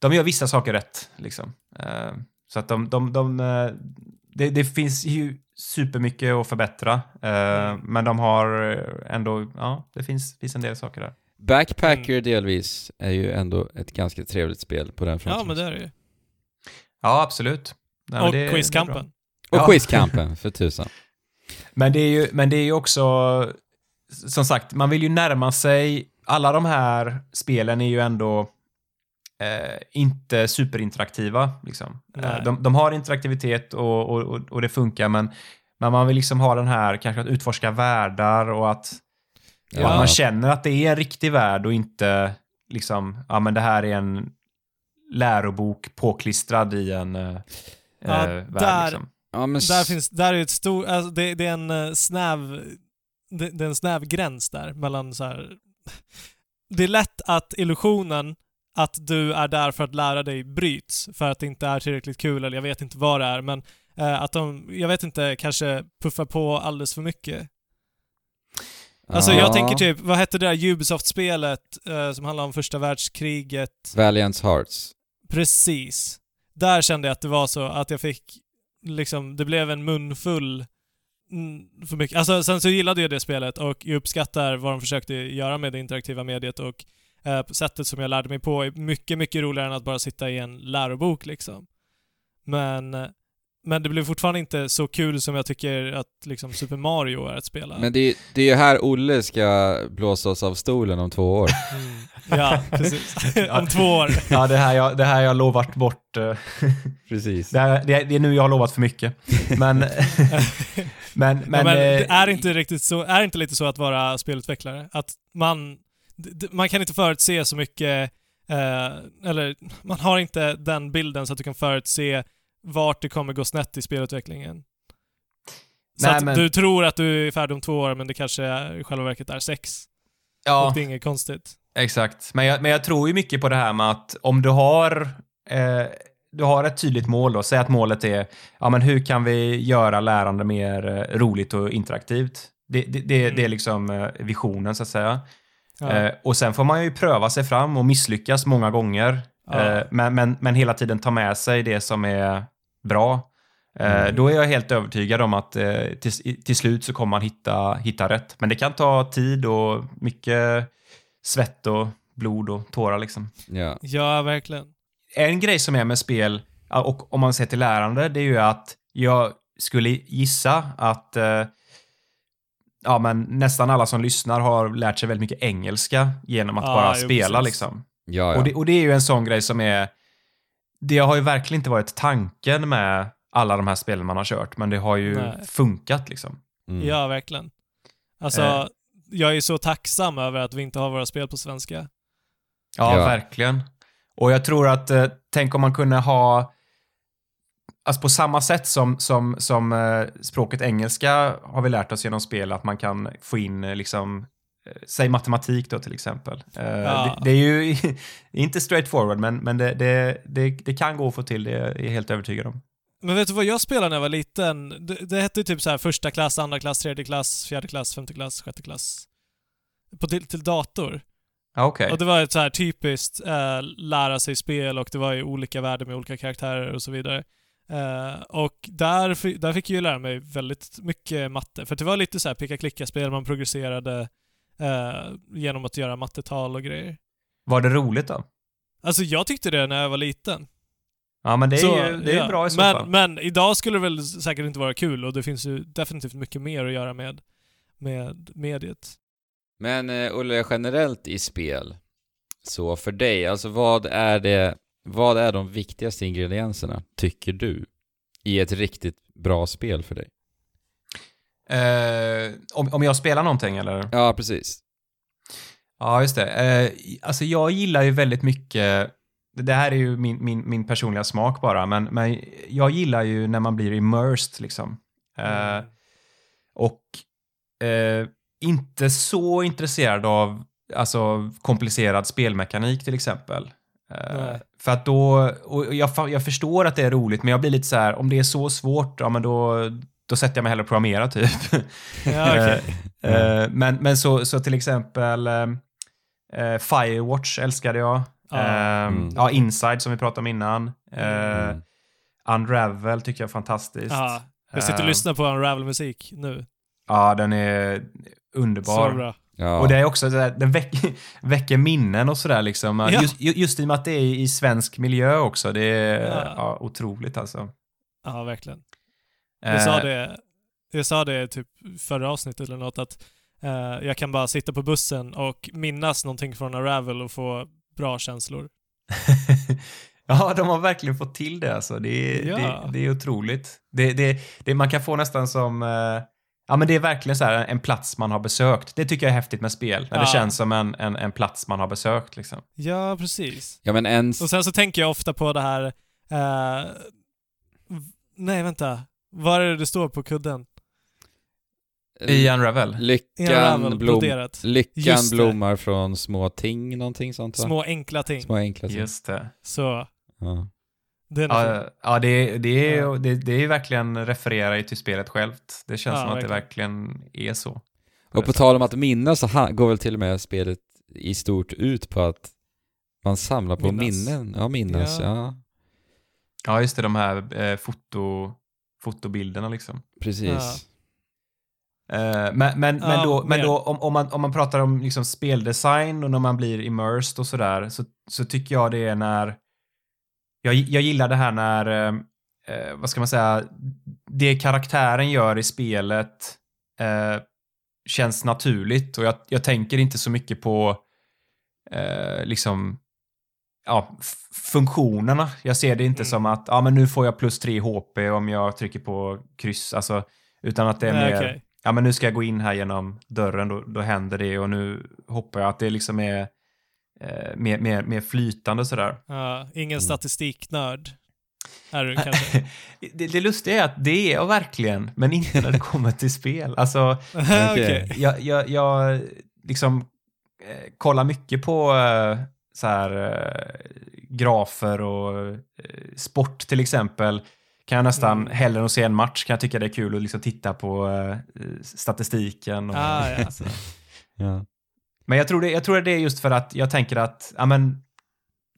de gör vissa saker rätt. Liksom. Eh, så att de, de, de eh, det, det finns ju supermycket att förbättra, eh, Mm. men de har eh, ändå, ja, det finns, finns en del saker där. Backpacker Mm. delvis är ju ändå ett ganska trevligt spel på den fronten. Ja, men det är det ju. Ja, absolut. Nej, Och det- det. Quizkampen. Och Ja. Quizkampen, för tusan. Men det är ju, men det är ju också, som sagt, man vill ju närma sig, alla de här spelen är ju ändå eh, inte superinteraktiva. Liksom. Eh, de, de har interaktivitet och, och, och, och det funkar, men, men man vill liksom ha den här, kanske att utforska världar och att, Ja. att man känner att det är en riktig värld och inte liksom, ja men det här är en lärobok påklistrad i en eh, Ja, eh, värld. där- Liksom. Ja, men Där finns, där är ett stor, alltså det, det är en eh, snäv, det, det är en snäv gräns där mellan så här. Det är lätt att illusionen att du är där för att lära dig bryts, för att det inte är tillräckligt kul eller jag vet inte vad det är, men eh, att de, jag vet inte, kanske puffar på alldeles för mycket. Alltså ja. jag tänker typ, vad hette det där Ubisoft-spelet eh, som handlar om första världskriget? Valiant Hearts. Precis. Där kände jag att det var så att jag fick liksom, det blev en munfull mm, för mycket. Alltså sen så gillade jag det spelet och jag uppskattar vad de försökte göra med det interaktiva mediet och eh, sättet som jag lärde mig på är mycket, mycket roligare än att bara sitta i en lärobok liksom. Men, eh, men det blev fortfarande inte så kul som jag tycker att liksom Super Mario är att spela. Men det, det är ju här Olle ska blåsa oss av stolen om två år. Mm. Ja, precis. Om två år. Ja, det här jag, det här jag lovat bort. eh, Precis. Det, här, det, det är nu jag har lovat för mycket. Men, men, men, ja, men det eh, är inte riktigt så, är inte lite så att vara spelutvecklare? Att man, man kan inte förutse så mycket eh, eller man har inte den bilden så att du kan förutse vart det kommer gå snett i spelutvecklingen. Så Nej, att men- du tror att du är färdig om två år, men det kanske är, i själva verket är sex. Ja, Och det är inget konstigt. exakt. Men jag, men jag tror ju mycket på det här med att om du har eh, du har ett tydligt mål då, säg att målet är ja, men hur kan vi göra lärande mer eh, roligt och interaktivt? Det, det, det, det är liksom eh, visionen så att säga. Ja. Eh, och sen får man ju pröva sig fram och misslyckas många gånger. Ja. Eh, men, men, men hela tiden ta med sig det som är bra. Eh, Mm. Då är jag helt övertygad om att eh, till, till slut så kommer man hitta, hitta rätt. Men det kan ta tid och mycket svett och blod och tårar liksom. Ja. ja, verkligen. En grej som är med spel, och om man ser till lärande, det är ju att jag skulle gissa att eh, ja, men nästan alla som lyssnar har lärt sig väldigt mycket engelska genom att Ja, bara jo, spela precis. liksom. Ja, ja. Och, det, och det är ju en sån grej som är... Det har ju verkligen inte varit tanken med alla de här spelen man har kört, men det har ju Nej. funkat liksom. Mm. Ja, verkligen. Alltså, Eh. jag är så tacksam över att vi inte har våra spel på svenska. Ja, Ja. verkligen. Och jag tror att, eh, tänk om man kunde ha, alltså på samma sätt som, som, som eh, språket engelska har vi lärt oss genom spel, att man kan få in eh, liksom, eh, säg matematik då till exempel. Ja. det, det är ju inte straight forward, men, men det, det, det, det kan gå att få till det, är jag helt övertygad om. Men vet du vad jag spelade när jag var liten? Det, det hette ju typ så här första klass, andra klass, tredje klass, fjärde klass, femte klass, sjätte klass. På till, till dator. Okej. Och det var ett så här typiskt eh, lära sig spel och det var ju olika världar med olika karaktärer och så vidare. Eh, och där, där fick jag ju lära mig väldigt mycket matte. För det var lite så här picka-klicka-spel, man progresserade eh, genom att göra mattetal och grejer. Var det roligt då? Alltså jag tyckte det när jag var liten. Ja, men det är Så, ju det är ja. bra i så men, fall. Men idag skulle det väl säkert inte vara kul och det finns ju definitivt mycket mer att göra med, med mediet. Men eh, Olle, generellt i spel, så för dig, alltså vad är det, vad är de viktigaste ingredienserna, tycker du, i ett riktigt bra spel för dig? Eh, om, om jag spelar någonting eller? Ja, precis. Ja, just det. Eh, alltså jag gillar ju väldigt mycket, det här är ju min, min, min personliga smak bara, men, men jag gillar ju när man blir immersed liksom. Eh, och eh, inte så intresserad av alltså, komplicerad spelmekanik till exempel. Eh, Nej. för att då, och jag, jag förstår att det är roligt, men jag blir lite så här, om det är så svårt, ja men då, då sätter jag mig hellre och programmera typ. Ja, okej. Eh, men, men så, så till exempel eh, eh, Firewatch älskade jag. Ja. Eh, Mm. ja, Inside som vi pratade om innan. Eh, Mm. Unravel tycker jag är fantastiskt. Ja, jag sitter och Eh, lyssnar på Unravel-musik nu. Ja, den är underbar. Så bra. Ja. Och det är också sådär, den väck, väcker minnen och sådär liksom. Ja. Just, ju- just i och med att det är i svensk miljö också. Det är Ja. ja. otroligt alltså. Ja, verkligen. Jag sa Eh, det, jag sa det typ förra avsnittet eller något att eh, jag kan bara sitta på bussen och minnas någonting från Unravel och få bra känslor. ja, de har verkligen fått till det alltså. Det det, det är otroligt. Det, det, det, man kan få nästan som... eh, ja, men det är verkligen så här en plats man har besökt. Det tycker jag är häftigt med spel. När det Ja. känns som en, en, en plats man har besökt liksom. Ja, precis. ja, men en... Och sen så tänker jag ofta på det här... V- nej, vänta. Vad är det det står på kudden? I Unravel. I Lyckan, Unravel, blom, broderat. lyckan det. blommar från små ting, någonting sånt va? Små enkla ting. Små enkla ting. Just det. Så, Ja. Fin. Ja, ja det, det, är, Ja. det, det är ju verkligen refererar ju till spelet självt. Det känns Ja, som att det verkligen. verkligen är så. Och på tal om att minnas så går väl till och med spelet i stort ut på att man samlar på Minnas. minnen. Ja, minnas, Ja. ja. Ja, just det, de här eh, foto, fotobilderna liksom. Precis. Men men, men Ja, då, men mer. då om, om, man, om man pratar om liksom speldesign och när man blir immersed och sådär så, så tycker jag det är när jag, jag gillar det här när eh, eh, vad ska man säga det karaktären gör i spelet eh, känns naturligt och jag, jag tänker inte så mycket på eh, liksom ja, funktionerna. Jag ser det inte Mm. som att ja, men nu får jag plus 3 HP om jag trycker på kryss, alltså, utan att det är Nej, mer okej. ja men nu ska jag gå in här genom dörren, då, då händer det och nu hoppar jag. Att det liksom är eh, mer, mer, mer flytande och sådär. Ja, ingen Mm. statistiknörd är du kanske. det, det lustiga är att det är jag verkligen, men inte när det kommer till spel. Alltså, Okej. jag, jag, jag liksom eh, kollar mycket på eh, så här eh, grafer och eh, sport till exempel. Kan jag nästan Mm. hellre än att se en match kan jag tycka det är kul att liksom titta på eh, statistiken. Och, Ah, ja. så. Ja. Men jag tror, det, jag tror det är just för att jag tänker att ja, men,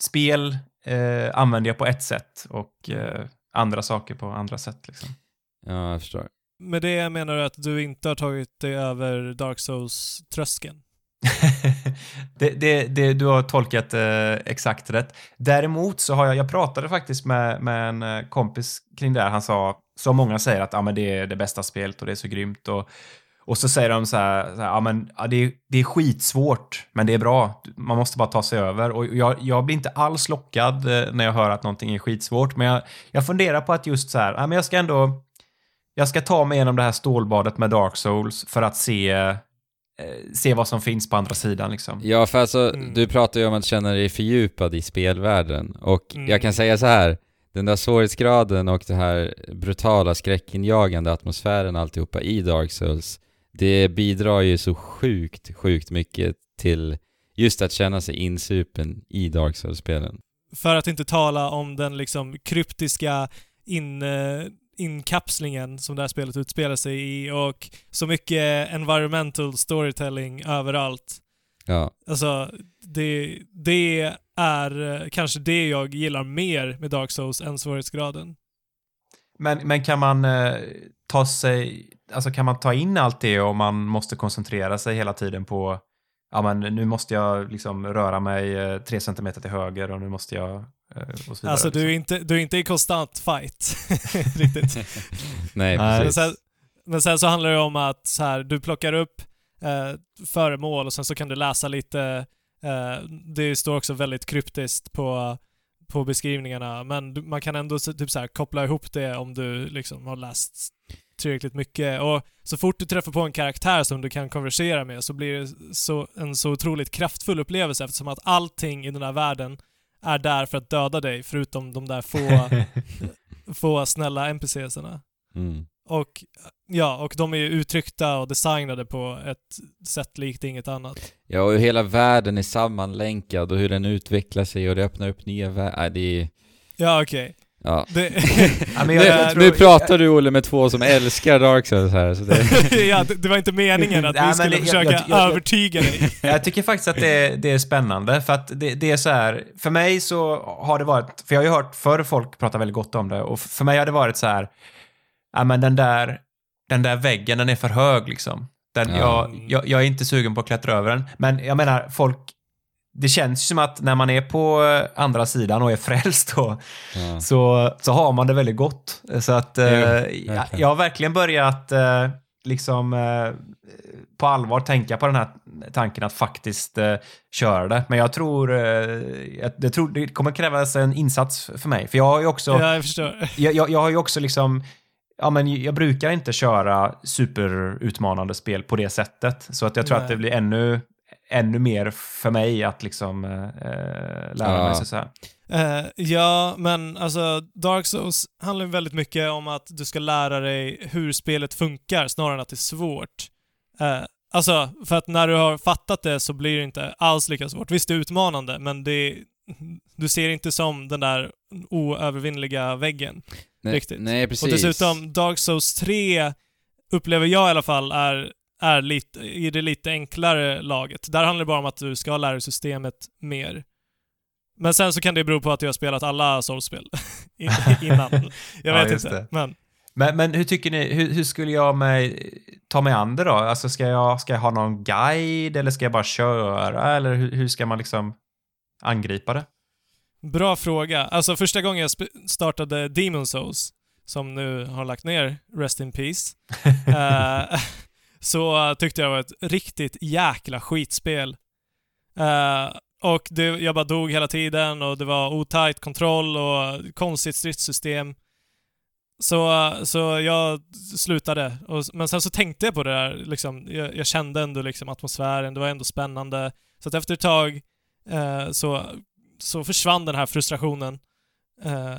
spel eh, använder jag på ett sätt och eh, andra saker på andra sätt. Liksom. ja, jag förstår. Med det menar du att du inte har tagit dig över Dark Souls-tröskeln? det, det, det, du har tolkat eh, exakt rätt. Däremot så har jag, jag pratade faktiskt med, med en eh, kompis kring det här. Han sa, som många säger att ja, men det är det bästa spelet och det är så grymt. Och, och så säger de så här, så här ja, men, ja, det, är, det är skitsvårt, men det är bra. Man måste bara ta sig över. Och jag, jag blir inte alls lockad eh, när jag hör att någonting är skitsvårt, men jag, jag funderar på att just så här, ja, men jag ska ändå jag ska ta mig igenom det här stålbadet med Dark Souls för att se, eh, se vad som finns på andra sidan. Liksom. Ja, för alltså, Mm. du pratar ju om att känna dig fördjupad i spelvärlden. Och Mm. jag kan säga så här, den där svårighetsgraden och det här brutala skräckinjagande atmosfären alltihopa i Dark Souls, det bidrar ju så sjukt, sjukt mycket till just att känna sig insupen i Dark Souls-spelen. För att inte tala om den liksom kryptiska in, eh, inkapslingen som det här spelet utspelar sig i och så mycket environmental storytelling överallt. Ja, Alltså, det, det är eh, kanske det jag gillar mer med Dark Souls än svårighetsgraden. Men, men kan man eh, ta sig, alltså kan man ta in allt det och man måste koncentrera sig hela tiden på ja men nu måste jag liksom röra mig eh, tre centimeter till höger och nu måste jag eh, och så vidare. Alltså, du är, liksom. inte, du är inte i konstant fight. Riktigt. nej Nej. Men precis. sen, men sen så handlar det om att så här, du plockar upp eh, föremål och sen så kan du läsa lite. Eh, det står också väldigt kryptiskt på, på beskrivningarna, men man kan ändå typ så här, koppla ihop det om du liksom har läst tillräckligt mycket. Och så fort du träffar på en karaktär som du kan konversera med så blir det så, en så otroligt kraftfull upplevelse eftersom att allting i den här världen är där för att döda dig, förutom de där få, få snälla NPCsarna. Mm. Och ja, och de är ju uttryckta och designade på ett sätt likt inget annat. Ja, och hur hela världen är sammanlänkad och hur den utvecklar sig och det öppnar upp nya världar. Nej, det är... Ja, okej. Ja. Det, Ja, men Nu, jag- jag tror- nu pratar du Olle med två som älskar Dark Souls här, så det... ja, det, det var inte meningen att vi skulle försöka jag- jag- övertyga dig. Jag tycker faktiskt att det, det är spännande för att det, det är så här, för mig så har det varit, för jag har ju hört förr folk prata väldigt gott om det och för mig har det varit så här, ja men den där, den där väggen den är för hög liksom. Den, Ja. jag, jag, jag är inte sugen på att klättra över den. Men jag menar, folk, det känns ju som att när man är på eh, andra sidan och är frälst då, Ja. så, så har man det väldigt gott. Så att eh, jag, har verkligen börjat eh, liksom eh, på allvar tänka på den här tanken att faktiskt eh, köra det. Men jag tror, eh, jag tror det kommer krävas en insats för mig. För jag har ju också, Ja, jag förstår. jag, jag, jag har ju också liksom Ja, men jag brukar inte köra superutmanande spel på det sättet. Så att jag tror Nej. att det blir ännu, ännu mer för mig att liksom eh, lära Ja. mig. Så så här. Eh, ja, men alltså Dark Souls handlar ju väldigt mycket om att du ska lära dig hur spelet funkar snarare än att det är svårt. Eh, alltså, för att när du har fattat det så blir det inte alls lika svårt. Visst, det är utmanande, men det du ser inte som den där oövervinnliga väggen. Nej, Riktigt. nej, precis. Och dessutom, Dark Souls 3 upplever jag i alla fall är, är lite, i det lite enklare laget. Där handlar det bara om att du ska lära dig systemet mer. Men sen så kan det bero på att jag har spelat alla Souls-spel innan. Jag Ja, vet just inte. Men Men, men hur tycker ni, hur, hur skulle jag mig, ta mig an det då? Alltså ska jag, ska jag ha någon guide eller ska jag bara köra? Eller hur, hur ska man liksom angripa det? bra fråga. Alltså första gången jag startade Demon Souls, som nu har lagt ner Rest in Peace, eh, så tyckte jag det var ett riktigt jäkla skitspel. Uh, och det, jag bara dog hela tiden och det var otajt kontroll och konstigt stridssystem. Så, så jag slutade. Och, men sen så tänkte jag på det där, liksom, jag, jag kände ändå liksom atmosfären, det var ändå spännande. Så att efter ett tag eh, så, så försvann den här frustrationen. Eh,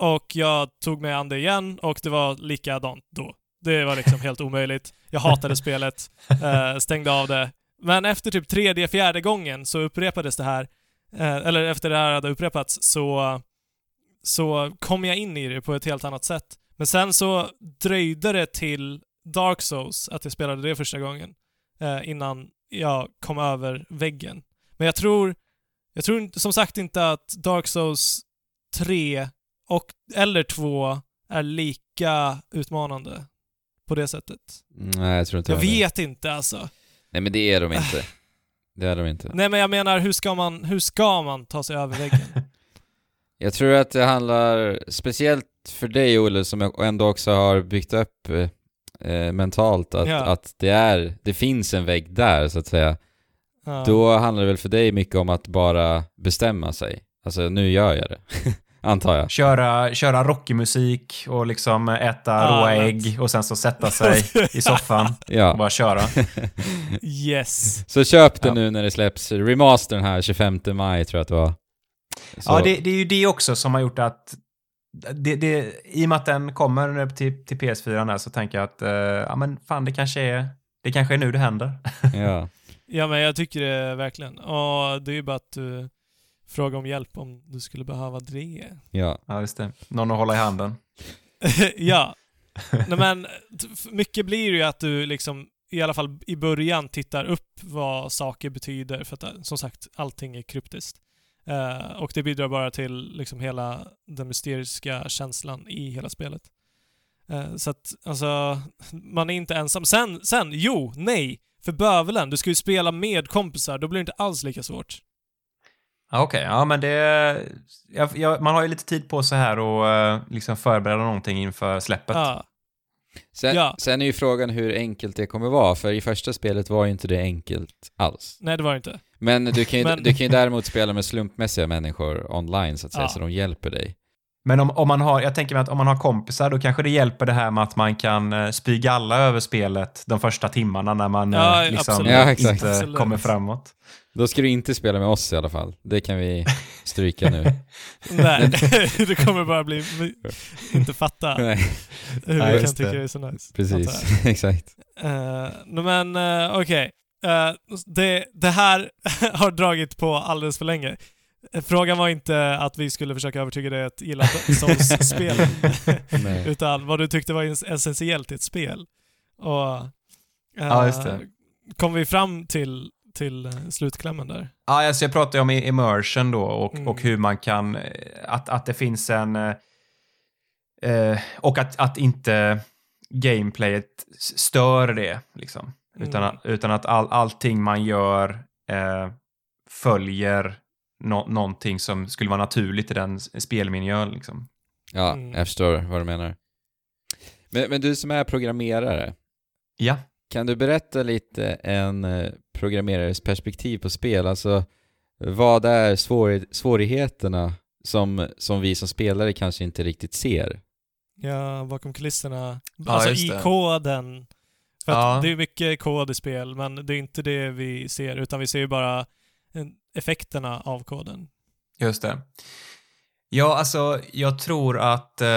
och jag tog mig an det igen och det var likadant då. Det var liksom helt omöjligt. Jag hatade spelet, eh, stängde av det. Men efter typ tredje, fjärde gången så upprepades det här, eh, eller efter det här hade upprepats så, så kom jag in i det på ett helt annat sätt. Men sen så dröjde det till Dark Souls att jag spelade det första gången eh, innan jag kom över väggen. Men jag tror, jag tror som sagt inte att Dark Souls 3 och, eller 2 är lika utmanande på det sättet. Nej, jag tror inte Jag heller. vet inte alltså. Nej, men det är de inte. Det är de inte. Nej men jag menar, hur ska man, hur ska man ta sig över väggen? Jag tror att det handlar, speciellt för dig Olle, som jag ändå också har byggt upp eh, eh, mentalt, att, Ja. att det är, det finns en vägg där så att säga. Ja. Då handlar det väl för dig mycket om att bara bestämma sig. Alltså, nu gör jag det. Antar jag. Köra, köra rockmusik och liksom äta Ja, råa ägg och sen så sätta sig i soffan och Ja. bara köra. Yes. Så köp det Ja. nu när det släpps. Remastern här 25 maj tror jag att det var. Så, Ja, det, det är ju det också som har gjort att det, det, I och med att den kommer till, till PS4 här så tänker jag att eh, ja men fan det kanske är det kanske är nu det händer. ja. Ja men jag tycker det verkligen. Och det är ju bara att du frågar om hjälp om du skulle behöva det. ja. Ja, just det. Någon att hålla i handen. ja. Nej men, mycket blir ju att du liksom, i alla fall i början, tittar upp vad saker betyder. För att eh, som sagt, allting är kryptiskt. Eh, och det bidrar bara till liksom hela den mysteriska känslan i hela spelet. Eh, så att, alltså, man är inte ensam. Sen, sen, jo, nej. För bövelen, du ska ju spela med kompisar, då blir det inte alls lika svårt. Ja, Okej, ja men det... Jag, jag, man har ju lite tid på sig här och eh, liksom förbereda någonting inför släppet. Ja. Sen, Ja. sen är ju frågan hur enkelt det kommer vara, för i första spelet var ju inte det enkelt alls. Nej, det var det inte. Men du kan ju, Men- du kan ju däremot spela med slumpmässiga människor online så att säga, Ja. så de hjälper dig. Men om, om man har, jag tänker mig att om man har kompisar då kanske det hjälper det här med att man kan eh, spy galla över spelet de första timmarna när man eh, Ja, liksom absolut. Ja, inte Absolut. kommer framåt. Då ska du inte spela med oss i alla fall. Det kan vi stryka nu. Nej, du kommer bara bli... Inte fatta Nej, hur Nej, du kan tycka det. är så nice. precis. Exakt. Eh, men uh, okej. Eh, det, det här har dragit på alldeles för länge. Frågan var inte att vi skulle försöka övertyga dig att gilla Souls-spel. Utan vad du tyckte var ess- essentiellt i ett spel. Och... eh, Ja. Kom vi fram till, till eh, slutklämmen där? Ja, alltså jag pratar ju om immersion då och, Mm. och hur man kan, eh, att, att det finns en, eh, eh, och att, att inte gameplayet stör det liksom. Utan, Mm. utan att all, allting man gör eh, följer nå någonting som skulle vara naturligt i den spelmiljön liksom. Ja, Mm. jag förstår vad du menar. Men, men du som är programmerare, Ja. kan du berätta lite en eh, programmerares perspektiv på spel? Alltså, vad är svår, svårigheterna som, som vi som spelare kanske inte riktigt ser? Ja, bakom kulisserna. Ja, alltså i det. koden. För att Ja. det är mycket kod i spel, men det är inte det vi ser, utan vi ser ju bara effekterna av koden. Just det. Ja, alltså jag tror att eh,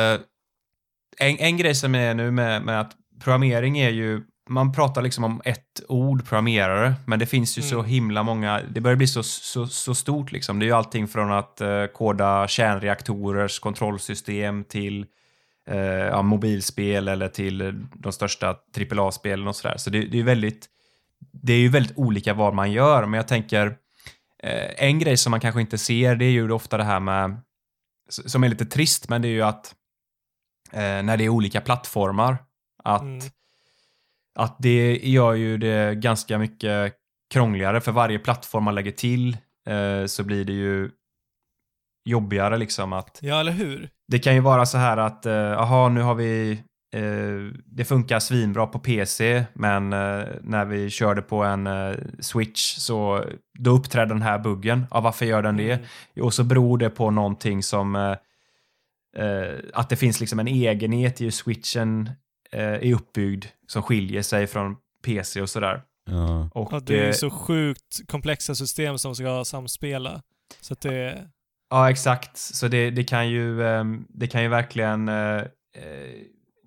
en, en grej som är nu med, med att programmering är ju, man pratar liksom om ett ord programmerare, men det finns ju så Mm. himla många, det börjar bli så, så, så stort liksom. Det är ju allting från att eh, koda kärnreaktorers kontrollsystem till eh, ja, mobilspel eller till de största AAA-spelen och sådär. Så det, det är väldigt, det är ju väldigt olika vad man gör, men jag tänker en grej som man kanske inte ser, det är ju ofta det här med, som är lite trist, men det är ju att eh, när det är olika plattformar, att, Mm. att det gör ju det ganska mycket krångligare för varje plattform man lägger till eh, så blir det ju jobbigare liksom att Ja, eller hur? det kan ju vara så här att, eh, aha, nu har vi, eh, det funkar svinbra på PC, men eh, när vi körde på en eh, Switch så då uppträdde den här buggen. Ja, varför gör den det? Mm. Och så beror det på någonting som, eh, eh, att det finns liksom en egenhet i hur switchen eh, är uppbyggd som skiljer sig från PC och sådär. Ja. Och, Ja, det är ju eh, så sjukt komplexa system som ska samspela. Så att det... Ja, exakt. Så det, det kan ju, ehm, det kan ju verkligen, eh, eh,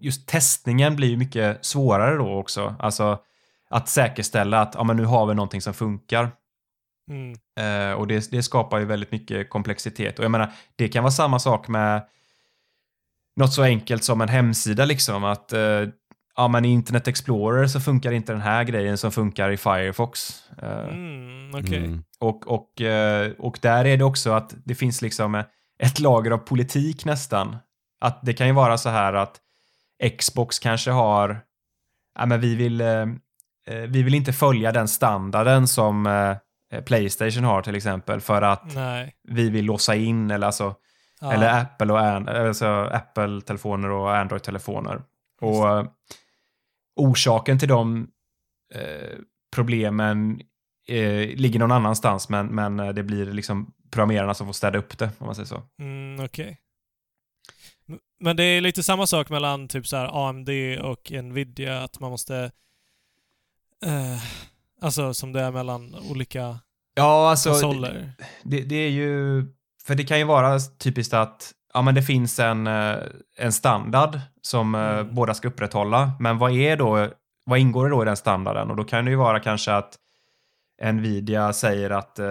just testningen blir ju mycket svårare då också. Alltså att säkerställa att, ja men nu har vi någonting som funkar. Mm. Eh, och det, det skapar ju väldigt mycket komplexitet. Och jag menar, det kan vara samma sak med något så enkelt som en hemsida liksom. Att eh, ja, men i Internet Explorer så funkar inte den här grejen som funkar i Firefox. Eh, Mm, okej. Mm. och, och, och där är det också att det finns liksom ett lager av politik nästan. Att det kan ju vara så här att Xbox kanske har, ja men vi vill, eh, eh, vi vill inte följa den standarden som eh, Playstation har till exempel för att Nej. vi vill låsa in eller alltså Ja. eller Apple och alltså Apple-telefoner och Android-telefoner. Och eh, orsaken till de eh, problemen eh, ligger någon annanstans, men, men det blir liksom programmerarna som får städa upp det, om man säger så. Mm, okej. M- Men det är lite samma sak mellan typ så AMD och Nvidia, att man måste... Eh, alltså som det är mellan olika Ja, alltså, konsoler. det, det är ju, för det kan ju vara typiskt att ja, men det finns en, eh, en standard som eh, Mm. båda ska upprätthålla, men vad är då, vad ingår det då i den standarden? Och då kan det ju vara kanske att Nvidia säger att eh,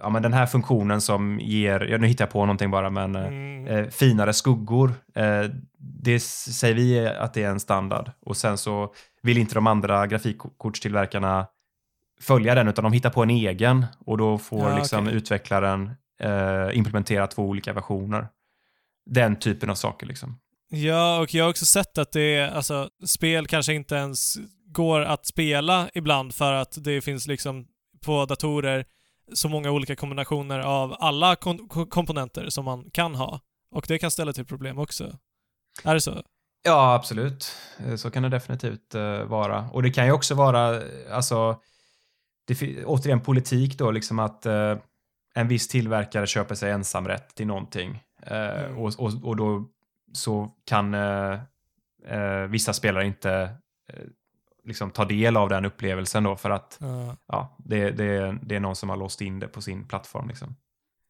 ja, men den här funktionen som ger, ja, nu hittar jag på någonting bara, men eh, Mm, eh, finare skuggor, eh, det säger vi att det är en standard. Och sen så vill inte de andra grafikkortstillverkarna följa den, utan de hittar på en egen och då får Ja, liksom okej. utvecklaren eh, implementera två olika versioner. Den typen av saker liksom. Ja, och jag har också sett att det är, alltså, spel kanske inte ens går att spela ibland för att det finns liksom på datorer så många olika kombinationer av alla kon- ko- komponenter som man kan ha. Och det kan ställa till problem också. Är det så? Ja, absolut. Eh, Så kan det definitivt eh, vara. Och det kan ju också vara, eh, alltså, det, återigen politik då, liksom att eh, en viss tillverkare köper sig ensamrätt till någonting. Eh, Mm. och, och, och då så kan eh, vissa spelare inte liksom ta del av den upplevelsen då för att Ja. ja, det, det, det är någon som har låst in det på sin plattform. Liksom.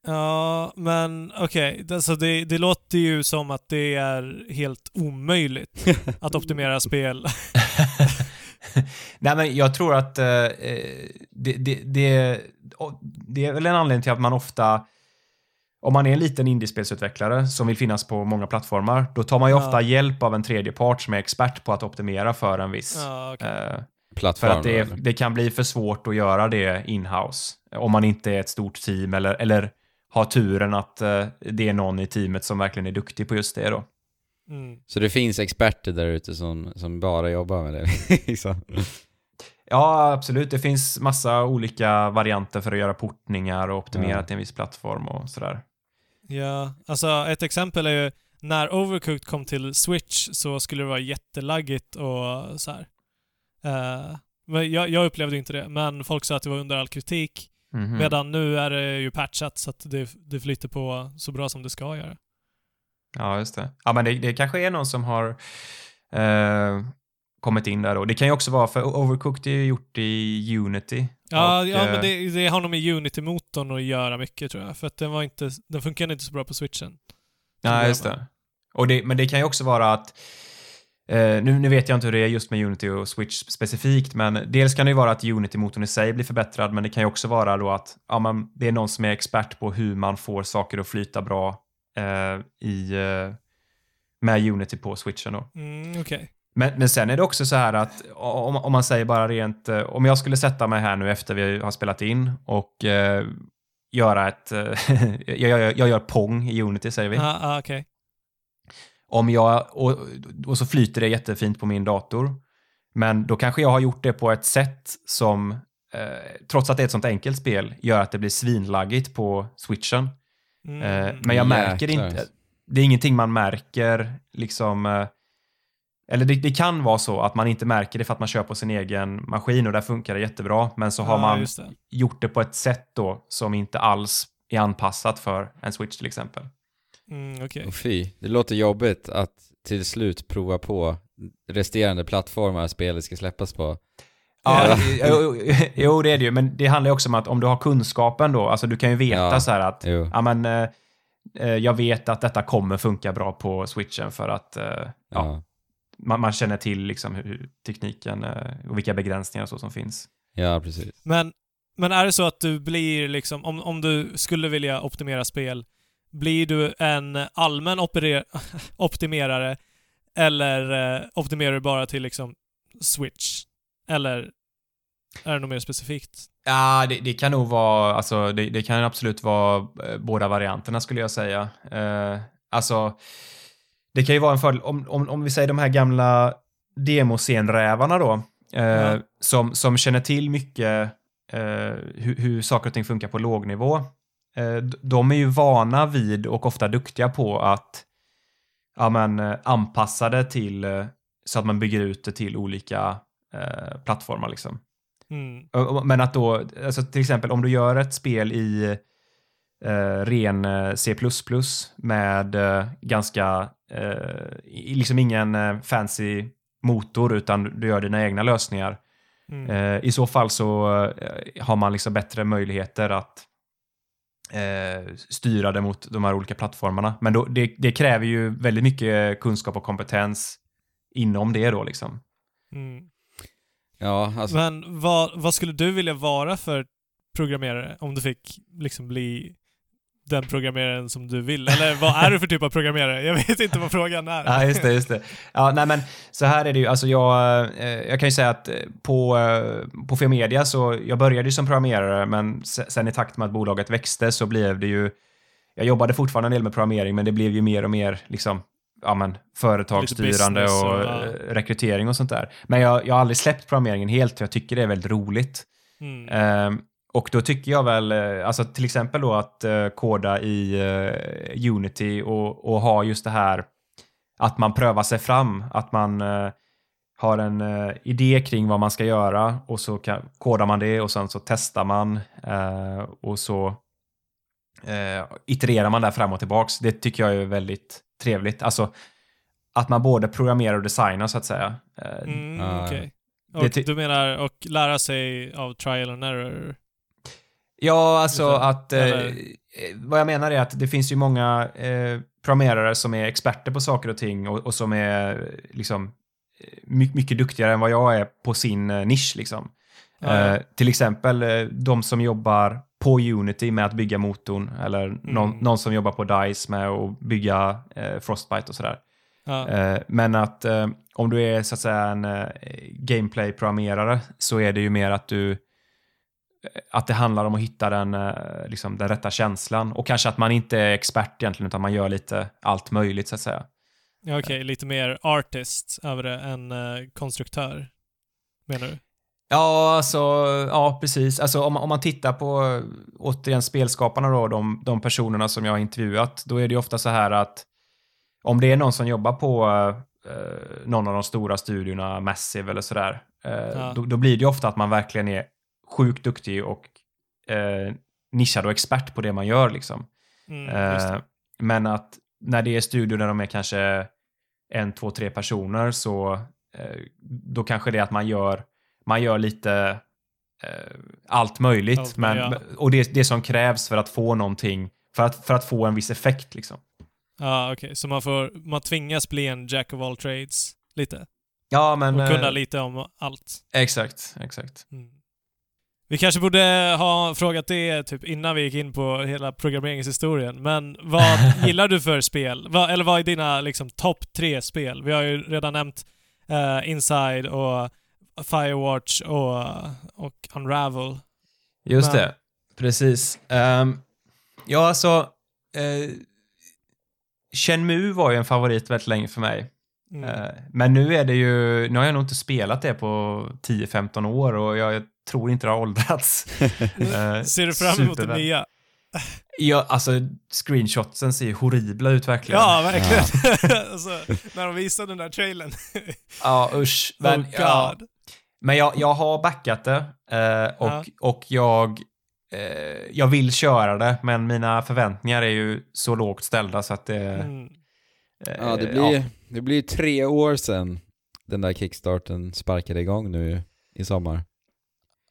Ja, men okej. Alltså det, det låter ju som att det är helt omöjligt att optimera spel. Nej, men jag tror att eh, eh, det, det, det, det är väl en anledning till att man ofta, om man är en liten indiespelsutvecklare som vill finnas på många plattformar, då tar man ju Ja. ofta hjälp av en tredje part som är expert på att optimera för en viss. Ja, okej. Eh, för Plattform. att det, det kan bli för svårt att göra det in-house. Om man inte är ett stort team eller, eller har turen att eh, det är någon i teamet som verkligen är duktig på just det då. Mm. Så det finns experter där ute som, som bara jobbar med det? liksom. Ja, absolut. Det finns massa olika varianter för att göra portningar och optimera Ja. till en viss plattform och sådär. Ja, alltså ett exempel är ju när Overcooked kom till Switch så skulle det vara jättelaggigt och så här. Eh, men jag, jag upplevde inte det, men folk sa att det var under all kritik. Mhm. Medan nu är det ju patchat så att det, det flyter på så bra som det ska göra. Ja, just det. Ja, men det, det kanske är någon som har eh, kommit in där då. Det kan ju också vara, för Overcooked är ju gjort i Unity. Ja, Och, ja eh, men det, det har nog med Unity-motorn att göra mycket tror jag. För att den var inte, den funkade inte så bra på switchen. Nej, just det. Och det. Men det kan ju också vara att Eh, nu, nu vet jag inte hur det är just med Unity och Switch specifikt, men dels kan det ju vara att Unity-motorn i sig blir förbättrad, men det kan ju också vara då att ja, man, det är någon som är expert på hur man får saker att flyta bra eh, i, eh, med Unity på Switchen då. Mm, okej. Men, men sen är det också så här att om, om man säger bara rent, eh, om jag skulle sätta mig här nu efter vi har spelat in och eh, göra ett, eh, jag, jag, jag gör Pong i Unity säger vi. Ah, ah, okej. Om jag, och, och så flyter det jättefint på min dator. Men då kanske jag har gjort det på ett sätt som, eh, trots att det är ett sånt enkelt spel, gör att det blir svinlaggigt på switchen. Mm. Eh, men jag märker Jäklar. inte, det är ingenting man märker liksom, eh, eller det, det kan vara så att man inte märker det för att man kör på sin egen maskin och där funkar det jättebra. Men så har Ja, man det. gjort det på ett sätt då som inte alls är anpassat för en switch till exempel. Mm, okej. Och fy, det låter jobbigt att till slut prova på resterande plattformar spelet ska släppas på. Ja, jo, jo, det är det ju, men det handlar ju också om att om du har kunskapen då, alltså du kan ju veta Ja, så här att, jo. ja men, eh, eh, jag vet att detta kommer funka bra på switchen för att eh, ja, Ja. Man, man känner till liksom hur tekniken eh, och vilka begränsningar och så som finns. ja, precis. Men, men är det så att du blir liksom, om, om du skulle vilja optimera spel, blir du en allmän optimerare eller eh, optimerar du bara till liksom Switch? Eller är det något mer specifikt? Ja, det, det kan nog vara, alltså det, det kan absolut vara eh, båda varianterna skulle jag säga. Eh, alltså, det kan ju vara en fördel, om, om, om vi säger de här gamla demoscenrävarna då, eh, Ja. som, som känner till mycket eh, hur, hur saker och ting funkar på låg nivå. Eh, de är ju vana vid och ofta duktiga på att ja, men, eh, anpassa det till eh, så att man bygger ut det till olika eh, plattformar liksom. Mm. Men att då, alltså till exempel om du gör ett spel i eh, ren eh, C++ med eh, ganska, eh, liksom ingen eh, fancy motor utan du gör dina egna lösningar. Mm. Eh, I så fall så eh, har man liksom bättre möjligheter att eh, styra det mot de här olika plattformarna. Men då, det, det kräver ju väldigt mycket kunskap och kompetens inom det då liksom. Mm. Ja, alltså, Men vad, vad skulle du vilja vara för programmerare om du fick liksom bli den programmeraren som du vill? Eller vad är du för typ av programmerare? Jag vet inte vad frågan är. Ja, just det, just det. Ja, nej men så här är det ju, alltså jag, eh, jag kan ju säga att eh, på, eh, på Femedia så, jag började ju som programmerare, men se- sen i takt med att bolaget växte så blev det ju, jag jobbade fortfarande en del med programmering, men det blev ju mer och mer liksom, ja men företagsstyrande och, och, ja. rekrytering och sånt där. Men jag, jag har aldrig släppt programmeringen helt, för jag tycker det är väldigt roligt. Mm. Ehm, och då tycker jag väl, eh, alltså till exempel då att uh, koda i eh, Unity och, och ha just det här att man prövar sig fram, att man eh, har en eh, idé kring vad man ska göra och så kan, kodar man det och sen så testar man eh, och så eh, itererar man där fram och tillbaks. Det tycker jag är väldigt trevligt. Alltså att man både programmerar och designar så att säga. Eh, Mm. Det Och du menar och lära sig av trial and error? Ja, alltså att... Eh, eh, vad jag menar är att det finns ju många eh, programmerare som är experter på saker och ting och, och som är liksom eh, my, mycket duktigare än vad jag är på sin eh, nisch liksom. Ja. Eh, till exempel eh, de som jobbar på Unity med att bygga motorn eller någon, Mm. någon som jobbar på DICE med att bygga Frostbite och sådär. Ja. Men att om du är så att säga en gameplay-programmerare så är det ju mer att du att det handlar om att hitta den, eh, liksom, den rätta känslan och kanske att man inte är expert egentligen utan man gör lite allt möjligt så att säga. Ja, Okej, lite mer artist över det än eh, konstruktör, menar du? Ja, alltså, ja precis. Alltså om, man- om man tittar på eh, återigen spelskaparna då, de, de personerna som jag har intervjuat, då är det ju ofta så här att om det är någon som jobbar på eh, någon av de stora studiorna, Massive eller sådär, eh, Ja. då, då blir det ju ofta att man verkligen är sjukt duktig och eh, nischad och expert på det man gör liksom. Mm, Eh, men att när det är studior där de är kanske en, två, tre personer så eh, då kanske det är att man gör, man gör lite eh, allt möjligt. Allt men, möjligt, Och det, det som krävs för att få någonting, för att, för att få en viss effekt liksom. Ja, okej. Så man får, man tvingas bli en jack of all trades, lite. Ja, men... Och kunna eh, lite om allt. Exakt, exakt. Mm. Vi kanske borde ha frågat det typ innan vi gick in på hela programmeringshistorien, men vad gillar du för spel? Vad, eller vad är dina liksom topp tre spel? Vi har ju redan nämnt eh, Inside och Firewatch och, och Unravel. Just Men- det, precis. Um, ja, alltså... Uh, Shenmue var ju en favorit väldigt länge för mig. Mm. Eh, Men nu är det ju, nu har jag nog inte spelat det på 10-15 år och jag tror inte det har åldrats. Eh, Ser du fram emot det nya? Ja, alltså screenshotsen ser ju horribla ut verkligen. Ja, verkligen. alltså, när de visade den där trailern. Ja, usch. Men, oh ja, god. men jag, jag har backat det eh, och, Ja. och jag, eh, jag vill köra det, men mina förväntningar är ju så lågt ställda så att det... Mm. eh, ja, det blir, det blir tre år sedan den där kickstarten sparkade igång nu i sommar.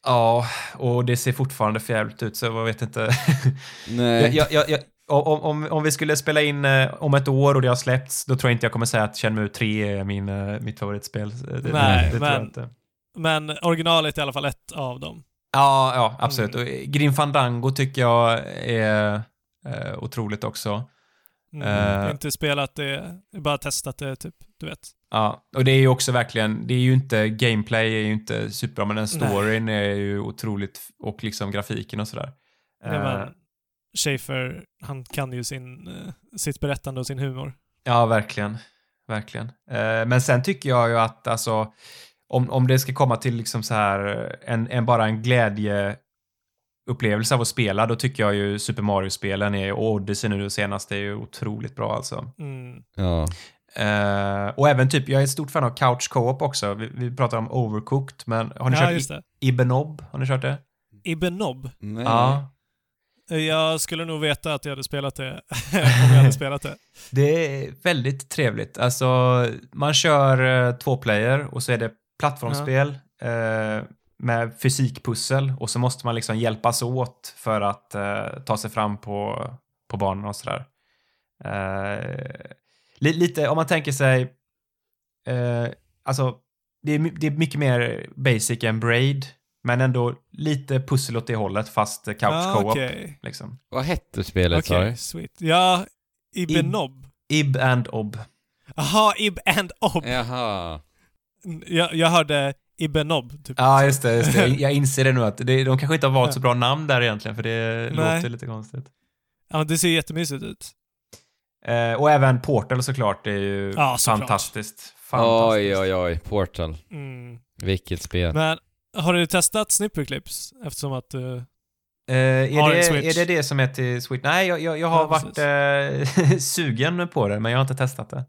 Ja, och det ser fortfarande förjävligt ut så jag vet inte. Nej. jag, jag, jag, om, om, om vi skulle spela in eh, om ett år och det har släppts, då tror jag inte jag kommer säga att Shenmue 3 är min, eh, mitt favoritspel. Det, Nej, det, men-. Men originalet är i alla fall ett av dem. Ja, ja, absolut. Mm. Och Grim Fandango tycker jag är eh, otroligt också. Mm. Har inte spelat det, bara testat det typ, du vet. Ja, och det är ju också verkligen, det är ju inte, gameplay är ju inte superbra, men den storyn är ju otroligt, och liksom grafiken och sådär. Nej, Eh, men Schaefer, han kan ju sin, eh, sitt berättande och sin humor. Ja, verkligen. Verkligen. Eh, men sen tycker jag ju att alltså, om, om det ska komma till liksom så här en, en bara en glädje upplevelse av att spela, då tycker jag ju Super Mario-spelen är, och Odyssey nu senast är ju otroligt bra alltså. Mm. Ja. Eh, och även typ, jag är ett stort fan av Couch Co-op också. Vi, vi pratar om Overcooked, men har ni Ja, kört. Ibenob? Har ni kört det? Ibenob. Nej. Ja. Jag skulle nog veta att jag hade spelat det om jag hade spelat det. Det är väldigt trevligt. Alltså, man kör eh, två player och så är det plattformsspel eh, med fysikpussel och så måste man liksom hjälpas åt för att eh, ta sig fram på, på banan och sådär. Eh, li, lite, om man tänker sig, eh, alltså, det är, det är mycket mer basic än Braid, men ändå lite pussel åt det hållet, fast couch Ah, co-op. Okej, Liksom. Vad hette spelet okej, du? sweet. Ja, Ibenob. Ib and Ob. Jaha, Ib and Ob. Jaha. Jag, jag hörde Ibenob, typ. Ja, just det. Just det. Jag inser det nu att det, de kanske inte har valt så bra namn där egentligen, för det Nej. låter lite konstigt. Ja, men det ser jättemysigt ut. Eh, och även Portal såklart är ju Ja, såklart. fantastiskt. fantastiskt. Oj, oj, oj. Portal. Mm. Vilket spel. Men har du testat Snipperclips? Eftersom att du... Eh, är, Har en det, Switch. är det det som är till Switch? Nej, jag, jag, jag har Ja, varit eh, sugen på det, men jag har inte testat det.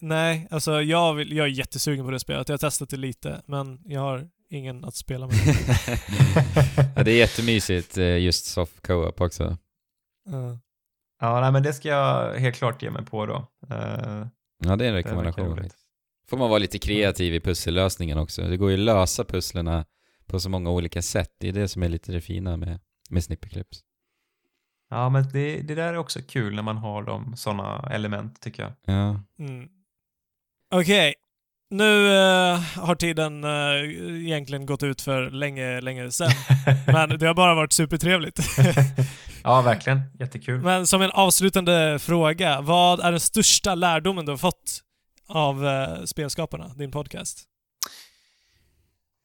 Nej, alltså jag, vill, jag är jättesugen på det spelet. Jag har testat det lite, men jag har ingen att spela med. ja, det är jättemysigt, eh, just soft co-op också. Uh, Ja, nej, men det ska jag helt klart ge mig på då. Eh, Ja, det är en rekommendation. Får man vara lite kreativ i pussellösningen också. Det går ju att lösa pusslerna på så många olika sätt. Det är det som är lite det fina med, med snipperclips. Ja, men det, det där är också kul när man har de sådana element, tycker jag. Ja. mm. Okej, nu eh, har tiden uh, egentligen gått ut för länge, länge sedan. men det har bara varit supertrevligt. ja, verkligen. Jättekul. men som en avslutande fråga, vad är den största lärdomen du har fått av eh, spelskaparna, din podcast?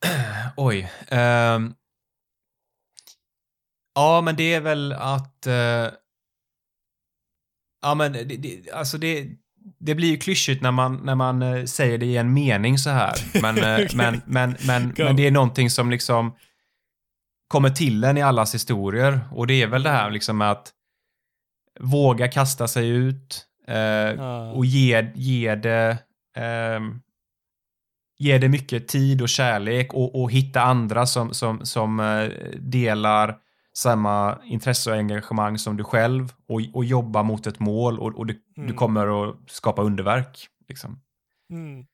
Oj. ehm. Ja, men det är väl att... eh, ja, men det, det, alltså det, det blir ju klyschigt när man, när man eh, säger det i en mening så här. Men, eh, Okej. men, men, men, men det är någonting som liksom kommer till en i allas historier. Och det är väl det här liksom med att våga kasta sig ut eh, Ja. och ge, ge det ehm, ge det mycket tid och kärlek och, och hitta andra som, som, som eh, delar samma intresse och engagemang som du själv och, och jobba mot ett mål och, och du, du Mm. kommer att skapa underverk. Liksom. Mm.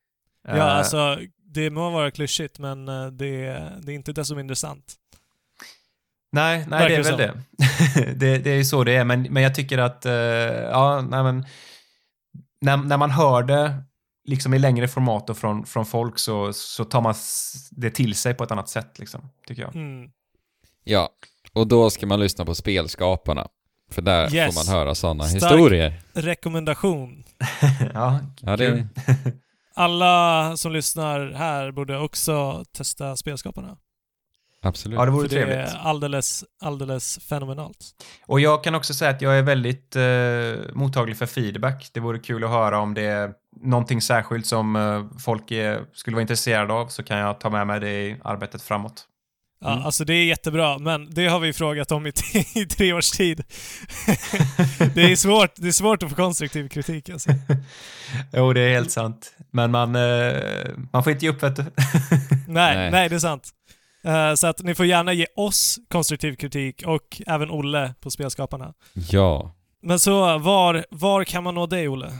Ja, alltså det må vara klyschigt, men eh, det, det är inte desto mindre sant. Nej, nej det är väl det. det. Det är ju så det är, men, men jag tycker att, eh, ja, nej men, när, när man hör det liksom i längre format och från, från folk så, så tar man det till sig på ett annat sätt, liksom, tycker jag. Mm. ja, och då ska man lyssna på spelskaparna. För där Yes. får man höra sådana historier. Rekommendation. ja, Ja, det. Alla som lyssnar här borde också testa spelskaparna. absolut. ja, det vore För det trevligt. är alldeles, alldeles fenomenalt. Och jag kan också säga att jag är väldigt eh, mottaglig för feedback. Det vore kul att höra om det är någonting särskilt som eh, folk är, skulle vara intresserade av så kan jag ta med mig det i arbetet framåt. Ja, Mm. Alltså det är jättebra, men det har vi frågat om i, i tre års tid. det, är svårt, det är svårt att få konstruktiv kritik alltså. jo, det är helt sant. Men man, eh, man får inte ge upp, vet du. Nej, Nej. nej, det är sant. Eh, så att ni får gärna ge oss konstruktiv kritik och även Olle på Spelskaparna. Ja. Men så, var, var kan man nå dig Olle?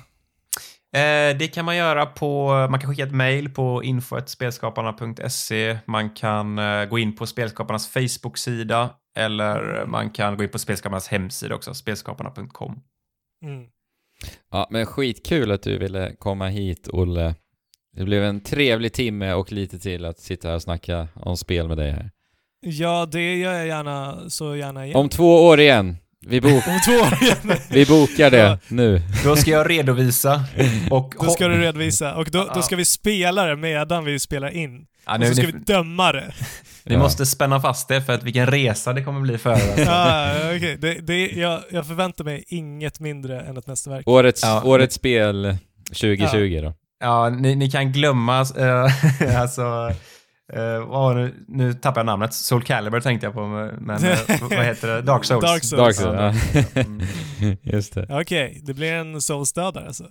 Eh, det kan man göra på, man kan skicka ett mail på info.spelskaparna.se. Man kan eh, gå in på Spelskaparnas Facebook-sida eller man kan gå in på Spelskaparnas hemsida också, spelskaparna.com. Mm. Ja, men skitkul att du ville komma hit, Olle. Det blev en trevlig timme och lite till att sitta här och snacka om spel med dig här. Ja, det gör jag gärna, så gärna igen. Om två år igen. Vi, bok vi bokar det Ja. nu. Då ska jag redovisa och... Då ska du redovisa, och då, då ska vi spela det medan vi spelar in. Ja, Och nu, så ska ni, vi döma det. ni Ja. måste spänna fast det för att vilken resa det kommer bli för er. Alltså. Ja, okej. det, det, jag, jag förväntar mig inget mindre än ett mästerverk. Årets, Ja. årets spel 2020 då. Ja, ni, ni kan glömma, eh, alltså, det? nu tappar jag namnet, Soul Calibur tänkte jag på, men eh, vad heter det? Dark Souls. Dark Souls. Dark Souls, Ja, ja. Mm. Just det. Okej, det blir en soulsdödare alltså.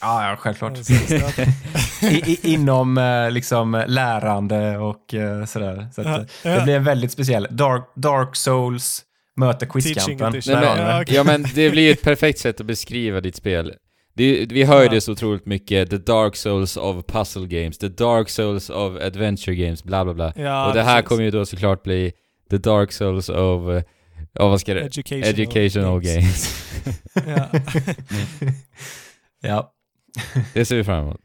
Ja, ja, självklart. I, i, inom eh, liksom lärande och sådär. Så att, Ja, ja. Det blir en väldigt speciell. Dark, Dark Souls möter Quizkampen. Nej, men, Ja, men det blir ett perfekt sätt att beskriva ditt spel. Det, vi hör ju det så otroligt mycket, the dark souls of puzzle games, the dark souls of adventure games, bla bla bla. Ja, och det här precis. kommer ju då såklart bli the dark souls of, eh, ja vad ska det, Educational, educational games. Ja. Ja. det ser vi fram emot.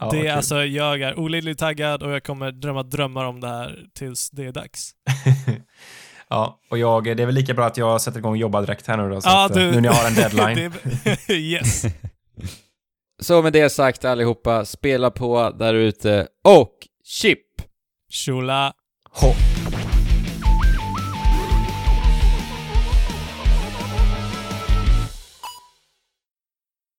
ja det är kul. alltså, jag är olidligt taggad och jag kommer drömma drömmar om det här tills det är dags. ja, och jag, det är väl lika bra att jag sätter igång och jobbar direkt här nu då, så Ja, att, eh, du- nu när jag har en deadline. det, yes. Så med det sagt allihopa, spela på där ute och chip! Shula. Hopp.